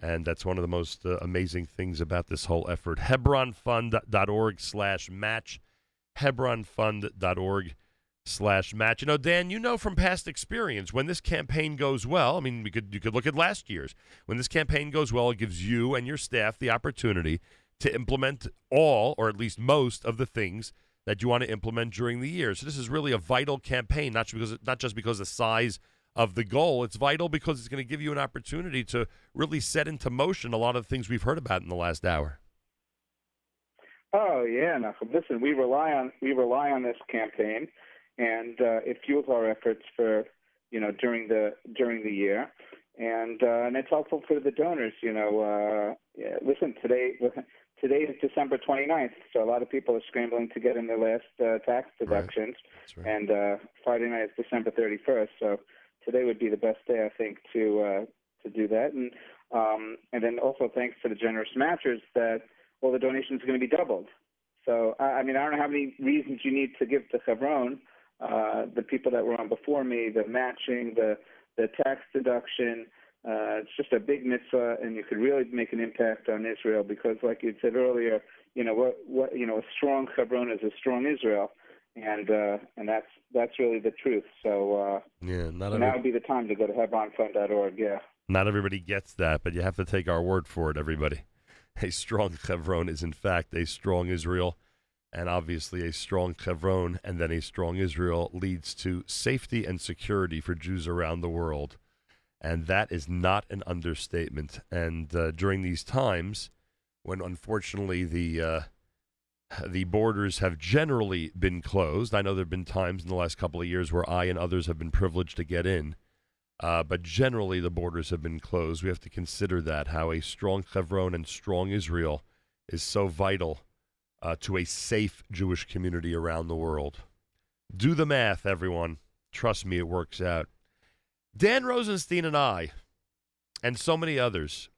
And that's one of the most uh, amazing things about this whole effort. Hebronfund.org slash match. Hebronfund.org slash match. You know, Dan, you know from past experience when this campaign goes well. I mean, we could you could look at last year's. When this campaign goes well, it gives you and your staff the opportunity to implement all, or at least most, of the things that you want to implement during the year. So this is really a vital campaign, not just because not just because of the size of the goal. It's vital because it's going to give you an opportunity to really set into motion a lot of the things we've heard about in the last hour. Oh yeah, Nachum. Listen, we rely on we rely on this campaign, and uh, it fuels our efforts for you know during the during the year, and uh, and it's helpful for the donors. You know, uh, yeah, listen today. Today is December 29th, so a lot of people are scrambling to get in their last uh, tax deductions, and uh, Friday night is December 31st. So today would be the best day, I think, to uh, to do that, and um, and then also thanks to the generous matchers that all the donations are going to be doubled. So I I mean, I don't know how many reasons you need to give to Chevron. Uh, the people that were on before me, the matching, the the tax deduction. Uh, it's just a big mitzvah, and you could really make an impact on Israel because, like you said earlier, you know what, what you know, a strong Chevron is a strong Israel, and uh, and that's that's really the truth. So, uh, Yeah, not every- now would be the time to go to hebronfund.org. Yeah. Not everybody gets that, but you have to take our word for it, everybody. A strong Chevron is, in fact, a strong Israel. And obviously, a strong Chevron and then a strong Israel leads to safety and security for Jews around the world. And that is not an understatement. And uh, during these times, when unfortunately the uh, the borders have generally been closed, I know there have been times in the last couple of years where I and others have been privileged to get in. Uh, but generally, the borders have been closed. We have to consider that how a strong Chevron and strong Israel is so vital uh, to a safe Jewish community around the world. Do the math, everyone. Trust me, it works out. Dan Rosenstein and I, and so many others,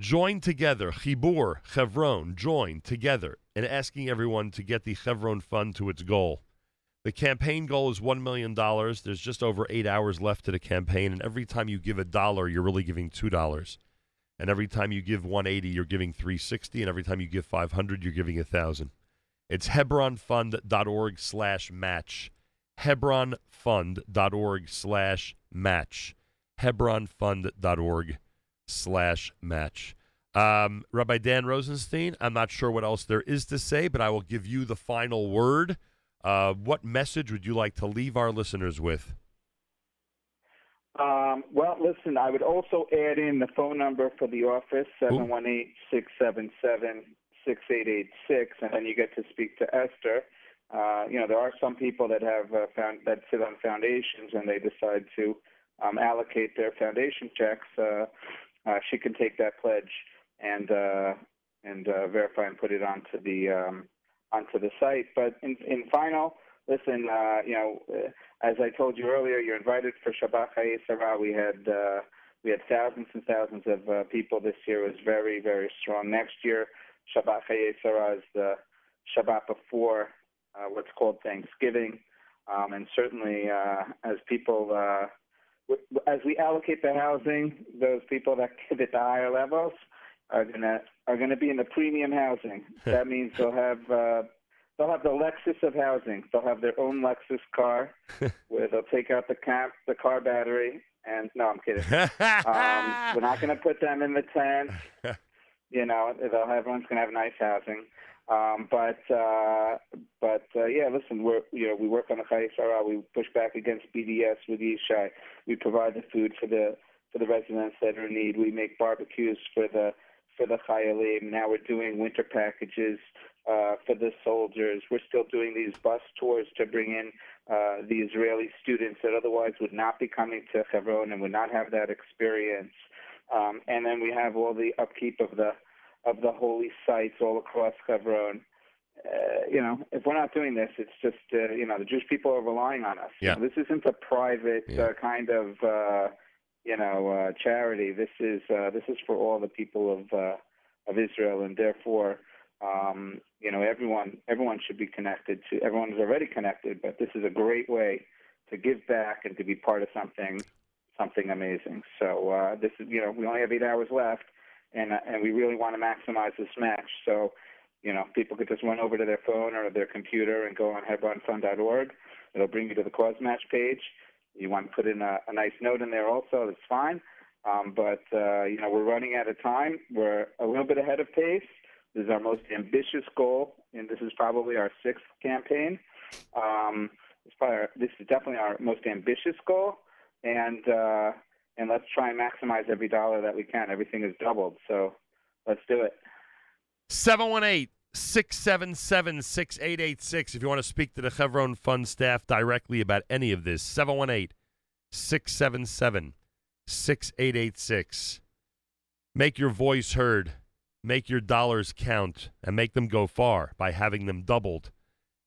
joined together, Chibur, Chevron, joined together in asking everyone to get the Chevron Fund to its goal. The campaign goal is $1 million. There's just over eight hours left to the campaign, and every time you give a dollar, you're really giving $2. And every time you give 180, you're giving 360, and every time you give 500, you're giving 1000 It's hebronfund.org slash match. hebronfund.org slash match. hebronfund.org slash match. Um, Rabbi Dan Rosenstein, I'm not sure what else there is to say, but I will give you the final word. Uh, what message would you like to leave our listeners with? Um, well, listen, I would also add in the phone number for the office, seven one eight six seven seven six eight eight six, and then you get to speak to Esther. Uh, you know, there are some people that have uh, found that sit on foundations and they decide to um, allocate their foundation checks. Uh, uh, she can take that pledge and uh, and uh, verify and put it onto the um, onto the site. But in, in final, listen, uh, you know, uh, as I told you earlier, you're invited for Shabbat Chayei Sarah. We had uh, we had thousands and thousands of uh, people this year. It was very very strong. Next year, Shabbat Chayei Sarah is the Shabbat before uh, what's called Thanksgiving, um, and certainly uh, as people. Uh, w- as we allocate the housing, those people that get at the higher levels are gonna are gonna be in the premium housing. that means they'll have uh, they'll have the Lexus of housing. They'll have their own Lexus car where they'll take out the car the car battery. And no, I'm kidding. um, we're not gonna put them in the tent. You know, they'll have everyone's gonna have nice housing. Um, but uh, but uh, yeah, listen, we're you know we work on the Chayei Sarah. We push back against BDS with Yishai. We provide the food for the for the residents that are in need. We make barbecues for the for the Chayalim. Now we're doing winter packages uh, for the soldiers. We're still doing these bus tours to bring in uh, the Israeli students that otherwise would not be coming to Hebron and would not have that experience. Um, and then we have all the upkeep of the of the holy sites all across Hebron. Uh, you know, if we're not doing this, it's just uh, you know the Jewish people are relying on us. Yeah. This isn't a private uh, kind of uh, you know uh, charity. This is uh, this is for all the people of uh, of Israel, and therefore, um, you know, everyone everyone should be connected to. Everyone is already connected, but this is a great way to give back and to be part of something something amazing. So uh, this is you know we only have eight hours left, and uh, and we really want to maximize this match. So you know people could just run over to their phone or their computer and go on HebronFund.org. It'll bring you to the CauseMatch page. You want to put in a, a nice note in there also. That's fine. Um, but uh, you know we're running out of time. We're a little bit ahead of pace. This is our most ambitious goal, and this is probably our sixth campaign. Um, our, this is definitely our most ambitious goal, and uh, and let's try and maximize every dollar that we can. Everything is doubled, so let's do it. 718 677 6886. If you want to speak to the Chevron Fund staff directly about any of this, 718 677 6886. Make your voice heard, make your dollars count, and make them go far by having them doubled.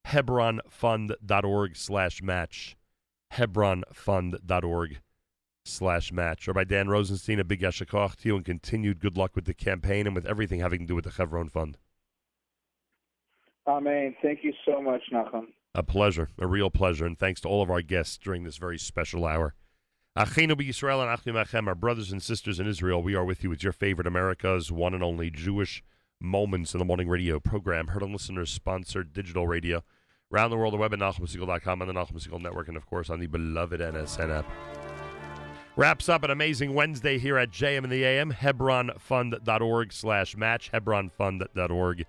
HebronFund.org slash match. HebronFund.org slash match. Or by Dan Rosenstein, a big yashakach to you, and continued good luck with the campaign and with everything having to do with the Hebron Fund. Amen. Thank you so much, Nachum. A pleasure, a real pleasure, and thanks to all of our guests during this very special hour. Achenu Yisrael and Achim Achem, our brothers and sisters in Israel, we are with you. It's your favorite America's one and only Jewish Moments in the Morning radio program, heard on listeners sponsored digital radio. Around the world, the web at NachumSegal.com, and the Nachum Segal Network, and of course on the beloved NSN app. Wraps up an amazing Wednesday here at JM in the AM, HebronFund.org slash match, HebronFund.org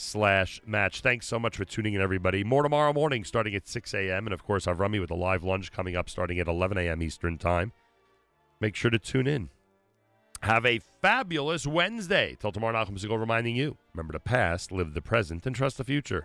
slash match. Thanks so much for tuning in, everybody. More tomorrow morning starting at 6 a.m. And of course, Avrami with a live lunch coming up starting at 11 a.m. Eastern Time. Make sure to tune in. Have a fabulous Wednesday. Till tomorrow, Nachum Segal reminding you remember the past, live the present, and trust the future.